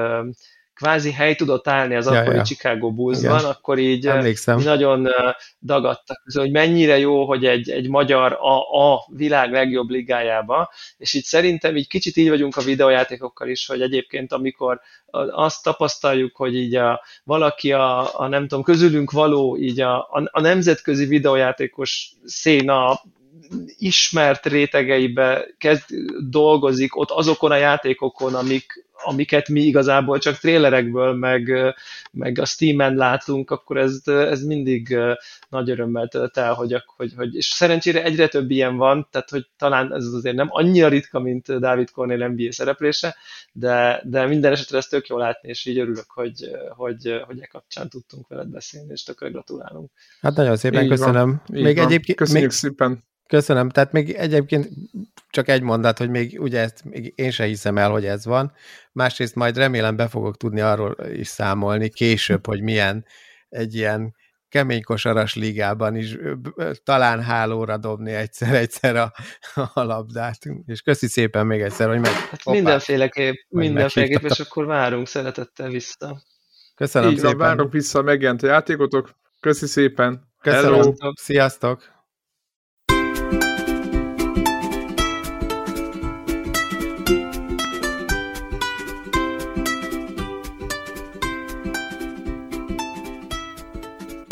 Speaker 2: kvázi hely tudott állni az
Speaker 3: Ja,
Speaker 2: akkori
Speaker 3: ja.
Speaker 2: Chicago Bulls-ban, akkor így ö,
Speaker 3: Emlékszem.
Speaker 2: nagyon ö, dagadtak, hogy mennyire jó, hogy egy, egy magyar a, a világ legjobb ligájába, és így szerintem így kicsit így vagyunk a videójátékokkal is, hogy egyébként amikor azt tapasztaljuk, hogy így a, valaki a, a nem tudom, közülünk való így a, a, a nemzetközi videójátékos széna ismert rétegeibe kezd, dolgozik ott azokon a játékokon, amik, amiket mi igazából csak trélerekből, meg, meg a Steam-en látunk, akkor ez, ez mindig nagy örömmel tölt el, hogy, hogy, hogy, és szerencsére egyre több ilyen van, tehát hogy talán ez azért nem annyira ritka, mint Dávid Cornél NBA szereplése, de, de minden esetre ezt tök jól látni, és így örülök, hogy, hogy, hogy e kapcsán tudtunk veled beszélni, és tökre gratulálunk.
Speaker 3: Hát nagyon szépen
Speaker 1: Így van,
Speaker 3: köszönöm.
Speaker 1: Így
Speaker 3: még
Speaker 1: van.
Speaker 3: egyébként,
Speaker 1: Köszönjük
Speaker 3: még,
Speaker 1: szépen.
Speaker 3: Köszönöm. Tehát még egyébként csak egy mondat, hogy még ugye ezt még én se hiszem el, hogy ez van. Másrészt majd remélem be fogok tudni arról is számolni később, hogy milyen egy ilyen kemény kosaras ligában is talán hálóra dobni egyszer-egyszer a, a labdát. És köszi szépen még egyszer, hogy meg...
Speaker 2: Hát mindenféleképp, mindenféleképp, és akkor várunk szeretettel vissza.
Speaker 3: Köszönöm
Speaker 1: Így van,
Speaker 3: szépen.
Speaker 1: várok vissza a megjelent a játékotok. Köszi szépen.
Speaker 3: Köszönöm.
Speaker 1: Hello.
Speaker 3: Sziasztok.